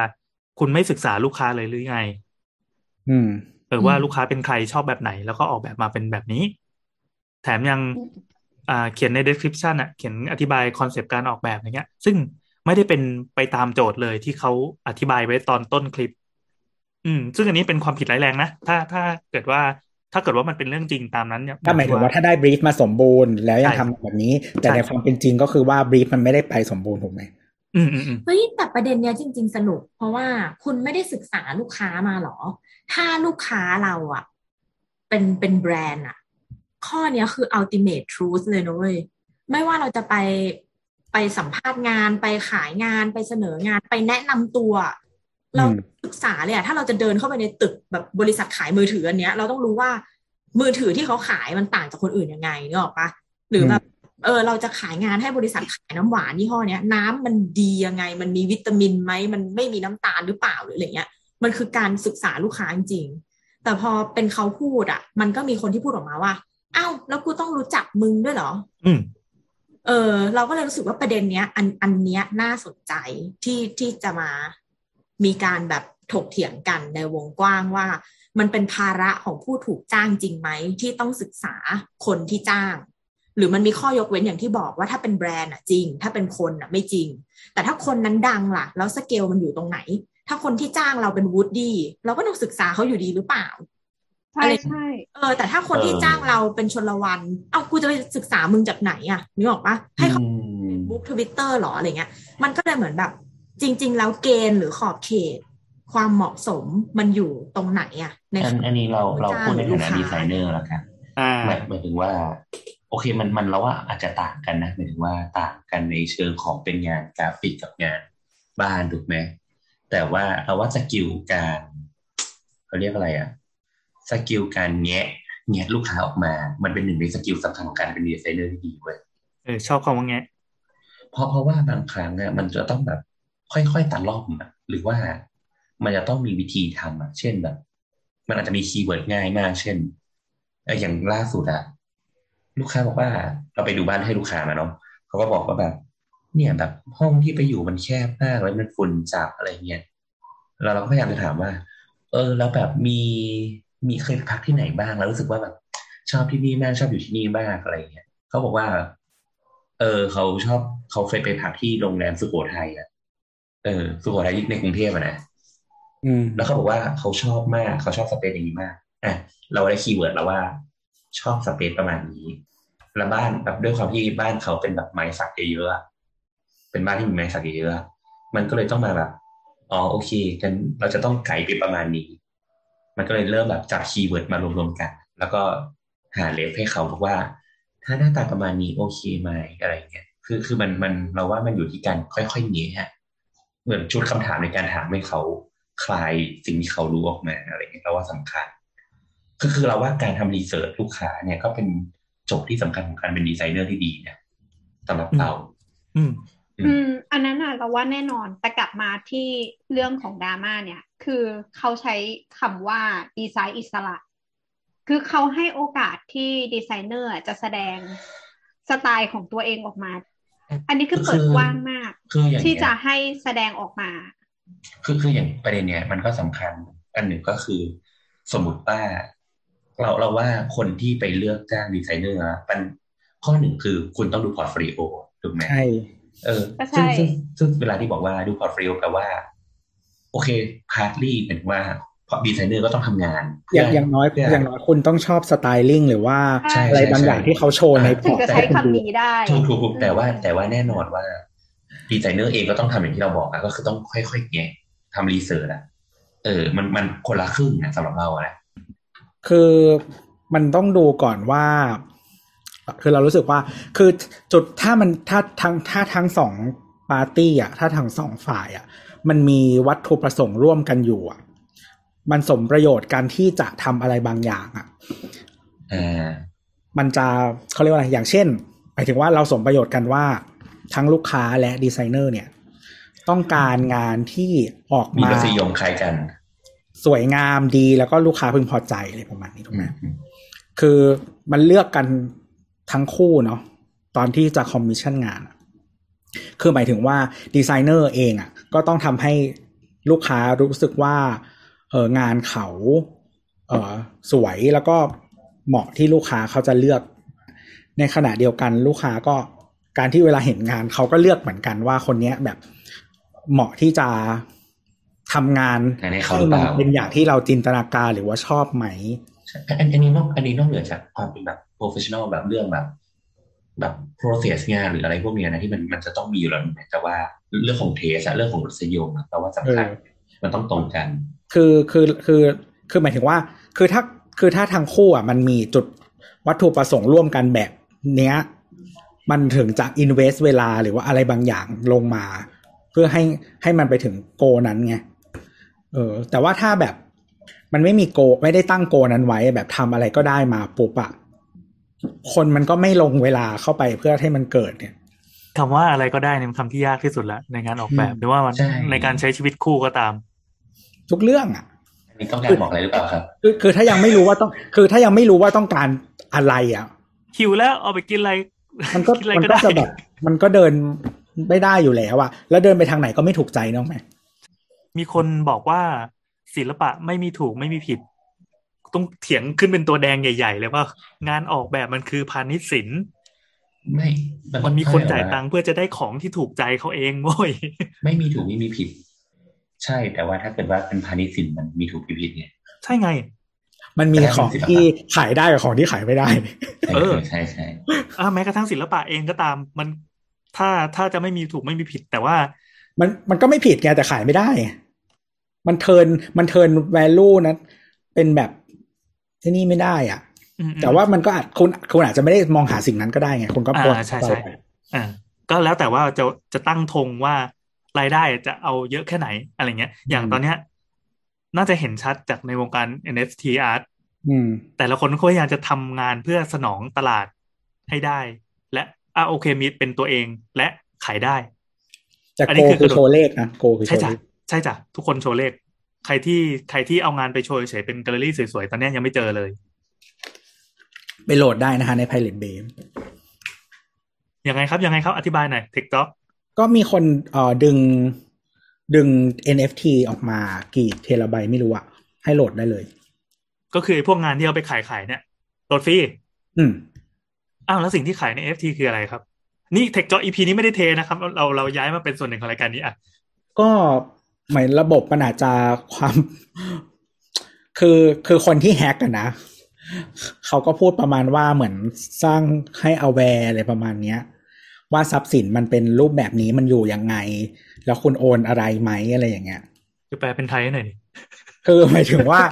คุณไม่ศึกษาลูกค้าเลยหรือไง อืมเออว่าลูกค้าเป็นใครชอบแบบไหน แล้วก็ออกแบบมาเป็นแบบนี้ แถมยังอ่าเขียนใน description อะเขียนอธิบายคอนเซปต์การออกแบบอย่างเงี้ย ซึ่งไม่ได้เป็นไปตามโจทย์เลยที่เขาอธิบายไว้ตอนต้นคลิป อืม ซึ่งอันนี้เป็นความผิดร้ายแรงนะ ถ้าถ้าเกิดว่าถ้าเกิดว่ามันเป็นเรื่องจริงตามนั้นเนี่ยถ้าหมายถึงว่าถ้าได้บรีฟมาสมบูรณ์แล้วยังใช่ทำแบบนี้ แต่ใช่ในความเป็นจริงก็คือว่าบรีฟมันไม่ได้ไปสมบูรณ์ถูกไหมอืมอืมอืมเฮ้ยแต่ประเด็นเนี้ยจริง ๆ สนุก เพราะว่าคุณไม่ได้ศึกษาลูกค้ามาหรอ ถ้าลูกค้าเราอะเป็นเป็นแบรนด์อะข้อเนี้ยคือ ultimate truth เลยนะเว้ยไม่ว่าเราจะไปไปสัมภาษณ์งานไปขายงานไปเสนองานไปแนะนำตัว เราอืมศึกษาเลยอะถ้าเราจะเดินเข้าไปในตึกแบบบริษัทขายมือถืออันเนี้ย เราต้องรู้ว่ามือถือที่เขาขายมันต่างจากคนอื่นยังไงนึกออกปะหรือแบบเออเราจะขายงานให้บริษัทขายน้ำหวานยี่ห้อเนี้ย น้ำมันดียังไง มันมีวิตามินไหมมันไม่มีน้ำตาลหรือเปล่าหรืออะไรเงี้ย มันคือการศึกษาลูกค้าจริงๆแต่พอเป็นเขาพูดอะ มันก็มีคนที่พูดออกมาว่าอ้าวแล้วกูต้องรู้จักมึงด้วยเหรอ อืมเออ เราก็เลยรู้สึกว่าประเด็นเนี้ย อันอันเนี้ยน่าสนใจที่ที่จะมามีการแบบถกเถียงกันในวงกว้างว่า มันเป็นภาระของผู้ถูกจ้างจริงไหมที่ต้องศึกษาคนที่จ้าง หรือมันมีข้อยกเว้นอย่างที่บอกว่าถ้าเป็นแบรนด์อะจริง ถ้าเป็นคนอะไม่จริง แต่ถ้าคนนั้นดังล่ะ แล้วสเกลมันอยู่ตรงไหน ถ้าคนที่จ้างเราเป็นวูดดี้เราก็ต้องศึกษาเขาอยู่ดีหรือเปล่าใช่อะไรใช่เออแต่ถ้าคนที่เออจ้างเราเป็นชนละวัน เอากูจะไปศึกษามึงจากไหนอะนึกออกปะให้เขาอืมบุ๊กทวิตเตอร์หรออะไรเงี้ย มันก็เลยเหมือนแบบ จริง ๆ แล้วเกณฑ์หรือขอบเขต ความเหมาะสมมันอยู่ตรงไหนอะในอันอันนี้เราเราพูดในฐานะจ้างหรือลูกค้าดีไซเนอร์แล้วกันอ่าหมายหมายถึงว่า โอเคมันมันเราว่าอาจจะต่างกันนะหมายถึงว่าต่างกันในเชิงของเป็นงานกราฟิกกับงานบ้านถูกไหม แต่ว่าเราว่า skill การเขาเรียกอะไรอะ skill การแงะแงะลูกค้าออกมา มันเป็นหนึ่งใน skill สำคัญของการเป็นดีไซเนอร์ที่ดีเว้ยเออชอบคำว่าแงะเพราะเพราะว่าบางครั้งอะมันจะต้องแบบ ค่อยๆตะล่อมอะหรือว่ามันจะต้องมีวิธีทำอะเช่นแบบ มันอาจจะมี keyword ง่ายมาก เช่นเอ่ออย่างล่าสุดอะลูกค้าบอกว่าเราไปดูบ้านให้ลูกค้ามาเนาะเขาก็บอกว่าแบบ เนี่ยแบบห้องที่ไปอยู่มันแคบมากแล้วมันฝุ่นจับอะไรเงี้ยแล้วเราก็พยายามจะถามว่า เออ แล้วแบบมีมีเคยพักที่ไหนบ้างแล้วรู้สึกว่าแบบ ชอบที่นี่มากชอบอยู่ที่นี่มากอะไรเงี้ยเขาบอกว่า เออเขาชอบเขาเคยไปพักที่โรงแรมสุโขทัยอะเออสุโขทัยในกรุงเทพอะนะอืมแล้วเขาบอกว่าเขาชอบมากเขาชอบ space อย่างนี้มากอะเราได้ keyword แล้วว่า ชอบ space ประมาณนี้ แล้วบ้านแบบด้วยความที่บ้านเขาเป็นแบบไม้สักเยอะๆอะ เป็นบ้านที่มีไม้สักเยอะมันก็เลยต้องมาแบบอ๋อโอเคกันเราจะต้องไก่ไปประมาณนี้ มันก็เลยเริ่มแบบจับ keyword มารวมๆกัน แล้วก็หา ref ให้เขาบอกว่า ถ้าหน้าตาประมาณนี้โอเคไหมอะไรเงี้ยคือคือมันมันเราว่ามันอยู่ที่การค่อยๆเงี้ยฮะเหมือนชุดคำถามในการถามให้เขาคายสิ่งที่เขารู้ออกมาอะไรเงี้ยเราว่าสำคัญคือคือเราว่าการทำ research ลูกค้าเนี่ยก็เป็นโจทย์ที่สำคัญของการเป็นดีไซเนอร์ที่ดีเนี่ยสำหรับเรา อืม อืม อันนั้นอะเราว่าแน่นอนแต่กลับมาที่เรื่องของดราม่าเนี่ย คือเขาใช้คำว่าดีไซน์อิสระ คือเขาให้โอกาสที่ดีไซเนอร์จะแสดงสไตล์ของตัวเองออกมา อันนี้คือเปิดกว้างมากคืออย่างที่เงี้ยจะให้แสดงออกมา คือคืออย่างประเด็นเนี้ยมันก็สำคัญ อันหนึ่งก็คือ สมมติว่าเราเราว่าคนที่ไปเลือกจ้างดีไซเนอร์อะมันข้อหนึ่งคือคุณต้องดู portfolioถูกไหมใช่ เออก็ใช่ซึ่งซึ่งซึ่งเวลาที่บอกว่าดูพอร์ตโฟลิโอแปลว่า โอเคพาร์ทลี่เป็นว่าเพราะดีไซเนอร์ก็ต้องทำงานอย่างอย่างน้อยเพื่ออย่างน้อยคุณต้องชอบสไตลิ่งหรือว่าใช่อะไรบางอย่างที่เขาโชว์ในพถึองร์ตจะให้ใช้คุณดูคำนี้ได้ถูกถูกถูกแต่ว่าแต่ว่าแน่นอนว่าดีไซเนอร์เองก็ต้องทำอย่างที่เราบอกอะก็คือต้องค่อยๆแงะทำรีเสิร์ชอะเออ มันมันคนละครึ่งนะสำหรับเราอะนะคือมันต้องดูก่อนว่า คือเรารู้สึกว่าคือจุดถ้ามันถ้าทั้งถ้าทั้งสองปาร์ตี้อะถ้าทั้งสองฝ่ายอะมันมีวัตถุประสงค์ร่วมกันอยู่อะมันสมประโยชน์กันที่จะทำอะไรบางอย่างอะอ่ามันจะเขาเรียกว่าอะไรอย่างเช่นหมายถึงว่าเราสมประโยชน์กันว่าทั้งลูกค้าและดีไซเนอร์เนี่ย ต้องการงานที่ออกมีมารสนิยมคล้ายกัน สวยงามดีแล้วก็ลูกค้าพึงพอใจอะไรประมาณนี้ถูกไหมอืมอืมคือมันเลือกกัน ทั้งคู่เนาะตอนที่จะคอมมิชชั่นงานอะคือหมายถึงว่าดีไซเนอร์เองอะก็ต้องทำให้ลูกค้ารู้สึกว่าเอองานเขาเออสวยแล้วก็เหมาะที่ลูกค้าเขาจะเลือก ในขณะเดียวกันลูกค้าก็การที่เวลาเห็นงานเขาก็เลือกเหมือนกันว่าคนเนี้ยแบบเหมาะที่จะทำงานงานให้เขาหรือเปมันล่าเป็นอย่างที่เราจินตนาการหรือว่าชอบไหมใช่ อันอันนี้นอกอันนี้นอกเหนือจากความเป็นแบบ professional แบบเรื่องแบบ แบบ process งานหรืออะไรพวกเนี้ยนะที่มันมันจะต้องมีอยู่แล้วนะแต่ว่าเรื่องของเทสอะเรื่องของรสนิยมอะแต่ว่าสำคัญเออมันต้องตรงกัน คือคือคือคือหมายถึงว่า คือถ้าคือถ้าทั้งคู่อะมันมีจุดวัตถุประสงค์ร่วมกันแบบเนี้ย มันถึงจะ invest เวลาหรือว่าอะไรบางอย่างลงมา เพื่อให้ให้มันไปถึงโกนั้นไงเออแต่ว่าถ้าแบบ มันไม่มีโก ไม่ได้ตั้งโกนั้นไว้แบบทำอะไรก็ได้มาปุ๊บอะคนมันก็ไม่ลงเวลาเข้าไปเพื่อให้มันเกิดเนี่ยคำว่าอะไรก็ได้เนี่ยมันคำที่ยากที่สุดแล้วในงานออกแบบอืมหรือว่ามันใช่ในการใช้ชีวิตคู่ก็ตาม ทุกเรื่องอะอันนี้ต้องการบอกอะไรหรือเปล่าครับคือคือถ้ายังไม่รู้ว่าต้อง คือถ้ายังไม่รู้ว่าต้องการอะไรอะหิวแล้วเอาไปกินอะไร มันก็กินอะไรมันก็ก็ได้จะแบบมันก็เดินไม่ได้อยู่แล้วอะแล้วเดินไปทางไหนก็ไม่ถูกใจน้องไหมมีคนบอกว่า ศิลปะไม่มีถูกไม่มีผิด ต้องเถียงขึ้นเป็นตัวแดงใหญ่ ๆ เลยว่า งานออกแบบมันคือพาณิชย์ศิลป์ไม่มันมีคนจ่ายใช่ตังค์เพื่อจะได้ของที่ถูกใจเขาเองโว้ยไม่มีถูกไม่มีผิด ใช่แต่ว่าถ้าเกิดว่าเป็นพาณิชย์สินมันมีถูกมีผิดไงใช่ไง มันมีแต่ของศิลปะที่ขายได้กับของที่ขายไม่ได้ใช่เออใช่ใช่อ่าแม้กระทั่งศิลปะเองก็ตาม มันถ้าถ้าจะไม่มีถูกไม่มีผิด แต่ว่า มันมันก็ไม่ผิดไงแต่ขายไม่ได้ มันเทิร์นมันเทิร์นแวลูนั้นเป็นแบบที่นี่ไม่ได้อะอืมแต่ว่ามันก็อาจคุณคุณอาจจะไม่ได้มองหาสิ่งนั้นก็ได้ไงคุณก็อ่าโพสต์ใช่ไปใช่อ่าก็แล้วแต่ว่าจะจะตั้งธงว่ารายได้จะเอาเยอะแค่ไหนอะไรเงี้ย อย่างตอนเนี้ย น่าจะเห็นชัดจากในวงการ NFT art อืมแต่ละคนก็พยายามจะทำงานเพื่อสนองตลาดให้ได้ และอะโอเคมีเป็นตัวเองและขายได้ แต่อันโกนี้คือคือโชว์เลขนะโกคือโชใช่ว์จ้ะเลข ใช่จ้ะทุกคนโชว์เลข ใครที่ใครที่เอางานไปโชว์เฉยๆเป็นแกลเลอรี่สวยๆ ตอนเนี้ยยังไม่เจอเลย ไปโหลดได้นะฮะใน Pirate Bay ยังไงครับ ยังไงครับ อธิบายหน่อย TikTok ก็มีคนเอ่อดึงดึง NFT ออกมากี่เทราไบต์ไม่รู้อะให้โหลดได้เลย ก็คือไอ้พวกงานที่เอาไปขายขายๆเนี่ยโหลดฟรีอืมอ้าวแล้วสิ่งที่ขายใน NFT คืออะไรครับ นี่ TikTok EP นี้ไม่ได้เทนะครับ เราเราย้ายมาเป็นส่วนหนึ่งของรายการนี้อะก็ หมายระบบมันอาจจะความ คือคือคนที่แฮกกันนะเขาก็พูดประมาณว่าเหมือนสร้างให้ aware อะไรประมาณเนี้ย ว่าทรัพย์สินมันเป็นรูปแบบนี้มันอยู่ยังไง แล้วคุณโอนอะไรไหมอะไรอย่างเงี้ยจะแปลเป็นไทยให้หน่อยดิคือหมายถึงว่า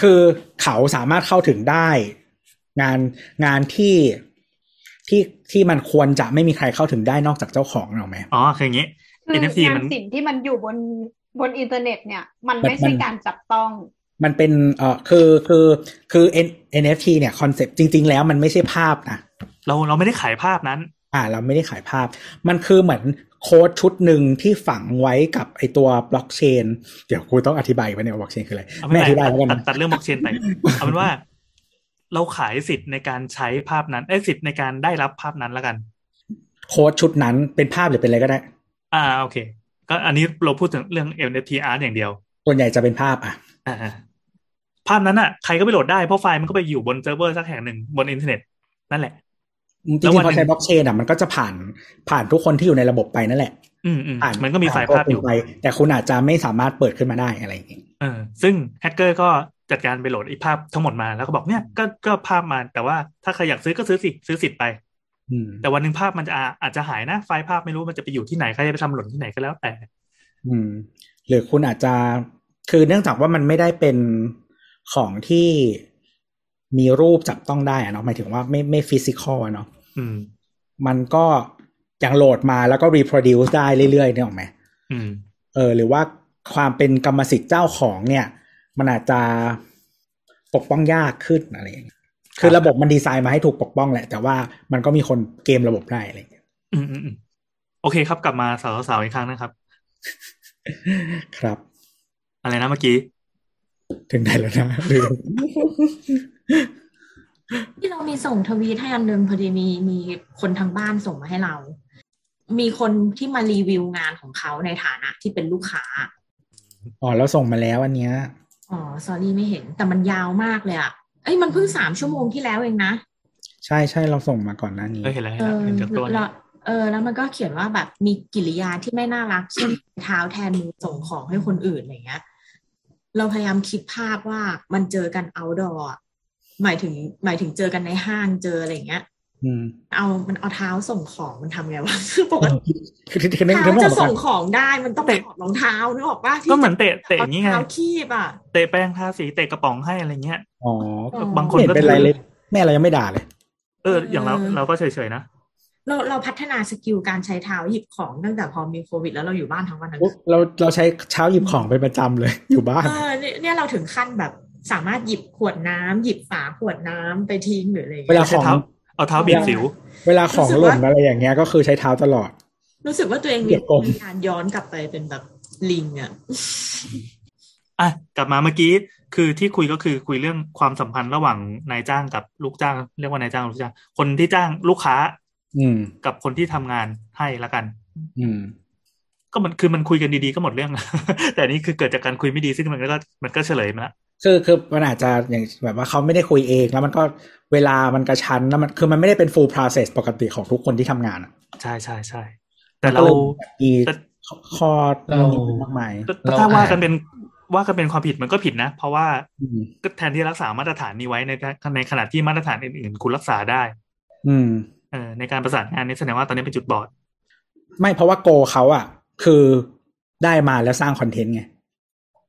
คือเขาสามารถเข้าถึงได้ งานงานที่ที่ที่มันควรจะไม่มีใครเข้าถึงได้นอกจากเจ้าของหรอกไหมอ๋อคืออย่างนี้คือ NFT งามันนศิรูปที่มันอยู่บน บนอินเทอร์เน็ตเนี่ย มันมันไม่ใช่มันการจับต้อง มันเป็นเอ่อคือคือคือ N- NFT เนี่ย concept จริง ๆ แล้วมันไม่ใช่ภาพนะเราเราไม่ได้ขายภาพนั้น อ่า เราไม่ได้ขายภาพ มันคือเหมือนโค้ดชุดหนึ่งที่ฝังไว้กับไอตัวบล็อกเชน เดี๋ยวกูต้องอธิบายว่าเนี่ยบล็อกเชนคืออะไรเอาไม่ไม่อธิบายตัดแล้วกันตัดนะตัดเรื่องบล็อกเชนไปเอาเป็นว่า เราขายสิทธิ์ในการใช้ภาพนั้นเอ้ยสิทธิ์ในการได้รับภาพนั้นแล้วกัน โค้ดชุดนั้นเป็นภาพหรือเป็นอะไรก็ได้ อ่าโอเค ก็อันนี้เราพูดถึงเรื่อง NFT art อย่างเดียว ส่วนใหญ่จะเป็นภาพอะอ่าภาพนั้นอะใครก็ไปโหลดได้เพราะไฟล์มันก็ไปอยู่บนเซิร์ฟเวอร์สักแห่งหนึ่งบนอินเทอร์เน็ตนั่นแหละจริงๆพอใช้บล็อกเชนอะมันก็จะผ่านผ่านทุกคนที่อยู่ในระบบไปนั่นแหละ อืมอืมผ่านมันก็มีไฟล์แผ่นภาพอยู่ไป แต่คุณอาจจะไม่สามารถเปิดขึ้นมาได้อะไรอย่างเงี้ยเออซึ่งแฮกเกอร์ก็จัดการไปโหลดไอ้ภาพทั้งหมดมาแล้วก็บอกเนี่ยก็ก็ภาพมาแต่ว่าถ้าใครอยากซื้อก็ซื้อสิซื้อสิทธิ์ไปอืม แต่วันหนึ่งภาพมันจะอาอาจจะหายนะ ไฟล์ภาพไม่รู้มันจะไปอยู่ที่ไหนใครจะไปทำหล่นที่ไหนก็แล้วแต่ อืม หรือคุณอาจจะคือเนื่องจากว่ามันไม่ได้เป็นของที่มีรูปจับต้องได้อะเนาะหมายถึงว่าไม่ไม่ฟิสิกอลเนาะอืมมันก็ยังโหลดมาแล้วก็ reproduce ได้เรื่อยๆเนี่ยหรอกไหมอืมเออ หรือว่าความเป็นกรรมสิทธิ์เจ้าของเนี่ย มันอาจจะปกป้องยากขึ้นอะไรอย่างเงี้ย คือระบบมันดีไซน์มาให้ถูกปกป้องแหละ แต่ว่ามันก็มีคนเกมระบบได้อะไรอย่างเงี้ยอืมอืมอืมโอเคครับ กลับมาสาวสาวๆอีกครั้งนะครับ ครับ อะไรนะเมื่อกี้ ถึงไหนแล้วนะลืมที่เรามีส่งทวีตให้อันหนึงพอดีมีมีคนทางบ้านส่งมาให้เรา มีคนที่มารีวิวงานของเขาในฐานะที่เป็นลูกค้า อ๋อแล้วส่งมาแล้วอันเนี้ย อ๋อ s อรี่ไม่เห็น แต่มันยาวมากเลยอะ เอ้ยมันเพิ่งสามชั่วโมงที่แล้วเองนะ ใช่ใช่เราส่งมาก่อนหน้านี้เออเห็นแล้วเห็เอนแล้วอเห็นจากตัวแล้วเออแล้วมันก็เขียนว่าแบบมีกิริยาที่ไม่น่ารัก เช่นเท้าแทนมือส่งของให้คนอื่นอะไรเงี้ยเราพยายามคิดภาพว่ามันเจอกัน outdoor อะหมายถึง หมายถึงเจอกันในห้างเจออะไรเงี้ยอืมเอามันเอาเท้าส่งของมันทำไงวะคือปกติคือคือนึกเท้านึกไม่อจะอกเหมือนกัส่นงของได้มันต้องถอดรองเท้านึกออกปะที่ก็เหมือนเตะเตะอย่างงี้ไงเท้าคีบอะเตะแป้งทาสีเตะกระป๋องให้อะไรเงี้ย อ๋ออ๋อบางคนไม่เห็นก็เป็นไรเลยแม่เรายังไม่ด่าเลย เออ อย่างเราเราก็เฉยๆนะเราเราพัฒนาสกิลการใช้เท้าหยิบของตั้งแต่พอมีโควิด แล้วเราอยู่บ้านทั้งวันทั้งคืนเราเราใช้เช้าหยิบของเป็นประจำเลยอยู่บ้านเออเนี่ยเนี่ยเราถึงขั้นแบบสามารถหยิบขวดน้ำหยิบฝาขวดน้ำไปทิ้งหรืออะไรอย่างเวเงี้ยลาของใช้เท้าเอาเท้าบีบสิว เวลาของหล่นอะไรอย่างเงี้ยก็คือใช้เท้าตลอด รู้สึกว่าตัวเองเก็มีบกลมการย้อนกลับไปเป็นแบบลิงอะอะกลับมาเมื่อกี้ คือที่คุยก็คือคุยเรื่องความสัมพันธ์ระหว่างนายจ้างกับลูกจ้าง เรียกว่านายจ้างลูกจ้าง คนที่จ้างลูกค้า อืม กับคนที่ทำงานให้ละกัน อืม ก็มันคือมันคุยกันดีๆก็หมดเรื่อง แต่อันนี่คือเกิดจากการคุยไม่ดีซึ่งมันก็มันก็เฉลยมาละคือคือมันอาจจะอย่างแบบว่าเขาไม่ได้คุยเองแล้วมันก็เวลามันกระชั้นแล้วมันคือมันไม่ได้เป็น full process ปกติของทุกคนที่ทำงานอะใช่ใช่ใช่แต่เรามันก็ลยมีแต่ข้อเรามากมายแต่ถ้าว่ากันเป็น ว่ากันเป็นความผิดมันก็ผิดนะ เพราะว่าอืมก็แทนที่รักษามาตรฐานนี้ไว้ในในขณะที่มาตรฐานอื่นๆ คุณรักษาได้ อืมเออในการประสานงานนี้แสดงว่าตอนนี้เป็นจุดบอด ไม่เพราะว่าโกเขาอะ คือได้มาแล้วสร้างคอนเทนต์ไง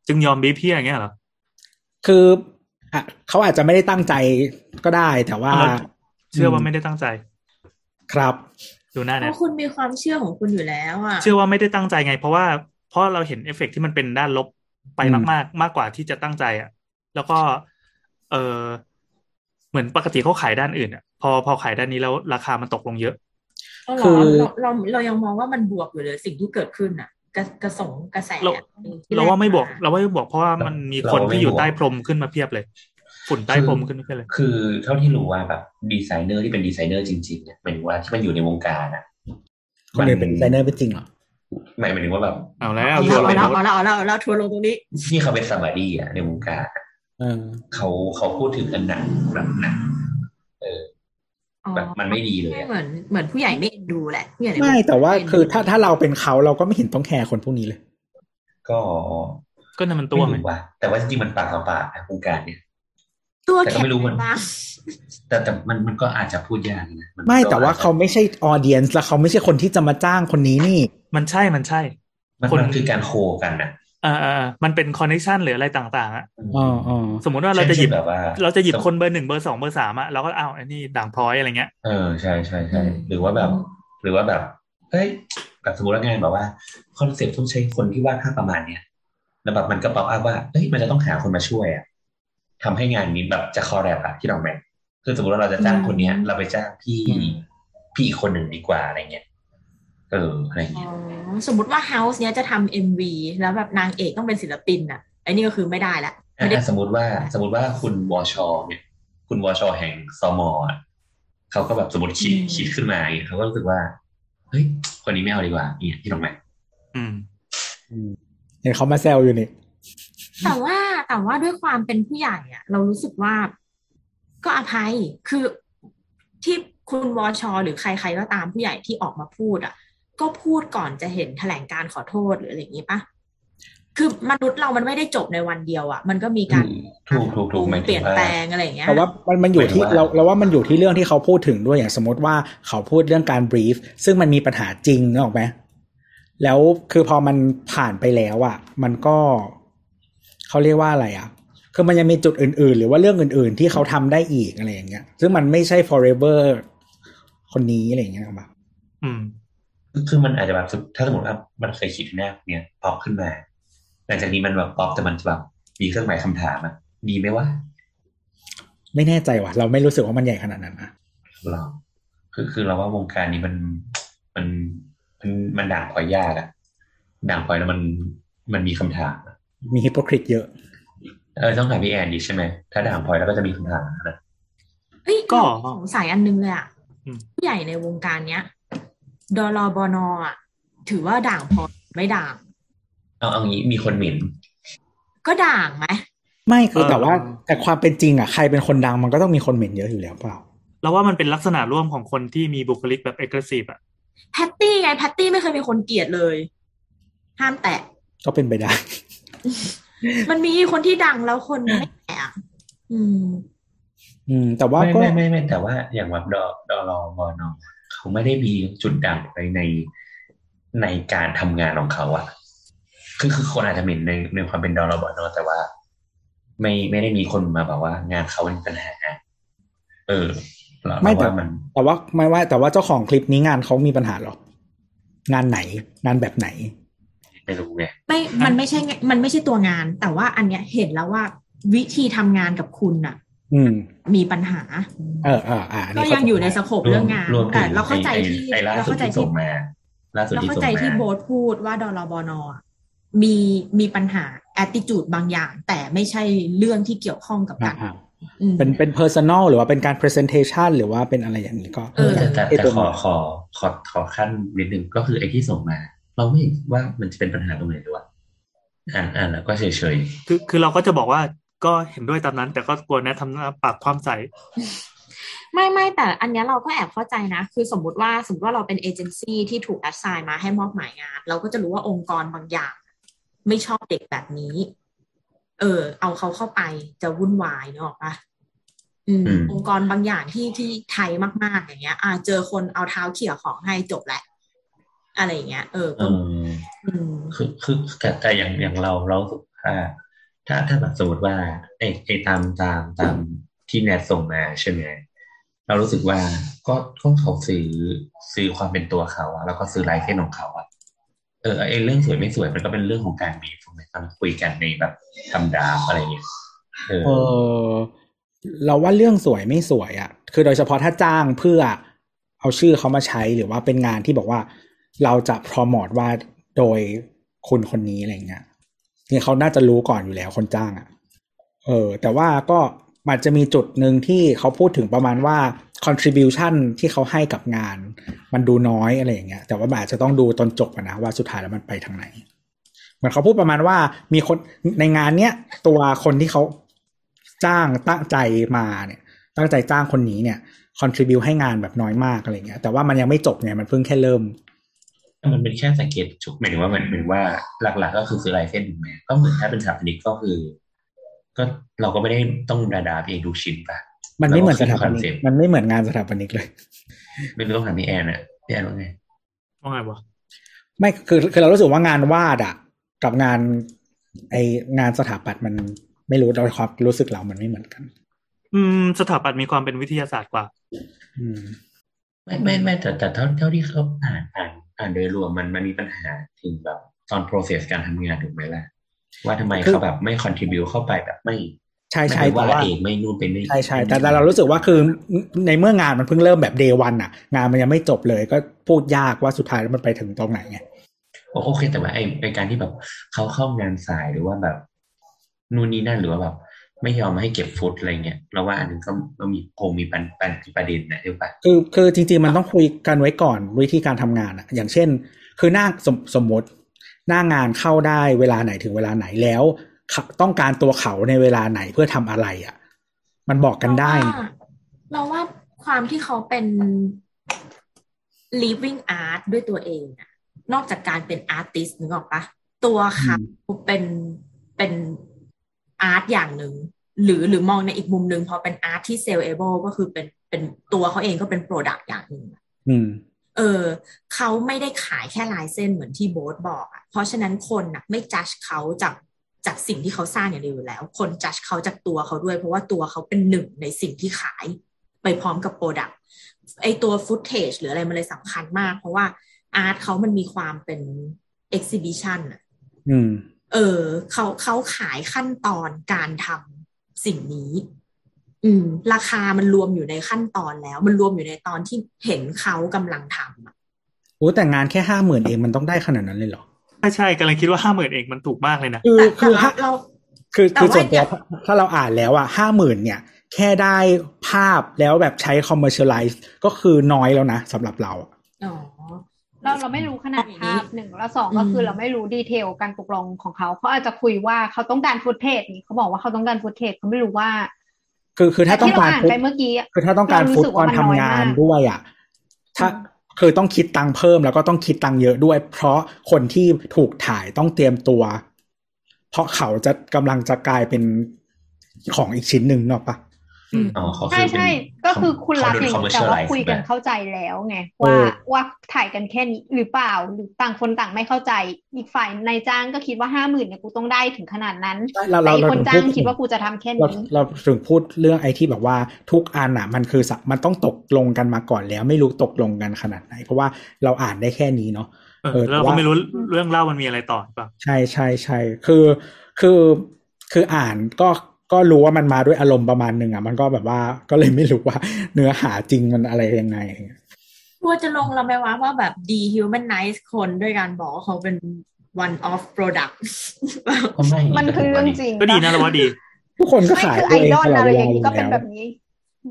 จึงยอมบีบพี่อย่างเงี้ยเหรอ คืออะเขาอาจจะไม่ได้ตั้งใจก็ได้แต่ว่าแล้วเชื่อว่าไม่ได้ตั้งใจ ครับดูหน้าเพเนี่ยราะคุณมีความเชื่อของคุณอยู่แล้วอะ เชื่อว่าไม่ได้ตั้งใจไง เพราะว่าเพราะเราเห็นเอฟเฟกต์ที่มันเป็นด้านลบ ไปอืมมากๆมากกว่าที่จะตั้งใจอะ แล้วก็ เออเหมือนปกติเขาขายด้านอื่นอะ พอพอขายด้านนี้แล้วราคามันตกลงเยอะเอาเหรคืออเราเราเรายังมองว่ามันบวกอยู่เลยสิ่งที่เกิดขึ้นอะกระกระสงกระแสเราที่เราว่าไม่บวกแรเราว่าไม่บวกเพราะว่ามันมีคนที่อยู่ใต้พรมขึ้นมาเพียบเลย ฝุ่นใต้พรมขึ้นมาเพียบเลย คือเท่าที่รู้ว่าแบบดีไซเนอร์ที่เป็นดีไซเนอร์จริงๆเนี่ยหมายถึงว่าที่มันอยู่ในวงการอะคนอื่นเป็นดีไซเนอร์เป็นจริงเหรอ หมายหมายถึงว่าแบบเอาแล้วเอาทัวร์ลแล้วงเอาแล้วเอาแล้วเอาแล้วทัวร์ลงตรงนี้ที่เขาเป็นสมาดีอะในวงการเออเขาเขาพูดถึงกันหนักแบบหนักเอออ๋อแบบมันไม่ดีเลยอะเหมือนเหมือนผู้ใหญ่ไม่เอ็นดูแหละผู้ใหญ่ในไม่วงแต่ว่าไม่เอ็นดูคือถ้าถ้าเราเป็นเขาเราก็ไม่เห็นต้องแคร์คนพวกนี้เลย ก็ก็นั่นมันตัวไม่ไงรู้ว่าแต่ว่าจริงๆมันปากต่อปากนะวงการเนี่ยตัวแต่ก็แข็งไม่รู้มันบ้างแต่แต่มันมันก็อาจจะพูดยากนะนไม่ก็แต่ว่าอจจะเขาไม่ใช่ออเดียนส์แล้วเขาไม่ใช่คนที่จะมาจ้างคนนี้นี่ มันใช่มันใช่ มันคนมันคือการโคกันนะเออเออเออมันเป็นคอนเนคชันหรืออะไรต่างๆอะอ๋ออ๋อสมมติว่าเราจะหยิบเช่นแบบว่า เราจะหยิบคนเบอร์หนึ่งเบอร์สองเบอร์สามอะเราก็เอาอันนี้ด่างพร้อยอะไรเงี้ยเออใช่ใช่ใช่หรือว่าแบบ หรือว่าแบบเฮ้ยแบบสมมติว่างานแบบว่า concept ต้องใช้คนที่วาดภาพประมาณเนี้ยแล้วแบบมันก็ pop up ว่าเฮ้ยมันจะต้องหาคนมาช่วยอะทำให้งานนี้แบบจะ collab อะที่เราแม่คือสมมติว่าเราจะจ้างคนเนี้ย เราไปจ้างพี่พี่อีกคนหนึ่งดีกว่าอะไรเงี้ย เอออะไรอ๋เงี้ยอสมมติว่า house เนี้ยจะทำ MVแล้วแบบนางเอกต้องเป็นศิลปินอะไอ้นี่ก็คือไม่ได้ละไม่ได้อะสมมติว่า สมมติว่าคุณวอชอเนี่ยคุณวอชอแห่งซอมอะเขาก็แบบสมมติคิดคิดขึ้นมาอย่างเงี้ยเขาก็รู้สึกว่า เฮ้ย คนนี้ไม่เอาดีกว่าเนี่ยที่ตรงไหนอืมอืมเห็นเขามาแซวอยู่นี่ แต่ว่าแต่ว่าด้วยความเป็นผู้ใหญ่อะเรารู้สึกว่าก็อภัยคือที่คุณวอชอหรือใครๆก็ตามผู้ใหญ่ที่ออกมาพูดอะ ก็พูดก่อนจะเห็นแถลงการขอโทษหรืออะไรอย่างนี้ปะคือมนุษย์เรามันไม่ได้จบในวันเดียวอะมันก็มีการถูกถูกถูกหมายเปถึลี่งยนว่าแปลงอะไรอย่างเงี้ยแต่ว่ามันมันอยู่ที่หมายถึงว่าเราเราว่ามันอยู่ที่เรื่องที่เขาพูดถึงด้วยอย่างสมมติว่าเขาพูดเรื่องการบรีฟซึ่งมันมีปัญหาจริงนึกออกไหมแล้วคือพอมันผ่านไปแล้วอะ มันก็เขาเรียกว่าอะไรอะ คือมันยังมีจุดอื่น ๆ หรือว่าเรื่องอื่น ๆ ที่เขาทำได้อีกอะไรอย่างเงี้ย ซึ่งมันไม่ใช่ forever คนนี้อะไรอย่างเงี้ยครับอืมคือ คือมันอาจจะแบบถ้าสมมติว่ามันเคยคิดแน่เนี้ยป๊อปขึ้นมา หลังจากนี้มันแบบป๊อปแต่มันจะแบบมีเครื่องหมายคำถามอะดีไหมวะไม่แน่ใจว่ะ เราไม่รู้สึกว่ามันใหญ่ขนาดนั้นนะเราคือคือเราว่าวงการนี้มันมันมันมันด่างพลอยยากอะด่างพลอยแล้วมันมันมีคำถามอะมีฮิปโปคริตเยอะเออต้องถามพี่แอนดีใช่ไหมถ้าด่างพลอยแล้วก็จะมีคำถามนะเฮ้ยก็สงสัยอันนึงเลยอะอืมผู้ใหญ่ในวงการเนี้ย ดอลบอนอะถือว่าด่างพอไม่ด่าง เอาเอางี้มีคนเหม็นก็ด่างไหมไม่คือเออแต่ว่าแต่ความเป็นจริงอะใครเป็นคนดังมันก็ต้องมีคนเหม็นเยอะอยู่แล้วเปล่าเราว่ามันเป็นลักษณะร่วมของคนที่มีบุคลิกแบบ aggressive อะแพตตี้ไงแพตตี้ไม่เคยมีคนเกลียดเลย ห้ามแตะ ก็เป็นไปได้ มันมีคนที่ดังแล้วคนไม่แตะอะอืม อืม แต่ว่าไม่ก็ไม่ไม่ไม่แต่ว่าอย่างแบบดอดอรอบอนอ เขาไม่ได้มีจุดด่างพลอยในในการทำงานของเขาอะคือคือคนอาจจะเหม็นในในความเป็นดอรอบอนอแต่ว่า ไม่ไม่ได้มีคนมาบอกว่างานเขาเป็นปัญหาเออเราไม่เราแต่ว่ามัน แต่ว่าไม่ว่า แต่ว่าเจ้าของคลิปนี้งานเขามีปัญหาหรอกงานไหน งานแบบไหน ไม่รู้ไงไม่ มันไม่ใช่ไงมันไม่ใช่ตัวงาน แต่ว่าอันเนี้ยเห็นแล้วว่าวิธีทำงานกับคุณน่ะอื มมีปัญหา เออเอออ่าอันก็นี้ยังอยู่ในสโคปเรื่องงานรวมถึแต่งเราเข้าใจไอ้ที่ไอ้ล่าเราสุดเข้าใจที่ที่ส่งมาล่าสุดเราที่เข้าส่งใจมาที่โบ๊ทพูดว่าดอลบอนมีมีปัญหา attitude บางอย่าง แต่ไม่ใช่เรื่องที่เกี่ยวข้องกับอ่าการอ่าอืมเป็นเป็น personal หรือว่าเป็นการ presentation หรือว่าเป็นอะไรอย่างนี้ก็เออแต่แต่ไอ้แต่ตัวขอขอขอขอขั้นนิดนึงก็คือไอ้ที่ส่งมา เราไม่เห็นว่ามันจะเป็นปัญหาตรงไหนด้วยอ่านอ่านแล้วก็เฉยเฉยคือคือเราก็จะบอกว่า ก็เห็นด้วยตามนั้น แต่ก็กลัวแนะทำหน้าปากความใสไม่ไม่แต่อันเนี้ยเราก็แอบเข้าใจนะ คือสมมุติว่าสมมติว่าเราเป็นเอเจนซี่ที่ถูกแอดไซน์มาให้มอบหมายงาน เราก็จะรู้ว่าองค์กรบางอย่าง ไม่ชอบเด็กแบบนี้ เออ เอาเขาเข้าไปจะวุ่นวายเนกอะปะอืม องค์กรบางอย่างที่ที่ไทยมาก ๆ อย่างเงี้ย อ่า เจอคนเอาเท้าเขี่ยของให้จบแหละ อะไรอย่างเงี้ย เออๆเอก็ออืมคือคือแต่แต่อย่างอย่างเราเรารู้สึกว่า ถ้าถ้าแบบสมมติว่าไอ้ไอ้ตามตามตามที่แนทส่งมาใช่ไหมเรารู้สึกว่าก็ก็เขาซื้อซื้อความเป็นตัวเขาอะแล้วก็ซื้อลายเส้นของเขาอะเออไอ้เรื่องสวยไม่สวยมันก็เป็นเรื่องของการบีฟถูกไหมคุยกันในแบบทำดราฟต์อะไรเงี้ยเออ เราว่าเรื่องสวยไม่สวยอะ่ะคือโดยเฉพาะถ้าจ้างเพื่อเอาชื่อเขามาใช้หรือว่าเป็นงานที่บอกว่า เราจะโปรโมทว่าโดยคุณคนนี้อะไรเงี้ย นี่เขาน่าจะรู้ก่อนอยู่แล้วคนจ้างอะ่ะ เออ แต่ว่าก็มันจะมีจุดหนึ่งที่เขาพูดถึงประมาณว่า contribution ที่เขาให้กับงาน มันดูน้อยอะไรอย่างเงี้ย แต่ว่าอาจจะต้องดูตอนจบนะว่าสุดท้ายแล้วมันไปทางไหน เหมือนเขาพูดประมาณว่ามีคนในงานเนี้ยตัวคนที่เขาจ้างตั้งใจมาเนี่ย ตั้งใจจ้างคนนี้เนี่ยคอนทริบิวให้งานแบบน้อยมากอะไรเงี้ย แต่ว่ามันยังไม่จบไงมันเพิ่งแค่เริ่ม มันเป็นแค่สังเกตชุกหมายถึงว่ามันเหมือนว่าหลัก ๆ ก็คือซื้อลายเส้นถูกไหมก็เหมือนถ้าเป็นสถาปนิกก็คือ ก็เราก็ไม่ได้ต้องดาดาเองดูชิ้นปะมันไม่เหมือนสถาปคอนนิกเซ็ปต์มันไม่เหมือนงานสถาปนิกเลย ไม่รู้ต้องถามพี่แอนอะพี่แอนว่าไงว่าไงวะไม่คือคือเรารู้สึกว่างานวาดอะกับงาน ไองานสถาปัตย์มันไม่รู้โดยความรู้สึกเรามันไม่เหมือนกัน อืม สถาปัตย์มีความเป็นวิทยาศาสตร์กว่า อืม ไม่ไม่ไม่แต่แต่เท่าเท่าที่เขาอ่านอ่าน อ่านโดยรวมมันมันมีปัญหาถึงแบบตอน process การทำงานถูกไหมล่ะ ว่าทำไมคือเขาแบบไม่ contribu เข้าไปแบบไม่ใช่ใช่ไม่แต่ว่าว่าเองไม่นู่นเป็นนี่ใช่ใช่แต่แต่เรารู้สึกว่าคือในเมื่องานมันเพิ่งเริ่มแบบเดวันอะงานมันยังไม่จบเลยก็พูดยากว่าสุดท้ายแล้วมันไปถึงตรงไหนไงโอโอเคแต่ว่าไอไอการที่แบบเขาเข้างานสายหรือว่าแบบนู่นนี่นั่นหรือว่าแบบ ไม่ยอมให้เก็บฟุตอะไรเงี้ยเราว่าอันนึงก็ก็มีคงมีปันปันประเด็นนะใช่ปะคือคือจริง ๆ มันต้องคุยกันไว้ก่อนวิธีการทำงานอะอย่างเช่น คือหน้าสมสมมติหน้างานเข้าได้เวลาไหนถึงเวลาไหนแล้วเขาต้องการตัวเขาในเวลาไหนเพื่อทำอะไรอะมันบอกกันได้เราว่าเราว่าความที่เขาเป็น living art ด้วยตัวเองอะนอกจากการเป็น artist นึกออกปะตัวเขาเป็นเป็น อาร์ตอย่างหนึ่งหรือหรือมองในอีกมุมหนึ่งพอเป็นอาร์ตที่ sellable ก็คือเป็นเป็นตัวเขาเองก็เป็น product อย่างหนึ่งอืมเออเขาไม่ได้ขายแค่ลายเส้นเหมือนที่โบ๊ทบอกอะเพราะฉะนั้นคนน่ะไม่จัดเขาจากจากสิ่งที่เขาสร้างอย่างเดียวอยู่แล้ว คนจัดเขาจากตัวเขาด้วย เพราะว่าตัวเขาเป็นหนึ่งในสิ่งที่ขายไปพร้อมกับ product ไอตัว footage หรืออะไรมันเลยสำคัญมาก เพราะว่า art เขามันมีความเป็น exhibition อะอืม เออเขาเขาขายขั้นตอนการทำสิ่งนี้ อืม ราคามันรวมอยู่ในขั้นตอนแล้ว มันรวมอยู่ในตอนที่เห็นเขากำลังทำอะโอ้แต่งานแค่ห้าหมื่นเองมันต้องได้ขนาดนั้นเลยเหรอใช่ใช่กำลังคิดว่าห้าหมื่นเองมันถูกมากเลยนะคือแต่คือแต่ถ้าเราคือแต่คือส่วนว่าตัวอย่าถ้าเราอ่านแล้วอะห้าหมื่นเนี่ย แค่ได้ภาพแล้วแบบใช้ commercialize ก็คือน้อยแล้วนะสำหรับเราอะอ๋อ เราเราไม่รู้ขนาดภาพหนึ่งแล้วสองอืมก็คือเราไม่รู้ดีเทลการตกลงของเขาเขาอาจจะคุยว่าเขาต้องการฟุตเทจนี่เขาบอกว่าเขาต้องการฟุตเทจเขาไม่รู้ว่า คือคือถ้าแต่ต้องที่เราการอ่านฟุตไปเมื่อกี้อะคือถ้าต้องการเรารู้ฟุตสึกตอว่านมันทำน้อยงานมากด้วยอะถ้าอืมคือต้องคิดตังค์เพิ่มแล้วก็ต้องคิดตังค์เยอะด้วย เพราะคนที่ถูกถ่ายต้องเตรียมตัว เพราะเขาจะกำลังจะกลายเป็นของอีกชิ้นหนึ่งเนกอะปะอืมอ๋อเขา ใช่คือเป็นใช่ก็คือคุณรับเขาอโดนย่างนี้ commercialize แต่ว่าคุยกันแบบเข้าใจแล้วไงเอว่าอว่าถ่ายกันแค่นี้หรือเปล่า หรือต่างคนต่างไม่เข้าใจอีกฝ่ายนายจ้างก็คิดว่าห้าหมื่นเนี่ยกูต้องได้ถึงขนาดนั้นเราแต่เราอีกเราคนถึงจ้างพูดคิดว่ากูจะทำแค่เรานี้เราถึงพูดเรื่องไอที่แบบว่าทุกอันอะมันคือสัมันต้องตกลงกันมาก่อนแล้วไม่รู้ตกลงกันขนาดไหน เพราะว่าเราอ่านได้แค่นี้เนาะเออเออแล้วเราแต่ก็ว่าไม่รู้เรื่องเล่ามันมีอะไรต่อหรือเปล่าใช่ใช่ใช่คือคือคืออ่านก็ ก็รู้ว่ามันมาด้วยอารมณ์ประมาณหนึ่งอะ มันก็แบบว่าก็เลยไม่รู้ว่าเนื้อหาจริงมันอะไรยังไงกลัวจะลงเราไหมว่าว่าแบบ dehumanize คนด้วยการบอกว่าเขาเป็น one off product ก็ไม่มันคือเรื่องจริง ก็ดีนะเราว่าดี ทุกคนก็ไม่ขายคือตัวเองไอดอลตลอดอะไรเวอลาย่างอนี้ยู่ก็เป็นแล้วแบบนี้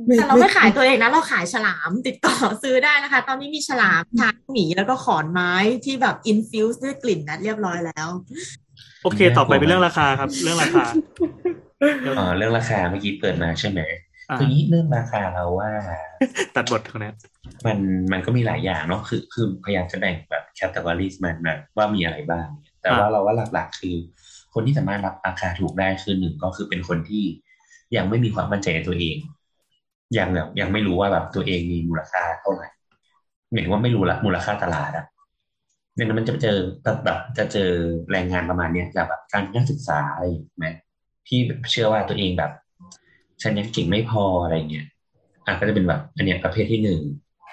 ไม่แต่เราไม่ไม่ขายตัวเองนะเราขายฉลามติดต่อซื้อได้นะคะ ตอนนี้มีฉลามช้างหมีแล้วก็ขอนไม้ที่แบบ infuse ด้วยกลิ่นนัดเรียบร้อยแล้ว โอเค ต่อไปเป็นเรื่องราคาครับ เรื่องราคาเออเรื่องราคาเมื่อกี้เปิดมาใช่ไหมอ่าคือนี้เรื่องราคาเราว่า ตัดบทตรงนี้มันมันก็มีหลายอย่างเนาะคือคือพยายามจะแบ่งแบบแคตตา o r รีมันมาว่ามีอะไรบ้าง แต่ว่าเราว่าหลักๆ คือ คนที่สามารถรับราคาถูกได้คือหนึ่งก็คือเป็นคนที่ยังไม่มีความมั่นใจในตัวเองยังแบบยังไม่รู้ว่าแบบตัวเองมีมูลค่าเท่าไหร่หมายถึงว่าไม่รู้ละมูลค่าตลาดอะดังนั้นมันจะเจอแบบจะเจอแรงงานประมาณเนี้ยจากแบบการนักศึกษาอะไรอย่างเงี้ยไหม ที่แบบเชื่อว่าตัวเองแบบ ฉันยังเก่งไม่พออะไรเงี้ยอะก็จะเป็นแบบ อันเนี้ยประเภทที่หนึ่ง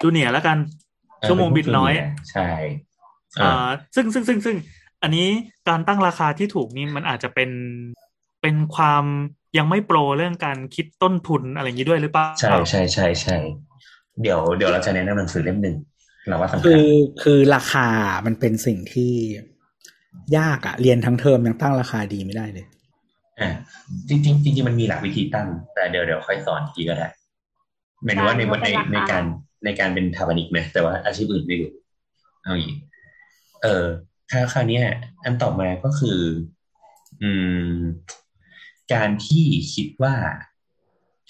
จูเนียร์แล้วกันเออชั่วโมงบิดน้อยเป็พวก junior ใช่เอออ่าซึ่งซึ่งซึ่งซึ่งอันนี้การตั้งราคาที่ถูกนี่มันอาจจะเป็นเป็นความยังไม่โปรเรื่องการคิดต้นทุนอะไรอย่างนี้ด้วยหรือเปล่าใช่ใช่ใช่ใช่เดี๋ยวเดี๋ยวเราจะแนะนำหนังสือเล่มหนึ่งเราว่าสำคืคัญอคือราคามันเป็นสิ่งที่ยากอะเรียนทั้งเทอมยังตั้งราคาดีไม่ได้เลย อ่าจริงจริงจริงๆมันมีหลักวิธีตั้ง แต่เดี๋ยวเดี๋ยวค่อยสอนทีก็ได้หมายถึงว่าในใช่ว่าในเป็นราคาในการในการเป็นทาบานิกไหมแต่ว่าอาชีพอื่นไม่รู้เอาอย่างนี้เออถ้าคราวเนี้ยอันต่อมาก็คือ อืม การที่คิดว่า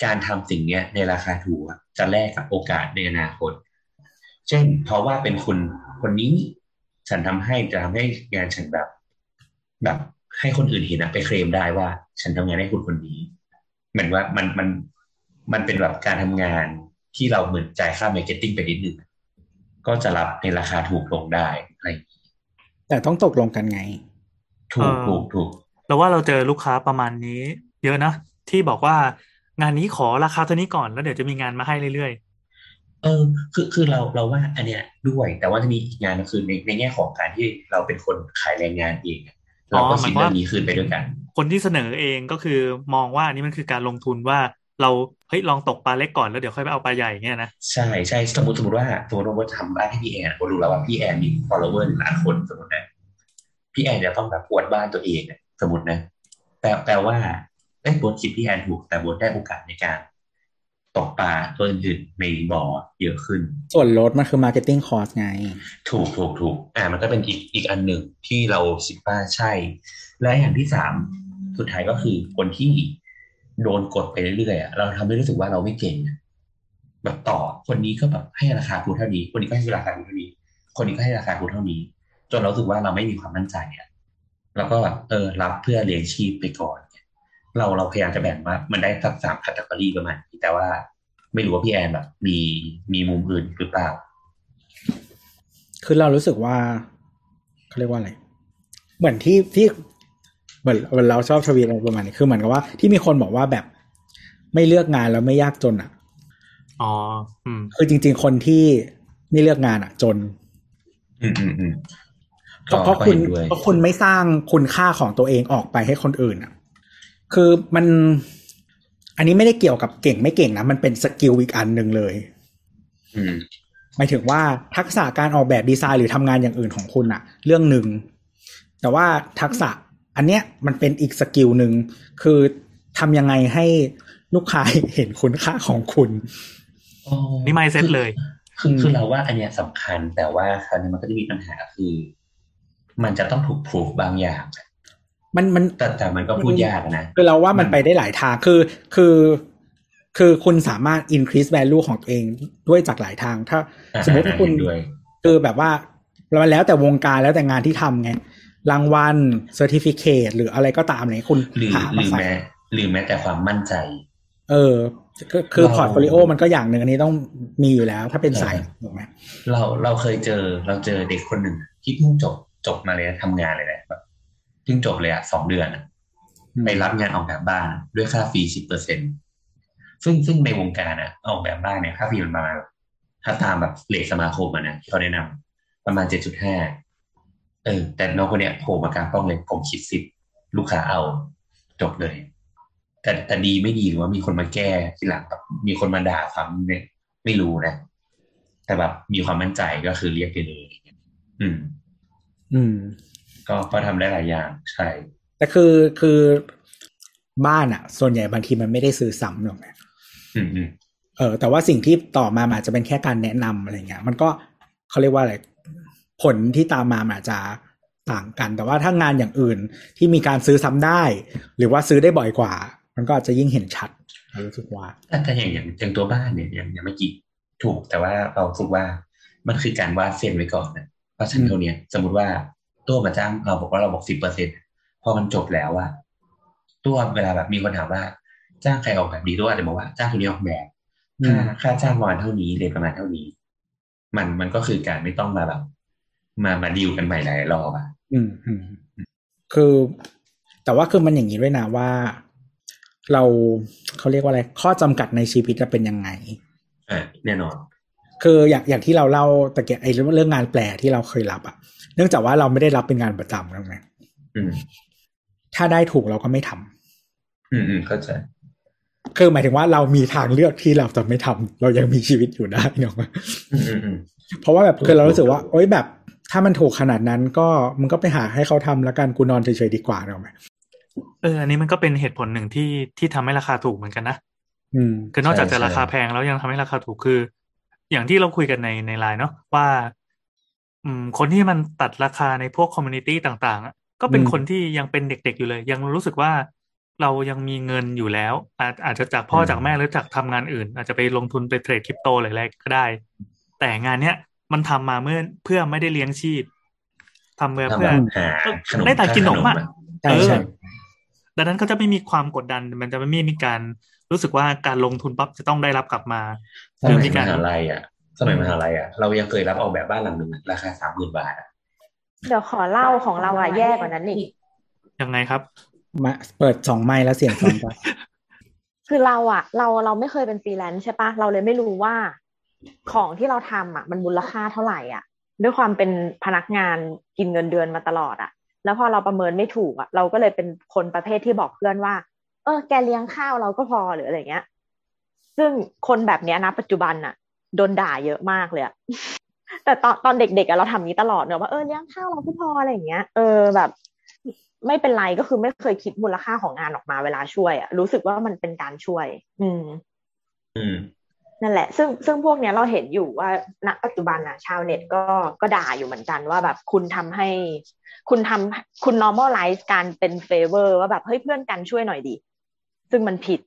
การทำสิ่งเนี้ย ในราคาถูกอะจะแลกกับโอกาสในอนาคต เช่น เพราะว่าเป็นคนคนนี้ ฉันทำให้จะทำให้งานฉันแบบ แบบ ให้คนอื่นเห็นอะไปเคลมได้ว่า ฉันทำงานให้คุณคนนี้เหมือนว่ามันมันมันเป็นแบบการทำงานที่เราเหมือนจ่ายค่า marketing ไปนิดนึงก็จะรับในราคาถูกลงได้อะไรอย่างงี้แต่ต้องตกลงกันไง ถูกถูกถูกเราว่าเราเจอลูกค้าประมาณนี้ เยอะนะที่บอกว่างานนี้ขอราคาเท่านี้ก่อนแล้วเดี๋ยวจะมีงานมาให้เรื่อยเออ คือคือเราเราว่าอันเนี้ยด้วย แต่ว่าจะมีอีกงานก็คือในในแง่ของการที่เราเป็นคนขายแรงงานเองอะ เราก็คิดเรื่องนี้ขึ้นไปด้วยกันๆคนที่เสนอเองก็คือมองว่าอันนี้มันคือการลงทุนว่าเราเฮ้ยลองตกปลาเล็กก่อนแล้วเดี๋ยวค่อยไปเอาปลาใหญ่เงี้ยนะใช่ใช่สมมติสมมติว่าสมมติว่าทำบ้านให้พี่แอนผมรู้แล้วว่าพี่แอนมี follower หนึ่งล้านคนสมมตินะพี่แอนจะต้องแบบอวดบ้านตัวเองอะสมมตินะแปลแปลว่าเอ้ยโบทคิดพี่แอนถูกแต่โบทได้โอกาสในการ ตกปลาตัวอื่นๆในบ่อเยอะขึ้น ส่วนลดมันคือ marketing cost ไง ถูกถูกถูกอ่ามันก็เป็นอีกอีกอันหนึ่งที่เราคิดว่าใช่ และอย่างที่สามสุดท้ายก็คือคนที่โดนกดไปเรื่อยๆอะเราทำให้รู้สึกว่าเราไม่เก่งอะแบบต่อคนนี้ก็แบบให้ราคากูเท่านี้ คนนี้ก็ให้ราคากูเท่านี้ คนนี้ก็ให้ราคากูเท่านี้ จนเรารู้สึกว่าเราไม่มีความมั่นใจอะแล้วก็แบบเออรับเพื่อเลี้ยงชีพไปก่อน เราเราพยายามจะแบ่งว่า มันได้สักสามคัตเกอรี่ประมาณนี้แต่ว่าไม่รู้ว่าพี่แอนแบบ มีมีมุมอื่นหรือเปล่า คือเรารู้สึกว่าเขาเรียกว่าอะไร เหมือนที่ที่เหมือนเหมือนเราชอบทวีตอะไรประมาณนี้คือเหมือนกับว่าที่มีคนบอกว่าแบบไม่เลือกงานแล้วไม่ยากจนอะอ๋ออืมคือจริง ๆ คนที่ไม่เลือกงานอะ จน อืมอืมอืมเพราะเพราะคุณก็ห็นด้วยเพราะคุณไม่สร้างคุณค่าของตัวเองออกไปให้คนอื่นอะ คือมัน อันนี้ไม่ได้เกี่ยวกับเก่งไม่เก่งนะ มันเป็น skill อีกอันหนึ่งเลยอืมหมายถึงว่าทักษะการออกแบบดีไซน์หรือทำงานอย่างอื่นของคุณอะเรื่องหนึ่ง แต่ว่าทักษะอันเนี้ยมันเป็นอีก skill หนึ่ง คือทำยังไงให้ลูกค้าเห็นคุณค่าของคุณนี่ mindset เลยคือคือเราว่าอันเนี้ยสำคัญแต่ว่าคราวนี้มันก็จะมีปัญหาคือ มันจะต้องถูกพูฟบางอย่าง มันมันแต่แต่มันก็พูดยากนะคือเราว่ามันไปได้หลายทางคือคือคือคุณสามารถ increase value ของตัวเองด้วยจากหลายทาง ถ้าอ่าสมมติว่าคุณเห็นด้วยคือแบบว่ามันแล้วแต่วงการแล้วแต่งานที่ทำไง รางวัล certificate หรืออะไรก็ตามเนี่ยคุณหรือหาหมารือใส่แม้หรือแม้แต่ความมั่นใจ เออ ก็คือเรา portfolio มันก็อย่างหนึ่งอันนี้ต้องมีอยู่แล้ว ถ้าเป็นสายถูกไหมเราเราเคยเจอเราเจอเด็กคนหนึ่งที่เพิ่งจบจบมาเลยนะทำงานเลยนะแบบ เพิ่งจบเลยอะสองเดือนอะไปรับงานออกแบบบ้านด้วยค่าฟรีสิบเปอร์เซ็นซึ่งซึ่งในวงการอะออกแบบบ้านเนี่ยค่าฟรีมันประมาณถ้าตามแบบเลทสมาคมอะนะที่เขาแนะนำประมาณเจ็ดจุดห้าเออ แต่น้องคนเนี้ยโผล่มากลางกล้องเลยผมคิดสิบลูกค้าเอา จบเลย แต่แต่ดีไม่ดีหรือว่ามีคนมาแก้ทีหลังแบบมีคนมาด่าซ้ำเนี่ย ไม่รู้นะแต่แบบมีความมั่นใจก็คือเรียกไปเลยอืม อืม ก็ก็ทำได้หลายอย่างใช่ แต่คือคือบ้านอะส่วนใหญ่บางทีมันไม่ได้ซื้อซ้ำหรอกนะอืมอืมเออ แต่ว่าสิ่งที่ต่อมามันอาจจะเป็นแค่การแนะนำอะไรเงี้ย มันก็เขาเรียกว่าอะไรผลที่ตามมามันอาจจะต่างกัน แต่ว่าถ้างานอย่างอื่นที่มีการซื้อซ้ำได้ หรือว่าซื้อได้บ่อยกว่า มันก็อาจจะยิ่งเห็นชัดรู้สึกว่าแต่แต่อย่างอย่างอย่างตัวบ้านเนี่ยอย่างอย่างเมื่อกี้ถูกแต่ว่าเราสึกว่ามันคือการวาดเส้นไว้ก่อนนะว่าฉันเท่าเนี้ยสมมติว่า ตัวมาจ้างเราบอกว่าเราบอกสิบเปอร์เซ็นพอมันจบแล้วอะตัวเวลาแบบมีคนถามว่า จ้างใครออกแบบดีตัวอาจจะบอกว่าจ้างคนนี้ออกแบบอืค่ามค่าจ้างประมาณเท่านี้เรทประมาณเท่านี้ มันมันก็คือการไม่ต้องมาแบบ มามาดีลกันใหม่หลายรอบอะอืมอืมคือ แต่ว่าคือมันอย่างนี้ด้วยนะว่า เราเขาเรียกว่าอะไร ข้อจำกัดในชีวิตจะเป็นยังไงอ่าแน่นอน คืออย่างอย่างที่เราเล่าตะเกียบไอ้เรื่องเรื่องงานแปลที่เราเคยรับอะ เนื่องจากว่าเราไม่ได้รับเป็นงานประจำใช่ไหมอืมถ้าได้ถูกเราก็ไม่ทำอืมอืมเข้าใจคือหมายถึงว่าเรามีทางเลือกที่เราจะไม่ทำเรายังมีชีวิตอยู่ได้เนาะอืมอืมอืมเพราะว่าแบบคือเรารู้สึกว่าโอ๊ยแบบ ถ้ามันถูกขนาดนั้นก็มันก็ไปหาให้เขาทำแล้วกันกูนอนเฉยๆดีกว่าเนอะไหมเอออันนี้มันก็เป็นเหตุผลหนึ่งที่ที่ทำให้ราคาถูกเหมือนกันนะอืมคือนอกจากจะราคาแพงแล้วยังทำให้ราคาถูกคือ อย่างที่เราคุยกันในในไลน์เนาะว่า อืม คนที่มันตัดราคาในพวก community ต่างๆอะก็เป็นอืมคนที่ยังเป็นเด็กๆอยู่เลย ยังรู้สึกว่าเรายังมีเงินอยู่แล้ว อาจอาจจะจากพ่อจากแม่หรือจากทำงานอื่น อาจจะไปลงทุนไปเทรดคริปโตหรืออะไรก็ได้ แต่งานเนี้ยมันทำมาเมื่อเพื่อไม่ได้เลี้ยงชีพทำเพื่อทำเพื่อแบบหาขนมได้แต่กินขนมอะใช่เออใช่ดังนั้นก็จะไม่มีความกดดัน มันจะไม่มีการรู้สึกว่าการลงทุนปั๊บจะต้องได้รับกลับมาสหรือมัยมีมการหาลัยอะ สมัยมหาลัยอะเรายังเคยรับออกแบบบ้านหลังหนึ่งอะราคาสามหมื่นบาทอะเดี๋ยวขอเล่าของเราอะแย่กว่านั้นอีกยังไงครับมาเปิดสองไม้แล้วเสียงซ้อนกันคือเราอะเราเราไม่เคยเป็นฟรีแลนซ์ใช่ปะเราเลยไม่รู้ว่า ของที่เราทำอะมันมูลค่าเท่าไหร่อะด้วยความเป็นพนักงานกินเงินเดือนมาตลอดอะแล้วพอเราประเมินไม่ถูกอะเราก็เลยเป็นคนประเภทที่บอกเพื่อนว่า เออแกเลี้ยงข้าวเราก็พอหรืออะไรเงี้ย ซึ่งคนแบบเนี้ยนะปัจจุบันอะ โดนด่าเยอะมากเลยอะแต่ตอนตอนเด็กๆอะเราทำนี้ตลอดเนอะว่าเออเลี้ยงข้าวเราก็พออะไรอย่างเงี้ยเออแบบ ไม่เป็นไรก็คือไม่เคยคิดมูลค่าของงานออกมาเวลาช่วยอะรู้สึกว่ามันเป็นการช่วย อืม อืมนั่นแหละ ซึ่งซึ่งพวกเนี้ยเราเห็นอยู่ว่าณปัจจุบันอะชาวเน็ตก็ก็ด่าอยู่เหมือนกันว่าแบบคุณทำให้ คุณทำคุณ normalize การเป็น favor ว่าแบบเฮ้ยเพื่อนกันช่วยหน่อยดิซึ่งมันผิด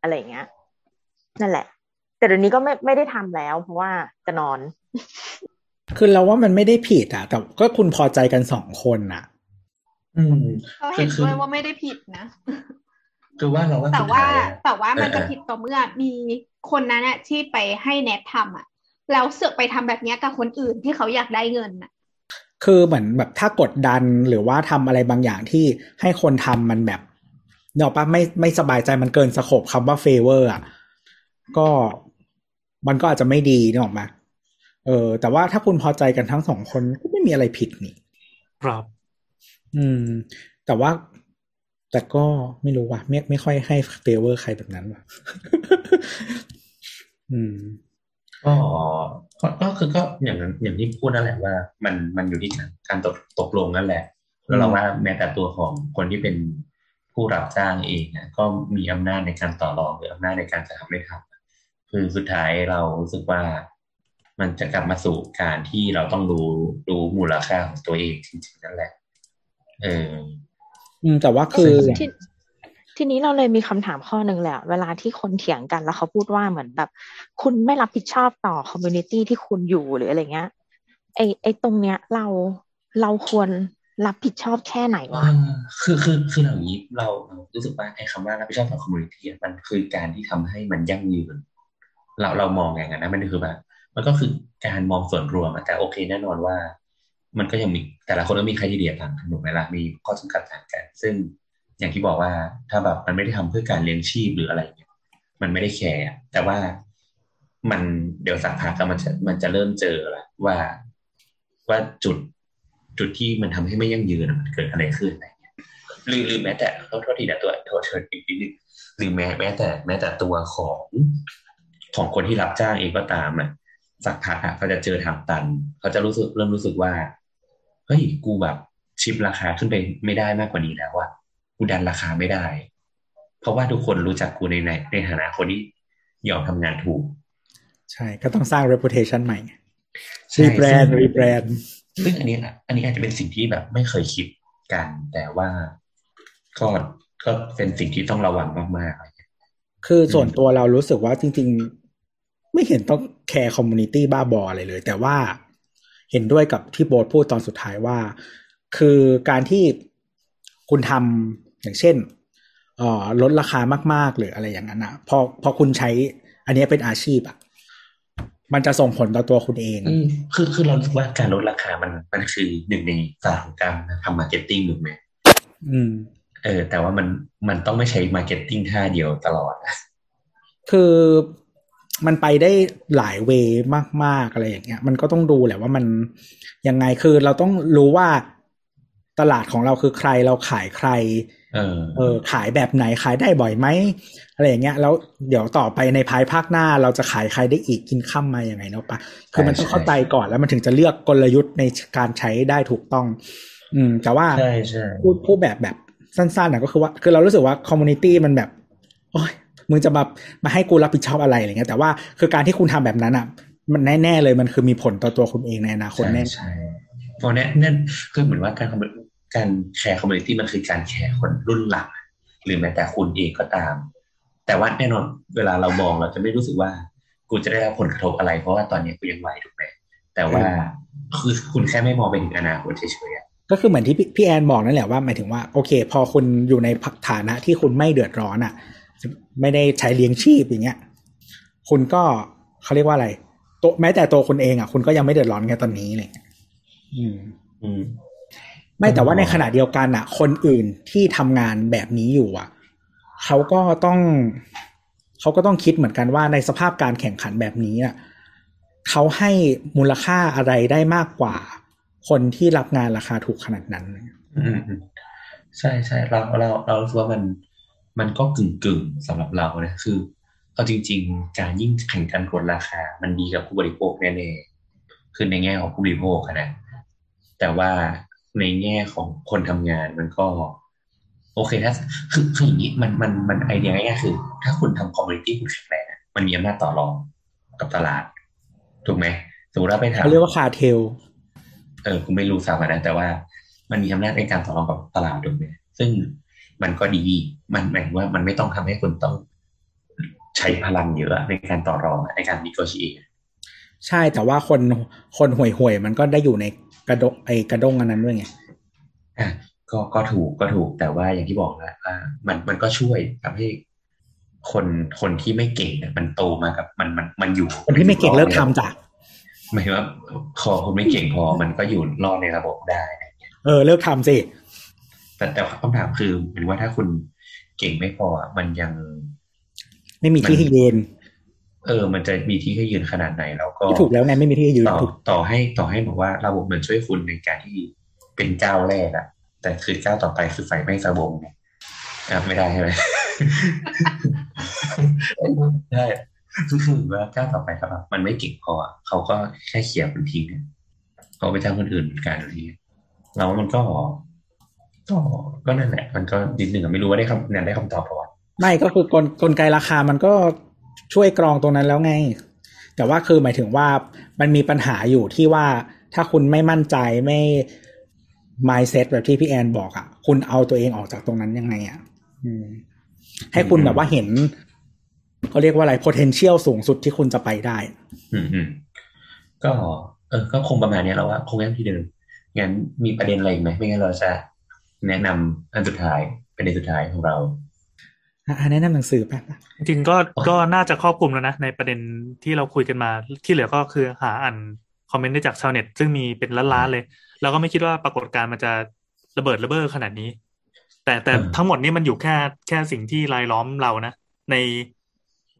อะไรอย่างเงี้ย นั่นแหละ แต่เดี๋ยวนี้ก็ไม่ไม่ได้ทำแล้ว เพราะว่าจะนอน คือเราว่ามันไม่ได้ผิดอะแต่ก็คุณพอใจกันสองคนอะอืมก็เห็นด้วยว่าไม่ได้ผิดนะคือว่าเราว่าแต่สุดว่าท้ายอะแต่ว่ามันจะเออผิดต่อเมื่อมีคนนั้นอะที่ไปให้แนททำอะแล้วเสือกไปทำแบบเนี้ยกับคนอื่นที่เขาอยากได้เงินอะคือเหมือนแบบถ้ากดดันหรือว่าทำอะไรบางอย่างที่ให้คนทำมันแบบเนาะปะไม่ไม่สบายใจมันเกินสโคปคำว่าเฟเวอร์อะก็ มันก็อาจจะไม่ดีนึกออกไหมเออ แต่ว่าถ้าคุณพอใจกันทั้งสองคนก็ไม่มีอะไรผิดนี่ ครับ อืม แต่ว่าแต่ก็ไม่รู้ว่ะไม่ไม่ค่อยให้เฟเวอร์ใครแบบนั้นว่ะ อืมก็ก็ก็คือก็อย่างนั้นอย่างที่พูดนั่นแหละว่า มันมันอยู่ที่การการตกตกลงนั่นแหละ แล้วเราว่าแม้แต่ตัวของคนที่เป็นผู้รับจ้างเองนะก็มีอำนาจในการต่อรองหรืออำนาจในการจะทำไม่ทำ คือสุดท้ายเรารู้สึกว่ามันจะกลับมาสู่การที่เราต้องรู้รู้มูลค่าของตัวเองจริงๆนั่นแหละ เอออืมแต่ว่าคือทีทีนี้เราเลยมีคำถามข้อหนึ่งแหละ เวลาที่คนเถียงกันแล้วเขาพูดว่าเหมือนแบบ คุณไม่รับผิดชอบต่อคอมมูนิตี้ที่คุณอยู่หรืออะไรเงี้ยไอไอตรงเนี้ยเราเราควรรับผิดชอบแค่ไหนวะอ่าคือคือคืออย่างนี้เราเรารู้สึกว่าไอ้คำว่ารับผิดชอบต่อ community มันคือการที่ทำให้มันยั่งยืน เราเรามองอย่างนั้นนะมันคือแบบมันก็คือการมองส่วนรวมแต่โอเคแน่นอนว่า มันก็ยังมีแต่ละคนก็มี criteria ต่างกันถูกไหมล่ะมีข้อจำกัดต่างกัน ซึ่งอย่างที่บอกว่าถ้าแบบมันไม่ได้ทำเพื่อการเลี้ยงชีพหรืออะไรเนี่ยมันไม่ได้แคร์แต่ว่ามันเดี๋ยวสักพักมันจะมันจะเริ่มเจอแหละว่าว่าจุดจุดที่มันทำให้ไม่ยั่งยืนมันเกิดอะไรขึ้นอะไรเงี้ยหรือหรือแม้แต่โทษทีนะตัวโทษเชิญอีกนิดนึงหรือแม้แม้แต่แม้แต่ตัวของ ของคนที่รับจ้างเองก็ตามอะสักพักอะเขาจะเจอทางตัน เขาจะรู้สึกเริ่มรู้สึกว่าเฮ้ยกูแบบชิปราคาขึ้นไปไม่ได้มากกว่านี้แล้วอะกูดันราคาไม่ได้ เพราะว่าทุกคนรู้จักกูในในในฐานะคนที่ยอมทำงานถูก ใช่ก็ต้องสร้าง reputation ใหม่ใช่ rebrand ซึ่ง rebrand ซึ่งอันนี้นะอันนี้อาจจะเป็นสิ่งที่แบบไม่เคยคิดกัน แต่ว่าก็ก็เป็นสิ่งที่ต้องระวังมากๆอะไรเงี้ยคือส่วนตัวเรารู้สึกว่าจริง ๆ ไม่เห็นต้องแคร์ community บ้าบออะไรเลย แต่ว่าเห็นด้วยกับที่โบทพูดตอนสุดท้ายว่า คือการที่คุณทำอย่างเช่นเอ่อลดราคามาก ๆ หรืออะไรอย่างนั้นอะพอพอคุณใช้ อันเนี้ยเป็นอาชีพอะมันจะส่งผลต่อตัวคุณเองอืมคือคือเราคิดว่าการลดราคามันมันคือหนึ่งในศาสตร์ของการทำ marketing ถูกไหมอืม เออ แต่ว่ามันมันต้องไม่ใช้ marketing ท่าเดียวตลอดนะคือ มันไปได้หลาย wayมาก ๆ อะไรอย่างเงี้ย มันก็ต้องดูแหละว่ามันยังไงคือเราต้องรู้ว่าตลาดของเราคือใครเราขายใคร เออเออ ขายแบบไหนขายได้บ่อยไหมอะไรอย่างเงี้ย แล้วเดี๋ยวต่อไปในภายภาคหน้าเราจะขายใครได้อีกกินข้ามมาอย่างไงเนาะปะคือมันต้องเข้าใจก่อนแล้วมันถึงจะเลือกกลยุทธ์ในการใช้ได้ถูกต้อง อืม แต่ว่าใช่ใช่พูดพูดแบบแบบสั้นๆนะก็คือว่า คือเรารู้สึกว่าคอมมูนิตี้มันแบบโอ้ย มึงจะมามาให้กูรับผิดชอบอะไรอะไรเงี้ยแต่ว่าคือการที่คุณทำแบบนั้นอะ มันแน่ๆเลยมันคือมีผลต่อตัวคุณเองในอนาคตใช่แน่ใช่เพราะนั่นนั่นคือเหมือนว่าการ commu- การแคร์ community มันคือการแคร์คนรุ่นหลังหรือแม้แต่คุณเองก็ตาม แต่ว่าแน่นอนเวลาเรามองเราจะไม่รู้สึกว่า กูจะได้รับผลกระทบอะไร เพราะว่าตอนนี้กูยังไหวถูกไหมแต่ว่าคือคุณแค่ไม่มองไปถึงอนาคตเฉยๆอะก็คือเหมือนที่พี่พี่แอนบอกนั่นแหละว่าหมายถึงว่าโอเค พอคุณอยู่ในฐานะที่คุณไม่เดือดร้อนอะ ไม่ได้ใช้เลี้ยงชีพอย่างเงี้ย คุณก็เขาเรียกว่าอะไรตัวแม้แต่ตัวคุณเองอะคุณก็ยังไม่เดือดร้อนไงตอนนี้อะไรเลยอืม อืม ไม่แต่ว่าในขณะเดียวกันอะ คนอื่นที่ทำงานแบบนี้อยู่อะเขาก็ต้องเขาก็ต้องคิดเหมือนกันว่าในสภาพการแข่งขันแบบนี้อะเขาให้มูลค่าอะไรได้มากกว่า คนที่รับงานราคาถูกขนาดนั้น อืมอืมใช่ใช่เราเราเรารู้สึกว่ามัน มันก็กึ่งกึ่งๆสำหรับเรานะคือเอาจริง ๆ การยิ่งแข่งกันกดราคา มันดีกับผู้บริโภคแน่ๆคือในแง่ของผู้บริโภคอะนะแต่ว่าในแง่ของคนทำงานมันก็ โอเคถ้าคือคืออย่างนี้มันมันมันไอเดียง่ายๆคือ ถ้าคุณทำ community คุณแข็งแรงอะมันมีอำนาจต่อรองกับตลาด ถูกไหมสมมติว่าไปถามเขาเรียกว่าคาเทลเออคุณไม่รู้สาบนะแต่ว่ามันมีอำนาจในการต่อรองกับตลาดถูกไหมซึ่ง มันก็ดี มันหมายถึงว่ามันไม่ต้องทำให้คุณต้องใช้พลังเยอะในการต่อรองอะในการ negotiate ใช่แต่ว่าคนคนห่วยห่วยๆมันก็ได้อยู่ในกระดงไอกระดงอันนั้นด้วยไงอะก็ก็ถูกก็ถูกแต่ว่าอย่างที่บอกแล้วว่ามันมันก็ช่วยทำให้คนคนที่ไม่เก่งเนี่ยมันโตมากับ มันมันมันอยู่ คนที่ไม่เก่งเลิกทำจ้ะหมายถึงว่าพอคุณไม่เก่งพอมันก็อยู่รอดในระบบได้ เออเลิกทำสิ แต่แต่คำถามคือหมายถึงว่าถ้าคุณเก่งไม่พออะมันยัง ไม่มีที่ให้ยืนเออ มันจะมีที่ให้ยืนขนาดไหน แล้วก็ที่ถูกแล้วไงไม่มีที่ให้ยืนต่อถูกต่อให้ต่อให้บอกว่าระบบมันช่วยคุณในการที่เป็นก้าวแรกอะแต่คือก้าวต่อไปคือไฟไหม้ระบบเนี่ยอะไม่ได้ใช่ไหมใช่คือคือว่าก้าวต่อไปครับ มันไม่เก่งพออะเขาก็แค่เขี่ยคุณทิ้งเนี่ยเขาไปจ้างคนอื่นเหมือนกันทีเราว่ามันก็ ก็ก็นั่นแหละ มันก็นิดหนึ่งอะไม่รู้ว่าได้คำเนี่ยได้คำตอบเปล่าวะไม่ก็คือกลกลไกราคามันก็ช่วยกรองตรงนั้นแล้วไง แต่ว่าคือหมายถึงว่ามันมีปัญหาอยู่ที่ว่าถ้าคุณไม่มั่นใจไม่ mindset แบบที่พี่แอนบอกอะ่ะ คุณเอาตัวเองออกจากตรงนั้นยังไงอะ่ะอืมให้คุณแบบว่าเห็นเขาเรียกว่าอะไร potential สูงสุดที่คุณจะไปได้ อืมอืมก็ เออ ก็คงประมาณเนี้ยแล้วว่าคงยังที่เดิมงั้นมีประเด็นอะไรอีกไหมไม่งั้นเราจะ แนะนำอันสุดท้ายประเด็นสุดท้ายของเราอะแนะนำหนังสือแป๊บนะจริงๆก็ก็น่าจะครอบคลุมแล้วนะ ในประเด็นที่เราคุยกันมา ที่เหลือก็คือหาอ่านคอมเมนต์ได้จากชาวเน็ต ซึ่งมีเป็นล้านๆเลยเราก็ไม่คิดว่าปรากฏการณ์มันจะระเบิดระเบ้อขนาดนี้ แต่แต่อืมทั้งหมดนี้มันอยู่แค่แค่สิ่งที่รายล้อมเรานะ ใน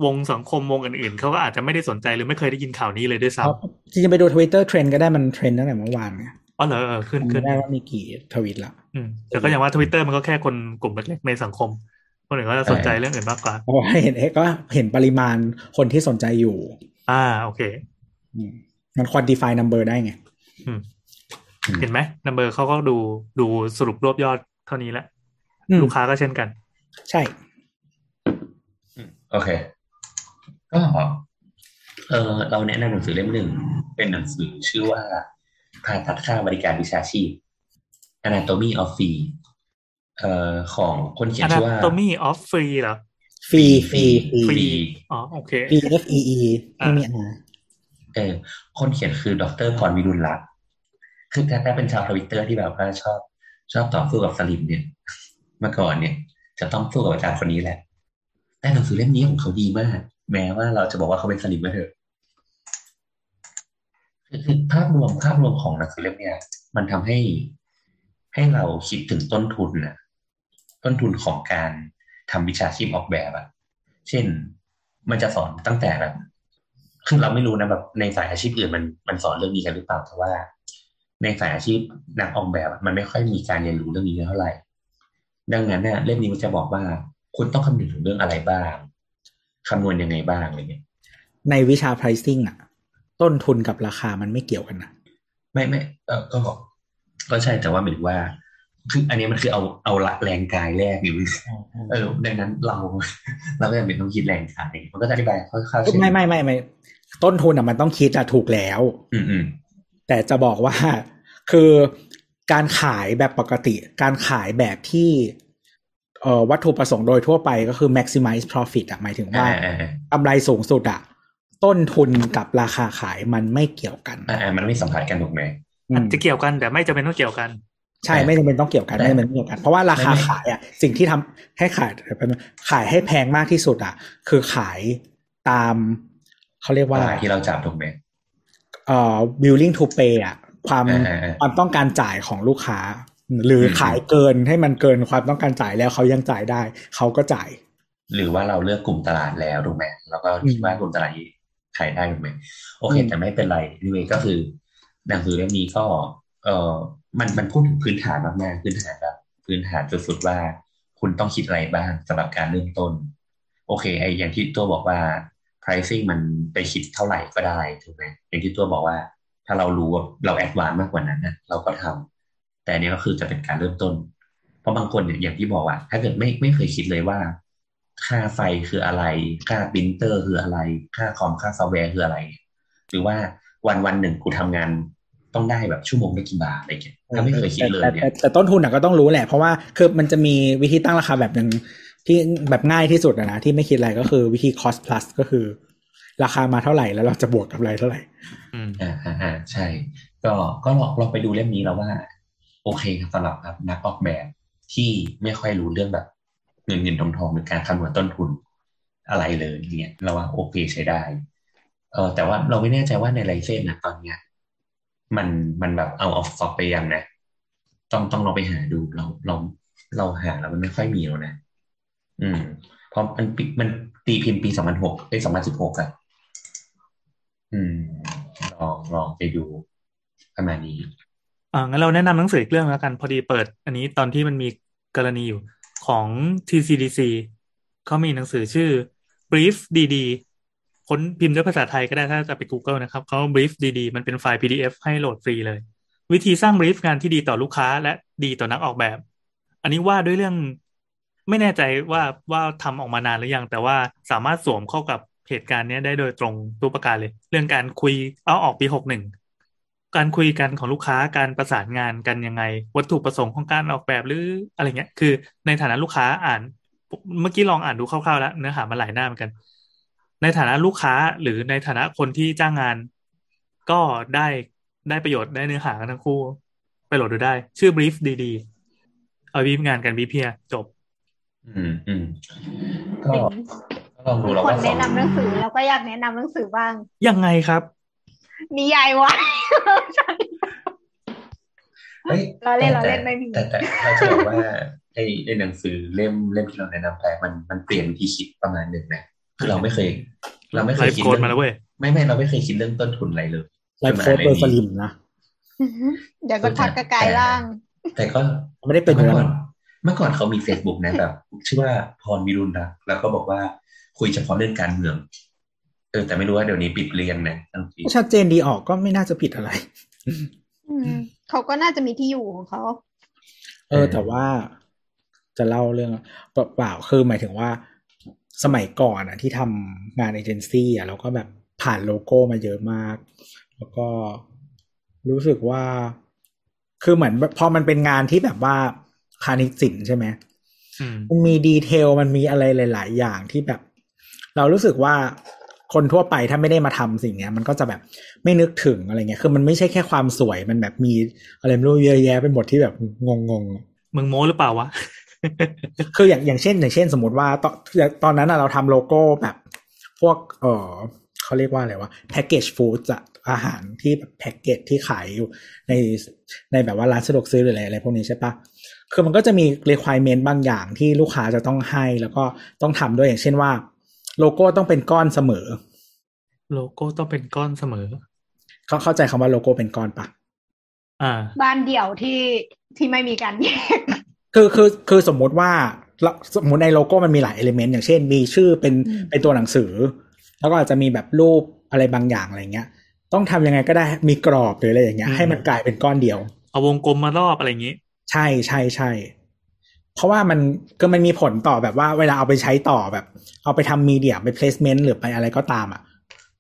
วงสังคมวงอื่นๆเขาก็อาจจะไม่ได้สนใจหรือไม่เคยได้ยินข่าวนี้เลยด้วยซ้เพราะจริงๆไปดูทวิตเตอร์เทรนก็ได้มันเทรนตั้งแต่เมื่อวานไงำ อ๋อเหรอเออขึ้นผมขึ้ไม่นได้ว่ามีกี่ทวิตละอืมแต่ก็อย่างว่าทวิตเตอร์มันก็แค่คนกลุ่มเล็กๆในสังคม คนอื่นก็จะสนใจเรื่องอื่นมากกว่าเพราะว่าเห็นเอ๊ะก็เห็นปริมาณคนที่สนใจอยู่ อ่าโอเคอืมมันควอนติฟายนัมเบอร์ได้ไงอืมเห็นไหมนัมเบอร์เขาก็ดูดูสรุปรวบยอดเท่านี้แหละอืมลูกค้าก็เช่นกัน ใช่อืมโอเค ก็เออเราแนะนำหนังสือเล่มหนึ่ง เป็นหนังสือชื่อว่า ผ่าตัดค่าบริการวิชาชีพ Anatomy of Fee เอ่อของคนเขียนชื่อว่า Anatomy of Fee เหรอฟรีฟรีฟรีฟรีอ๋อโอเคฟรี F E E ไม่มีอ่าเออคนเขียนคือดรพรวิรุณรัตน์คือถ้าเป็นชาวทวิตเตอร์ที่แบบว่าชอบ ชอบต่อสู้กับสลิมเนี่ยเมื่อก่อนเนี่ย จะต้องสู้กับอาจารย์คนนี้แหละแต่หนังสือเล่มนี้ของเขาดีมาก แม้ว่าเราจะบอกว่าเขาเป็นสลิมก็เถอะ คือคือภาพรวมภาพรวมของหนังสือเล่มเนี่ยมันทำให้ให้เราคิดถึงต้นทุนนะต้นทุนของการทำวิชาชีพออกแบบอะเช่นมันจะสอนตั้งแต่แบบคือเราไม่รู้นะแบบในสายอาชีพอื่นมันมันสอนเรื่องนี้กันหรือเปล่าแต่ว่า ในสายอาชีพนักออกแบบมันไม่ค่อยมีการเรียนรู้เรื่องนี้เท่าไหร่ ดังนั้นเนี่ยเล่มนี้มันจะบอกว่าคุณต้องคำนึงถึงเรื่องอะไรบ้างคำนวณยังไงบ้างอะไรเงี้ยในวิชา pricing อะ ต้นทุนกับราคามันไม่เกี่ยวกันนะไม่ไม่เออก็ก็ใช่แต่ว่าหมายถึงว่าคืออันนี้มันคือเอาเอาละแรงกายแรกอยู่เออดังนั้นเราเราก็จำเป็นต้องคิดแรงกายมันก็จะอธิบายค่อยๆเช่นไม่ไม่ไม่ไม่ต้นทุนอะมันต้องคิดอะถูกแล้ว อืมอืมแต่จะบอกว่าคือการขายแบบปกติ การขายแบบที่เอ่อวัตถุประสงค์โดยทั่วไปก็คือ maximize profit อะหมายถึงว่าอ่าอ่าอ่ากำไรสูงสุดอะ ต้นทุนกับราคาขายมันไม่เกี่ยวกันอ่าอ่ามันไม่สัมพันธ์กันถูกไหมอืมอาจจะเกี่ยวกันแต่ไม่จำเป็นต้องเกี่ยวกัน ใช่ไม่จำเป็นต้องเกี่ยวกันแต่ไม่จำเป็นต้องเกี่ยวกัน เพราะว่าราคาไม่ไม่ขายอะสิ่งที่ทำให้ขายขายให้แพงมากที่สุดอะคือขายตามเขาเรียกว่าตลาดที่เราจับถูกไหมเอ่อ willing to pay อะความอ่าอ่าอ่าความต้องการจ่ายของลูกค้า หรืออมขายเกินให้มันเกินความต้องการจ่ายแล้วเขายังจ่ายได้ เขาก็จ่าย หรือว่าเราเลือกกลุ่มตลาดแล้วถูกไหมแล้วก็คิดว่ากลุ่มตลาดนี้ ขายได้ถูกไหมโอเคอืมแต่ไม่เป็นไรนี่เวยก็คือหนังสือเล่มนี้ก็ เออมันมันพูดถึงพื้นฐานมากๆพื้นฐานแบบพื้นฐานสุดๆว่า คุณต้องคิดอะไรบ้างสำหรับการเริ่มต้น โอเค ไออย่างที่ตัวบอกว่า pricing มันไปคิดเท่าไหร่ก็ได้ถูกไหมอย่างที่ตัวบอกว่า ถ้าเรารู้ว่าเราแอดวานซ์มากกว่านั้นนะเราก็ทแต่อันนี้ก็คือจะเป็นการเริ่มต้น เพราะบางคนเนี่ยอย่างที่บอกว่า ถ้าเกิดไม่ไม่เคยคิดเลยว่า ค่าไฟคืออะไร ค่าปรินเตอร์คืออะไร ค่าคอมค่าซอฟต์แวร์คืออะไร หรือว่าวันวันหนึ่งกูทำงานต้องได้แบบชั่วโมงได้กี่บาทอะไรเงี้ยถ้าไม่เคยคิดเลยแต่เนี่แต่ยแต่ต้นทุนอะก็ต้องรู้แหละ เพราะว่าคือมันจะมีวิธีตั้งราคาแบบหนึ่งที่แบบง่ายที่สุดอะนะที่ไม่คิดอะไรก็คือวิธี cost plus ก็คือ ราคามาเท่าไหร่แล้วเราจะบวกกับอะไรเท่าไหร่อืมอ่าอ่าอ่าใช่ ก็ก็ลองลองไปดูเล่มนี้แล้วว่า โอเคครับสำหรับครับนักออกแบบที่ไม่ค่อยรู้เรื่องแบบ เงินเงินทองทองหรือการคำนวณต้นทุนอะไรเลยเนี่ยเราว่าโอเคใช้ได้เออแต่ว่าเราไม่แน่ใจว่าในไลเซนนะตอนเนี้ยมันมันแบบเอาออฟสต็อกไปยังนะต้องต้องลองไปหาดูเราเราเราหาแล้วมันไม่ค่อยมีแล้วนะอืม เพราะมันปีมันตีพิมพ์ปีสองพันหกเอ้สองพันสิบหกอะอืมลองลองไปดูประมาณนี้อ่างั้นเราแนะนำหนังสืออีกเรื่องแล้วกัน พอดีเปิด อันนี้ตอนที่มันมีกรณีอยู่ ของ TCDC เขามีหนังสือชื่อ Brief DD ค้นพิมพ์ด้วยภาษาไทยก็ได้ถ้าจะไป Google นะครับเขา Brief DD มันเป็นไฟล์ PDF ให้โหลดฟรีเลย วิธีสร้าง brief งานที่ดีต่อลูกค้าและดีต่อนักออกแบบ อันนี้ว่าด้วยเรื่องไม่แน่ใจว่าว่าทำออกมานานหรือยัง แต่ว่าสามารถสวมเข้ากับเหตุการณ์นี้ได้โดยตรงทุกประการเลย เรื่องการคุยเอาออกปีหกหนึ่ง การคุยกันของลูกค้าการประสานงานกันยังไง วัตถุประสงค์ของการออกแบบหรืออะไรเงี้ย คือในฐานะลูกค้าอ่าน เมื่อกี้ลองอ่านดูคร่าวๆแล้วเนื้อหามันหลายหน้าเหมือนกัน ในฐานะลูกค้าหรือในฐานะคนที่จ้างงาน ก็ได้ได้ประโยชน์ได้เนื้อหากันทั้งคู่ ไปโหลดดูได้ ชื่อ brief ดีๆ เอาบีฟงานกันบีเพียจบ อืมอืมก็ก็ลองดูมีแล้วคนว่าสอแนะงนำหนังสือเราก็อยากแนะนำหนังสือบ้าง ยังไงครับ นิยายวายเฮ้ยเราเล่นเราแต่เล่นไม่มีแต่แต่เราจะบอกว่าไอ้ไอ้หนังสือเล่มเล่มที่เราแนะนำไปมันมันเปลี่ยนวิธีคิดประมาณหนึ่งนะคือเราไม่เคย เราไม่เคไลยฟ์คิดโค้ดเรื่องมาแล้วเว้ยไม่ไม่เราไม่เคยคิดเรื่องต้นทุนอะไรเลยไลฟ์โค้ดโดยสลิมนะเดี๋ยวก็ทักกระกายร่าง แต่ก็ไม่ได้เป็นเมื่อแล้วก่อนนะเมื่อก่อนเขามี Facebook นะแบบชื่อว่าพรวิรุณรักษ์แล้วก็บอกว่าคุยเฉพาะเรื่องการเมือง เออแต่ไม่รู้ว่าเดี๋ยวนี้ปิดเรียนนะบางทีชัดเจนดีออกก็ไม่น่าจะผิดอะไรอืมเขาก็น่าจะมีที่อยู่ของเขา เออ แต่ว่าจะเล่าเรื่องเปล่าๆคือหมายถึงว่า สมัยก่อนอะที่ทำงานเอเจนซี่อะเราก็แบบผ่านโลโก้มาเยอะมาก แล้วก็รู้สึกว่า คือเหมือนพอมันเป็นงานที่แบบว่าคานิสินใช่ไหมอืมมันมีดีเทลมันมีอะไรหลาย ๆ อย่างที่แบบ เรารู้สึกว่า คนทั่วไปถ้าไม่ได้มาทำสิ่งเนี้ย มันก็จะแบบไม่นึกถึงอะไรเงี้ยคือมันไม่ใช่แค่ความสวยมันแบบมีอะไรไม่รู้เยอะแยะไปหมดที่แบบงงๆมึงโม้หรือเปล่าวะคืออย่างอย่างเช่น อย่างเช่น สมมติว่าตอนตอนนั้นน่ะเราทำโลโก้แบบ พวกเออเขาเรียกว่าอะไรวะแพ็กเกจฟู้ดอะอาหารที่แบบแพ็กเกจที่ขายอยู่ในในแบบว่าร้านสะดวกซื้อหรืออะไรอะไรพวกนี้ใช่ปะคือมันก็จะมี requirement บางอย่างที่ลูกค้าจะต้องให้แล้วก็ต้องทำด้วยอย่างเช่นว่า โลโก้ต้องเป็นก้อนเสมอ โลโก้ต้องเป็นก้อนเสมอ เขาเข้าใจคำว่าโลโก้เป็นก้อนปะอ่า บ้านเดี่ยวที่ที่ไม่มีการแยก คือคือคือสมมุติว่าเราสมมติในโลโก้มันมีหลาย element อย่างเช่น มีชื่อเป็นอืมเป็นตัวหนังสือ แล้วก็อาจจะมีแบบรูปอะไรบางอย่างอะไรเงี้ย ต้องทำยังไงก็ได้มีกรอบหรืออะไรอย่างเงี้ยอืมให้มันกลายเป็นก้อนเดียว เอาวงกลมมารอบอะไรอย่างนี้ ใช่ใช่ใช่ เพราะว่ามันก็มันมีผลต่อแบบว่าเวลาเอาไปใช้ต่อแบบ เอาไปทำมีเดียไป placement หรือไปอะไรก็ตามอะ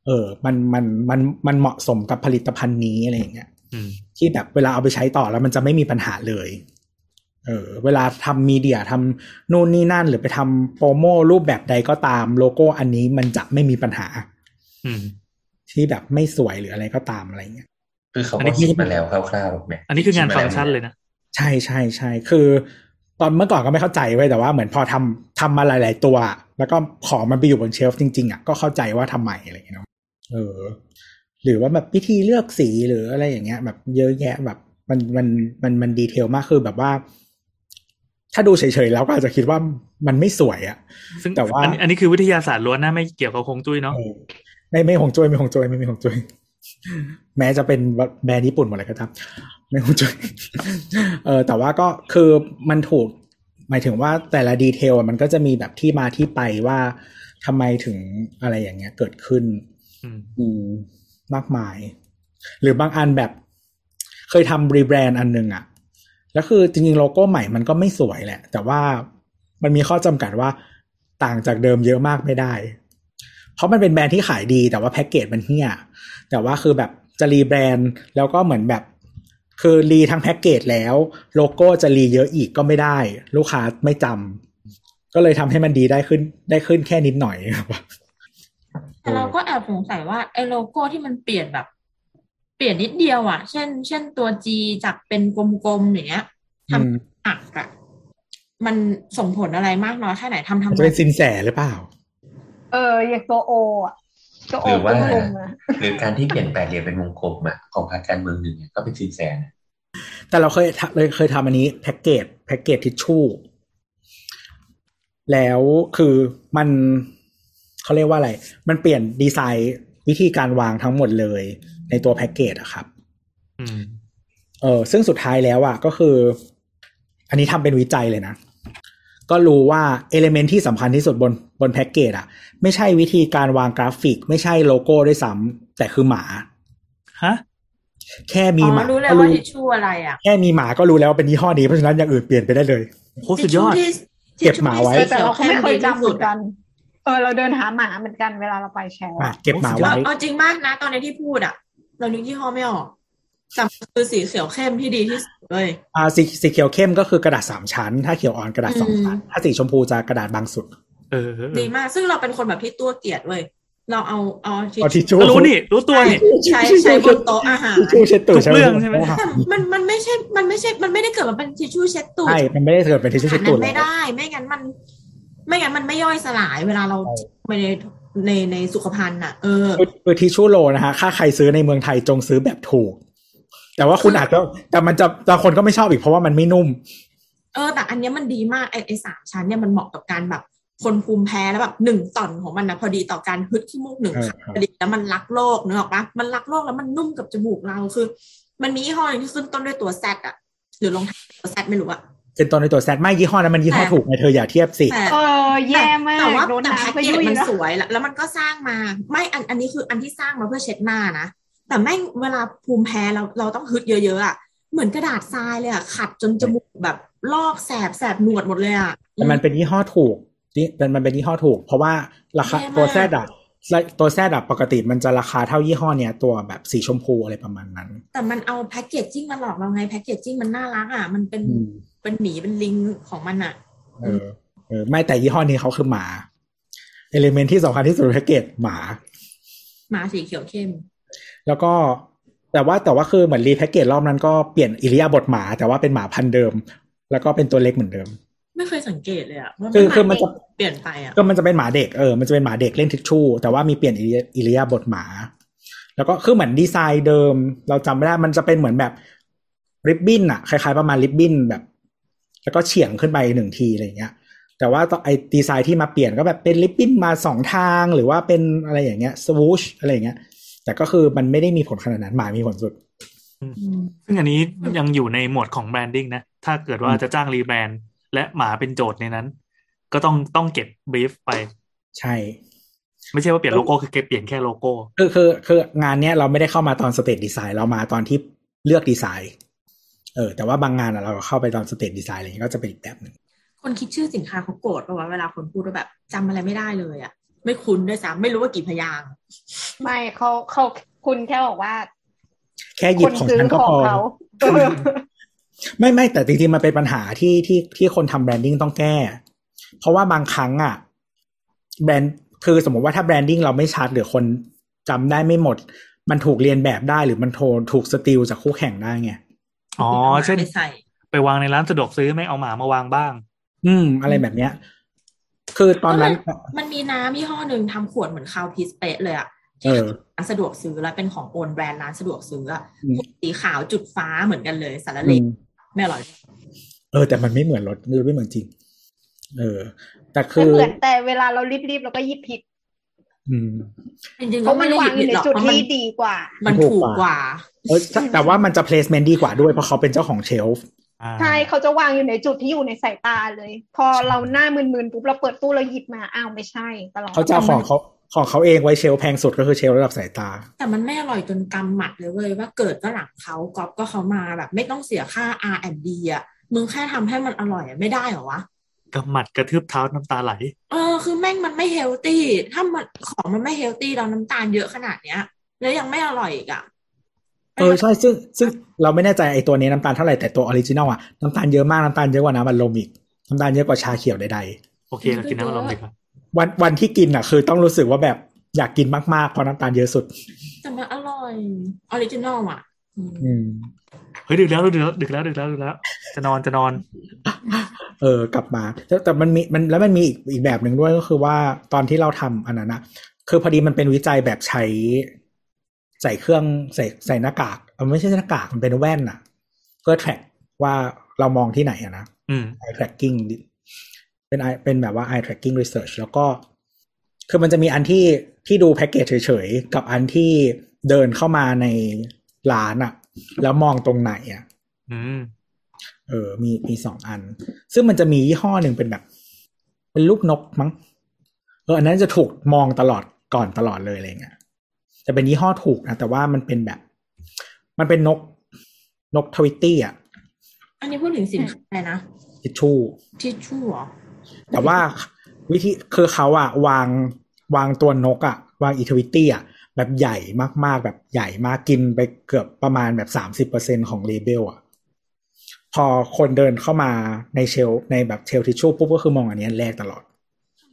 เออ มันมันมันมันเหมาะสมกับผลิตภัณฑ์นี้อะไรอย่างเงี้ยอืมที่แบบเวลาเอาไปใช้ต่อแล้วมันจะไม่มีปัญหาเลย เออ เวลาทำมีเดียทำนู่นนี่นั่น หรือไปทำโปรโมรูปแบบใดก็ตาม โลโก้อันนี้มันจะไม่มีปัญหาอืมที่แบบไม่สวยหรืออะไรก็ตามอะไรเงี้ยคือเขาอันนี้ก็คิดมาแล้วคร่าวๆเนี่ยอันนี้คืองานฟังก์ชันเลยนะ ใช่ใช่ใช่คือต อนเมื่อก่อนก็ไม่เข้าใจไว้ยแต่ว่าเหมือนพอทำทำมาหลาย ๆ ตัว แล้วก็ของมันไปอยู่บนเชลฟ์จริง ๆ อะ ก็เข้าใจว่าทำไมอะไรอย่างเงี้ยเนาะเออ หรือว่าแบบวิธีเลือกสีหรืออะไรอย่างเงี้ย แบบเยอะแยะแบบมันมันมันมันดีเทลมากคือแบบว่า ถ้าดูเฉย ๆ แล้วก็อาจจะคิดว่ามันไม่สวยอะซึ่งแต่ว่าอันนี้อันนี้คือวิทยาศาสตร์ล้วนนะไม่เกี่ยวกับคงจุ้ยเนาะเออไม่ไม่หงจุ้ยไม่หงจุ้ยไม่มีหงจุ้ยแม้จะเป็นแบรนด์ญี่ปุ่นหมดเลยก็ตาม ไม่หงจุ้ยเออแต่ว่าก็คือมันถูก หมายถึงว่าแต่ละดีเทลอะมันก็จะมีแบบที่มาที่ไปว่าทำไมถึงอะไรอย่างเงี้ย เกิดขึ้นอืมอืมมากมาย หรือบางอันแบบ เคยทำรีแบรนด์อันหนึ่งอะแล้วคือจริงๆโลโก้ใหม่มันก็ไม่สวยแหละ แต่ว่ามันมีข้อจำกัดว่าต่างจากเดิมเยอะมากไม่ได้ เพราะมันเป็นแบรนด์ที่ขายดีแต่ว่าแพ็กเกจมันเฮี้ยแต่ว่าคือแบบจะรีแบรนด์แล้วก็เหมือนแบบ คือรีทั้งแพ็กเกจแล้ว โลโก้จะรีเยอะอีกก็ไม่ได้ ลูกค้าไม่จำก็เลยทำให้มันดีได้ขึ้นได้ขึ้นแค่นิดหน่อยครับแต่เราก็แอบสงสัยว่าไอ้โลโก้ที่มันเปลี่ยนแบบ เปลี่ยนนิดเดียวอะ เช่น เช่นตัว G จากเป็นกลมๆอย่างเงี้ยทอืมำอักอะมันส่งผลอะไรมากน้อยแค่ไหนทำทำจะไมเป็นสินแสหรือเปล่า เอออย่างตัวโออะตัวโอ หรือว่ากลมๆอะหรือการที่เปลี่ยนแปดเหลี่ยมเป็นวงกลมอะของพรรคการเมืองหนึ่งเนี่ยก็เป็นสินแสนะแต่เราเคยทำเลยเคยทำอันนี้แพ็กเกจแพ็กเกจทิชชู่ แล้วคือมันเขาเรียกว่าอะไร มันเปลี่ยนดีไซน์วิธีการวางทั้งหมดเลย ในตัวแพ็กเกจอะครับอืมเออซึ่งสุดท้ายแล้วอะก็คือ อันนี้ทำเป็นวิจัยเลยนะ ก็รู้ว่าเอลิเมนที่สำคัญที่สุดบนบนแพ็กเกจอะไม่ใช่วิธีการวางกราฟิก ไม่ใช่โลโก้ด้วยซ้ำแต่คือหมาฮะแค่มีอ๋หอมารู้เลยก็ว่าทิชชู่อะไรอะแค่มีหมาก็รู้แล้วว่าเป็นยี่ห้อนี้เพราะฉะนั้นอย่างอื่นเปลี่ยนไปได้เลยโคตรสุดยอดทิชชู่ที่เก็บหมาไว้เออแต่เราก็ไม่เคยจำเหมือนดีที่สุดกัอะนเออเราเดินหาหมาเหมือนกันเวลาเราไปแชร์อะเก็บหมาโอ้สุดยอไว้ดเอาจริงมากนะ ตอนนี้ที่พูดอะเรานึกยี่ห้อไม่ออก แต่มันคือสีเขียวเข้มที่ดีที่สุดเลยอ่าสีสีเขียวเข้มก็คือกระดาษสามชั้น ถ้าเขียวอ่อนกระดาษสองอืมชั้น ถ้าสีชมพูจะกระดาษบางสุดเออเออดีมาก ซึ่งเราเป็นคนแบบที่ตัวเกลียดเว้ยเราเอาเอาเอาทิชชู่รู้นี่ รู้ตัวนี่ใช้ใช้บนโต๊ะอาหารทิชชู่เช็ดตูดทุกเรื่องใช่ไหมแต่มันมันไม่ใช่ มันไม่ใช่ มันไม่ได้เกิดมาเป็นทิชชู่เช็ดตูดใช่มันไม่ได้เกิดเป็นทิชชู่ขเช็ดนาดตูนั้ดนเลไม่ยได้ ไม่งั้นมัน ไม่งั้นมันไม่ย่อยสลายเวลาเราใช่ไปในในในสุขภัณฑ์อะเออคือคือทิชชู่โรลนะฮะ ค่าใครซื้อในเมืองไทยจงซื้อแบบถูก แต่ว่าคุณอาจจะแต่มันจะบางคนก็ไม่ชอบอีกเพราะว่ามันไม่นุ่ม เออ แต่อันเนี้ยมันดีมากไอไอสามชั้นเนี่ยมันเหมาะกับการแบบคนภูมิแพ้แล้วแบบหนึ่งต่อนของมันนะพอดีต่อการฮึดขี้มูกหนึ่งเออครั้งพอดีแล้วมันรักโลกนึกออกปะมันรักโลกแล้วมันนุ่มกับจมูกเราคือ มันมียี่ห้อหนึงที่ขึ้นต้นด้วยตัวแซดอะหรือลงท้ายด้วยตัวแซดไม่รู้อะเป็นตัวในตัวแซดไม่ยี่ห้อนั้นมันยี่ห้อแต่ถูกไงเธออย่าเทียบสิแต่เออแย่มากแต่ว่าโดนแต่แพ็กน้ำก็เกจยุ่ยมันแล้วสวยแล้วแล้วมันก็สร้างมา ไม่อันอันนี้คืออันที่สร้างมาเพื่อเช็ดหน้านะ แต่แม่งเวลาภูมิแพ้เราเราต้องฮึดเยอะ ๆอะเหมือนกระดาษทรายเลยอะขัดจนจมูกแบบลอกแสบแสบหนวดหมดเลยอะแต่มันเป็นยี่ห้อถูกนี่เป็นมันเป็นยี่ห้อถูก เพราะว่าราคาแย่มากตัวแซดอะตัวแซดอะปกติมันจะราคาเท่ายี่ห้อเนี้ยตัวแบบสีชมพูอะไรประมาณนั้น แต่มันเอาแพ็กเกจจิ้งมาหลอกเราไงแพ็กเกจจิ้งมันน่ารักอะมันเป็นอืมเป็นหมีเป็นลิงของมันอะเออเออไม่แต่ยี่ห้อนี้เขาคือหมา เอลิเมนที่สำคัญที่สุดในแพ็กเกจหมา หมาสีเขียวเข้ม แล้วก็แต่ว่าแต่ว่าคือเหมือนรีแพ็กเกจรอบนั้นก็เปลี่ยนอิริยาบถหมา แต่ว่าเป็นหมาพันธุ์เดิม แล้วก็เป็นตัวเล็กเหมือนเดิม ไม่เคยสังเกตเลยอะว่าคือหาคือมันจะเปลี่ยนไปอะก็มันจะเป็นหมาเด็กเออมันจะเป็นหมาเด็กเล่นทิชชู่แต่ว่ามีเปลี่ยนอิริยอิริยาบถหมา แล้วก็คือเหมือนดีไซน์เดิม เราจำไม่ได้มันจะเป็นเหมือนแบบริบบิ้นอะคล้ายๆประมาณริบบิ้นแบบ แล้วก็เฉียงขึ้นไปหนึ่งทีอะไรอย่างเงี้ยแต่ว่าไอดีไซน์ที่มาเปลี่ยนก็แบบเป็นริบบิ้นมาสองทางหรือว่าเป็นอะไรอย่างเงี้ย swoosh อะไรอย่างเงี้ย แต่ก็คือมันไม่ได้มีผลขนาดนั้นหมามีผลสุดอืมซึ่งอันนี้ยังอยู่ในหมวดของ branding นะ ถ้าเกิดว่าจะจ้าง rebrand และหมาเป็นโจทย์ในนั้น ก็ต้องต้องเก็บ brief ไป ใช่ ไม่ใช่ว่าเปลี่ยนโลโก้คือเก็บเปลี่ยนแค่โลโก้คือคือคืองานเนี้ยเราไม่ได้เข้ามาตอน stage design เรามาตอนที่เลือกดีไซน์ เออ แต่ว่าบางงานอะเราเข้าไปตอน stage design อะไรอย่างเงี้ยก็จะเป็นอีกแบบหนึ่งคนคิดชื่อสินค้าเขาโกรธป่าวะเวลาคนพูดว่าแบบจำอะไรไม่ได้เลยอะ ไม่คุ้นด้วยซ้ำไม่รู้ว่ากี่พยางค์ไม่เขาเขาคุณแค่บอกว่า แค่หยิคบนของซื้อฉันก็ของพอเขาเออไม่ไม่แต่จริงๆมันเป็นปัญหาที่ที่ที่คนทำ branding ต้องแก้ เพราะว่าบางครั้งอะ แบรนด์คือสมมติว่าถ้าแบรนดิ้งเราไม่ชัดหรือคนจำได้ไม่หมด มันถูกเรียนแบบได้หรือมันโทรถูกสติลจากคู่แข่งได้ไงอ๋อเช่นไปใส่ไปวางในร้านสะดวกซื้อไม่เอาหมามาวางบ้าง อืม อะไรแบบเนี้ย คือตอนนั้น มันมีน้ำยี่ห้อหนึ่งทำขวดเหมือนคาวพีสเปะเลยอะเอที่อร้านสะดวกซื้อแล้วเป็นของโอนแบรนด์ร้านสะดวกซื้ออะอืมสีขาวจุดฟ้าเหมือนกันเลยสารอืเลมไม่อร่อย เออ แต่มันไม่เหมือนรถมันไม่เหมือนจริง เออ แต่คืไม่อเหมือนแต่เวลาเรารีบๆเราก็หยิบผิดอืมจริงๆเพก็ราะมัไม่นได้วาหงยิบอยู่ผิดในหรอกจุดเพราะมันที่ดีกว่า มันถูกกว่าเออแต่แต่ว่ามันจะ placement ดีกว่าด้วยเพราะเขาเป็นเจ้าของเชลฟ์อ่า ใช่เขาจะวางอยู่ในจุดที่อยู่ในสายตาเลย พอเราหน้ามึนๆปุ๊บเราเปิดตู้เราหยิบมาอ้าวไม่ใช่ตลอดเขาจะเอาของเขาของเขาเองไว้เชลฟ์แพงสุดก็คือเชลฟ์ระดับสายตา แต่มันไม่อร่อยจนกำหมัดเลยเว้ยว่าเกิดก็หลังเขาก๊อปก็เขามาแบบ ไม่ต้องเสียค่า R&D อะมึงแค่ทำให้มันอร่อยอะไม่ได้เหรอวะกำหมัดกระทืบเท้าน้ำตาไหล เออคือแม่งมันไม่ healthy ถ้ามันของมันไม่เฮลตี้เราน้ำตาลเยอะขนาดเนี้ย แล้วยังไม่อร่อยอีกอะ เออใช่ซึ่งซึ่งเราไม่แน่ใจไอ้ตัวนี้น้ำตาลเท่าไหร่แต่ตัว original อะน้ำตาลเยอะมากน้ำตาลเยอะกว่าน้ำอัดลมอีกน้ำตาลเยอะกว่าชาเขียวใดโอเคเรากินน้ำอัดลมดีกว่าๆวันวันที่กินอะ คือต้องรู้สึกว่าแบบอยากกินมากๆเพราะน้ำตาลเยอะสุดแต่มันอร่อย original อะอืมอืมเฮ้ยดึกแล้วดึกแล้วดึกแล้วดึกแล้วดึกแล้วจะนอนจะนอน เออกลับมาแต่แต่มันมีมันแล้วมันมีอีกอีกแบบหนึ่งด้วยก็คือว่าตอนที่เราทำอันนั้นนะคือพอดีมันเป็นวิจัยแบบใช้ ใส่เครื่องใส่ใส่หน้ากากเออไม่ใช่หน้ากากมันเป็นแว่นอะเพื่อ track ว่าเรามองที่ไหนอะนะอืม eye tracking เป็น eye เป็นแบบว่า eye tracking research แล้วก็ คือมันจะมีอันที่ที่ดูแพ็กเกจเฉยๆ กับอันที่เดินเข้ามาในร้านอะแล้วมองตรงไหนอะอืมเออ มีมีสองอัน ซึ่งมันจะมียี่ห้อหนึ่งเป็นแบบ เป็นรูปนกมั้งเอออันนั้นจะถูกมองตลอดก่อนตลอดเลยอะไรเงี้ย จะเป็นยี่ห้อถูกนะแต่ว่ามันเป็นแบบ มันเป็นนกนกทวิตตี้อะ อันนี้พูดถึงสินค้าอะไรนะทิชชู่ทิชชู่เหรอ แต่ว่าวิธีคือเขาอะวางวางตัวนกอะวางอี Tweety อะแบบใหญ่มากๆ แบบใหญ่มากกินไปเกือบประมาณแบบสามสิบเปอร์เซ็นต์ของ label อะพอคนเดินเข้ามาใน shelf ในแบบ shelf ทิชชู่ปุ๊บก็คือมองอันนี้อันแรกตลอด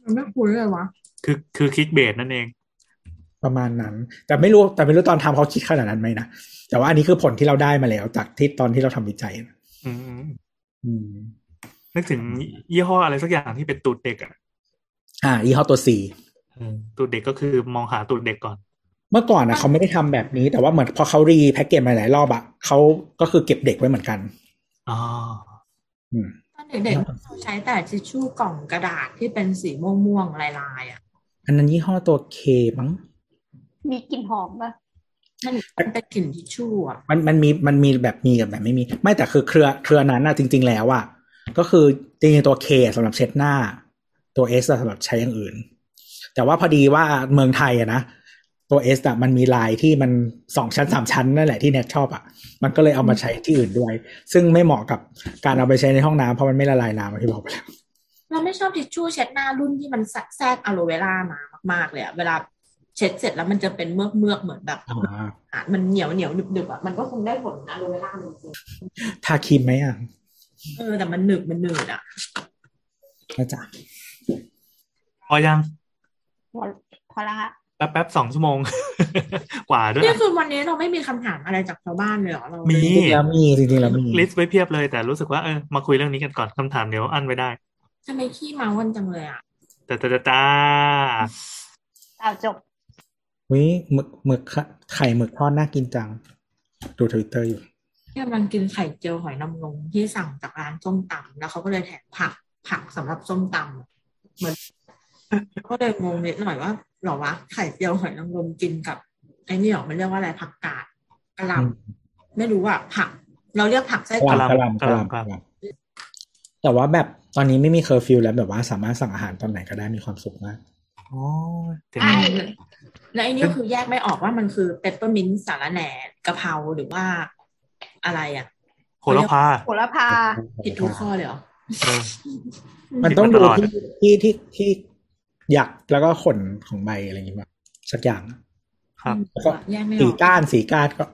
มันไม่คุ้นเลยวะคือคือ clickbait นั่นเอง ประมาณนั้น แต่ไม่รู้แต่ไม่รู้ตอนทำเขาคิดขนาดนั้นไหมนะ แต่ว่าอันนี้คือผลที่เราได้มาแล้วจากที่ตอนที่เราทำวิจัยนะอืมอืมนึกถึงยี่ห้ออะไรสักอย่างที่เป็นตูดเด็กอะอ่ายี่ห้อตัว C อืมตูดเด็กก็คือมองหาตูดเด็กก่อน เมื่อก่อนนะเขาไม่ได้ทำแบบนี้ แต่ว่าเหมือนพอเขารีแพ็กเกจมาหลายรอบอะเขาก็คือเก็บเด็กไว้เหมือนกันอ๋ออืมตอนเด็กๆเราใช้แต่ทิชชู่กล่องกระดาษที่เป็นสีม่วงๆลายๆอะอันนั้นยี่ห้อตัว K มั้ง มีกลิ่นหอมปะมันมันเป็นกลิ่นทิชชู่อะมันมันมีมันมีแบบมีกับแบบไม่มี ไม่แต่คือเครือเครือนั้นอะจริง ๆ แล้วอะก็คือจริงๆตัว K สำหรับเช็ดหน้า ตัว S อะสำหรับใช้อย่างอื่น แต่ว่าพอดีว่าเมืองไทยอะนะตัว S อะมันมีลายที่มันสองชั้นสามชั้นนั่นแหละที่เน็ตชอบอะมันก็เลยเอามาใช้ที่อื่นด้วย ซึ่งไม่เหมาะกับการเอาไปใช้ในห้องน้ำเพราะมันไม่ละลายน้ำอย่างที่บอกไปแล้วเราไม่ชอบทิชชู่เช็ดหน้ารุ่นที่มันแทรกอะโลเวรามามากๆเลยอะเวลา เช็ดเสร็จแล้วมันจะเป็นเมือกเมือกๆเหมือนแบบอ่าอะมันเหนียวเหนียวหนึบหนึบๆอะมันก็คงได้ผลอะโลเวราจริงทาครีมไหมอะๆเออแต่มันหนึบมันหนืดอะนะจ๊ะพอยังพอพอละฮะแป๊บแป๊บสองชั่วโมง กว่าด้วยนี่คือวันนี้เราไม่มีคำถามอะไรจากชาวบ้านเลยเหรอเรามีจริงๆแล้วมีจริงๆแล้วมีลิสต์ไว้เพียบเลยแต่รู้สึกว่าเออมาคุยเรื่องนี้กันก่อนคำถามเดี๋ยวอันไว้ได้ทำไมขี้เมาวันจังเลยอะแต่แต่แต่เอาจบ วิหมึกหมึกค่ะไข่หมึกทอดน่ากินจัง ดูทวิตเตอร์อยู่ที่กำลังกินไข่เจียวหอยนางรมที่สั่งจากร้านส้มตำแล้วเขาก็เลยแถมผักผักสำหรับส้มตำเหมือนก็เลยงงนิดหน่อยว่าหรอวะไข่เจียวหอยนางรมกินกับไอ้นี่หรอมันเรียกว่าอะไรผักกาดกระหลำไม่รู้อะผัก เราเรียกผักไส้กกรลาอกกลามกลามกลามแต่ว่าแบบตอนนี้ไม่มีเคอร์ฟิวแล้วแบบว่าสามารถสั่งอาหารตอนไหนก็ได้มีความสุขมากโอ้ยเจ๋งใช่ และไอ้นี่คือแยกไม่ออกว่ามันคือเปปเปอร์มินต์สาระแหน่กะเพราหรือว่าอะไรอะโหระพาโหระพาผิดทุกข้อเลยเหรอเออมันต้องดูตลอดที่ที่ที่ที่หยักแล้วก็ขนของใบอะไรอย่างเงี้ยสักอย่าง ครับแล้วก็แยกไม่อสีอกก้านสีก้านก็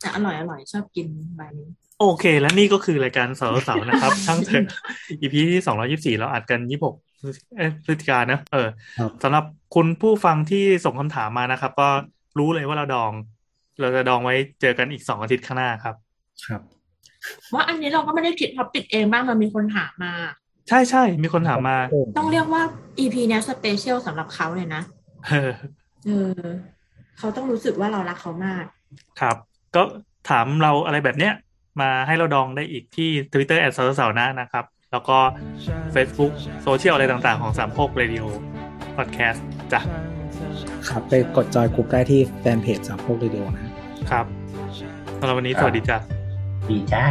แต่อร่อยอร่อยชอบกินใบนี้โอเค และนี่ก็คือรายการเสาร์เสาร์นะครับ ช่างเถอะ EP ที่สองร้อยยี่สิบสี่เราอัดกันยี่หก พฤศจิกายนนะเออครับสำหรับคุณผู้ฟังที่ส่งคำถามมานะครับ ก็รู้เลยว่าเราดอง เราจะดองไว้เจอกันอีกสองอาทิตย์ข้างหน้าครับ ครับว่าอันนี้เราก็ไม่ได้คิด topic เองบ้างมันมีคนถามมา ใช่ใช่มีคนถามมา ต้องเรียกว่า EP เนี้ย special สำหรับเขาเลยนะเออเออเขาต้องรู้สึกว่าเรารักเขามาก ครับ ก็ถามเราอะไรแบบเนี้ย มาให้เราดองได้อีกที่ Twitter แอดสาวสาวนะนะครับ แล้วก็ Facebook โซเชียลอะไรต่างๆ ของสามโคกเรดิโอพอดแคสต์จ้ะครับไปกดจอยกลุ่มได้ที่แฟนเพจสามพวกเรดิโอนะครับสำหรับวันนี้สวัสดีจ้ะดีจ้า